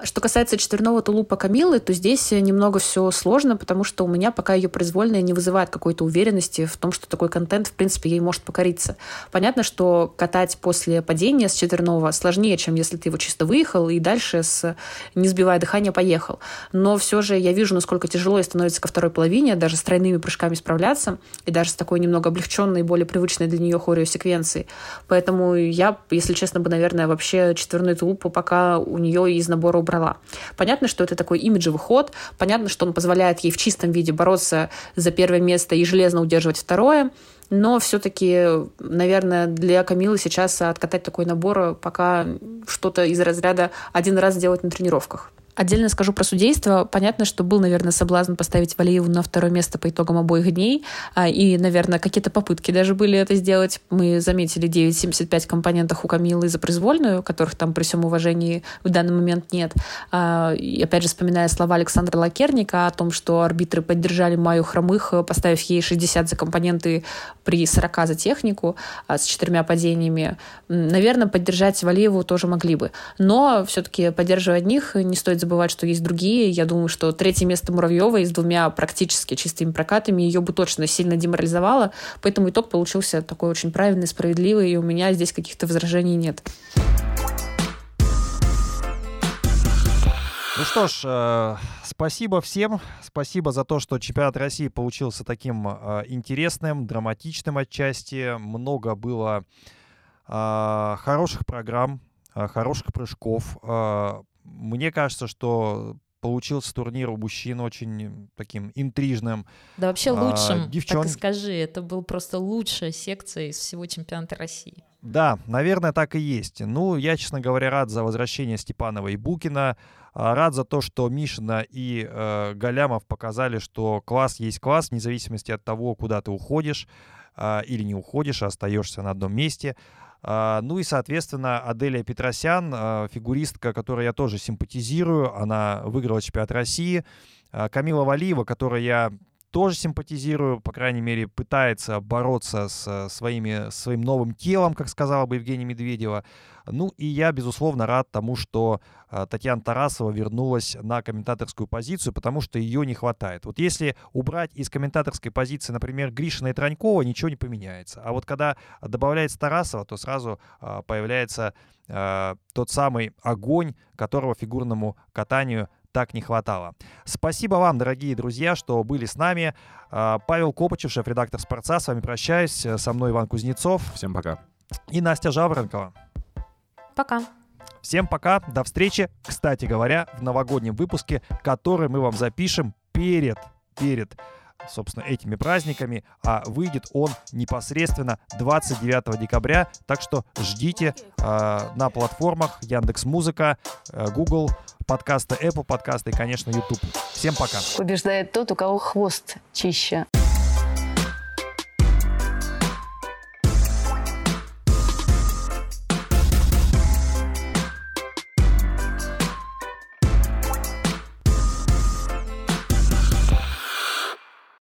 Что касается четверного тулупа Камилы, то здесь немного все сложно, потому что у меня пока ее произвольная не вызывает какой-то уверенности в том, что такой контент, в принципе, ей может покориться. Понятно, что катать после падения с четверного сложнее, чем если ты его чисто выехал и дальше, с, не сбивая дыхания, поехал. Но все же я вижу, насколько тяжело ей становится ко второй половине, даже с тройными прыжками справляться, и даже с такой немного облегченной, более привычной для нее хореосеквенцией. Поэтому я, если честно, бы, наверное, вообще четверной тулуп пока у нее из набора убрала. Понятно, что это такой имиджевый ход, понятно, что он позволяет ей в чистом виде бороться за первое место и железно удерживать второе, но все-таки, наверное, для Камилы сейчас откатать такой набор пока что-то из разряда один раз сделать на тренировках. Отдельно скажу про судейство. Понятно, что был, наверное, соблазн поставить Валиеву на второе место по итогам обоих дней. А, и, наверное, какие-то попытки даже были это сделать. Мы заметили 9,75 компонентах у Камилы за произвольную, которых там при всем уважении в данный момент нет. А, и, опять же, вспоминая слова Александра Лакерника о том, что арбитры поддержали Маю Хромых, поставив ей 60 за компоненты при 40 за технику а, с четырьмя падениями. Наверное, поддержать Валиеву тоже могли бы. Но все-таки поддерживая одних, не стоит забывать забывать, что есть другие. Я думаю, что третье место Муравьевой с двумя практически чистыми прокатами ее бы точно сильно деморализовало. Поэтому итог получился такой очень правильный, справедливый, и у меня здесь каких-то возражений нет. Ну что ж, э, спасибо всем. Спасибо за то, что чемпионат России получился таким э, интересным, драматичным отчасти. Много было э, хороших программ, э, хороших прыжков. Мне кажется, что получился турнир у мужчин очень таким интрижным. Да вообще лучшим, а, девчон... так и скажи, это был просто лучшая секция из всего чемпионата России. Да, наверное, так и есть. Ну, я, честно говоря, рад за возвращение Степанова и Букина. А, рад за то, что Мишина и э, Галямов показали, что класс есть класс, вне зависимости от того, куда ты уходишь э, или не уходишь, а остаешься на одном месте. А, ну и, соответственно, Аделия Петросян, а, фигуристка, которой я тоже симпатизирую, она выиграла чемпионат России. А, Камила Валиева, которой я тоже симпатизирую, по крайней мере, пытается бороться с своими, своим новым телом, как сказала бы Евгения Медведева. Ну и я, безусловно, рад тому, что э, Татьяна Тарасова вернулась на комментаторскую позицию, потому что ее не хватает. Вот если убрать из комментаторской позиции, например, Гришина и Транькова, ничего не поменяется. А вот когда добавляется Тарасова, то сразу э, появляется э, тот самый огонь, которого фигурному катанию так не хватало. Спасибо вам, дорогие друзья, что были с нами. Павел Копачев, шеф-редактор «Спорца». С вами прощаюсь. Со мной Иван Кузнецов. Всем пока. И Настя Жаворонкова. Пока. Всем пока, до встречи, кстати говоря, в новогоднем выпуске, который мы вам запишем перед, перед собственно, этими праздниками, а выйдет он непосредственно 29 декабря, так что ждите э, на платформах Яндекс Музыка, э, Google подкасты, Apple подкасты и, конечно, YouTube. Всем пока. Побеждает тот, у кого хвост чище.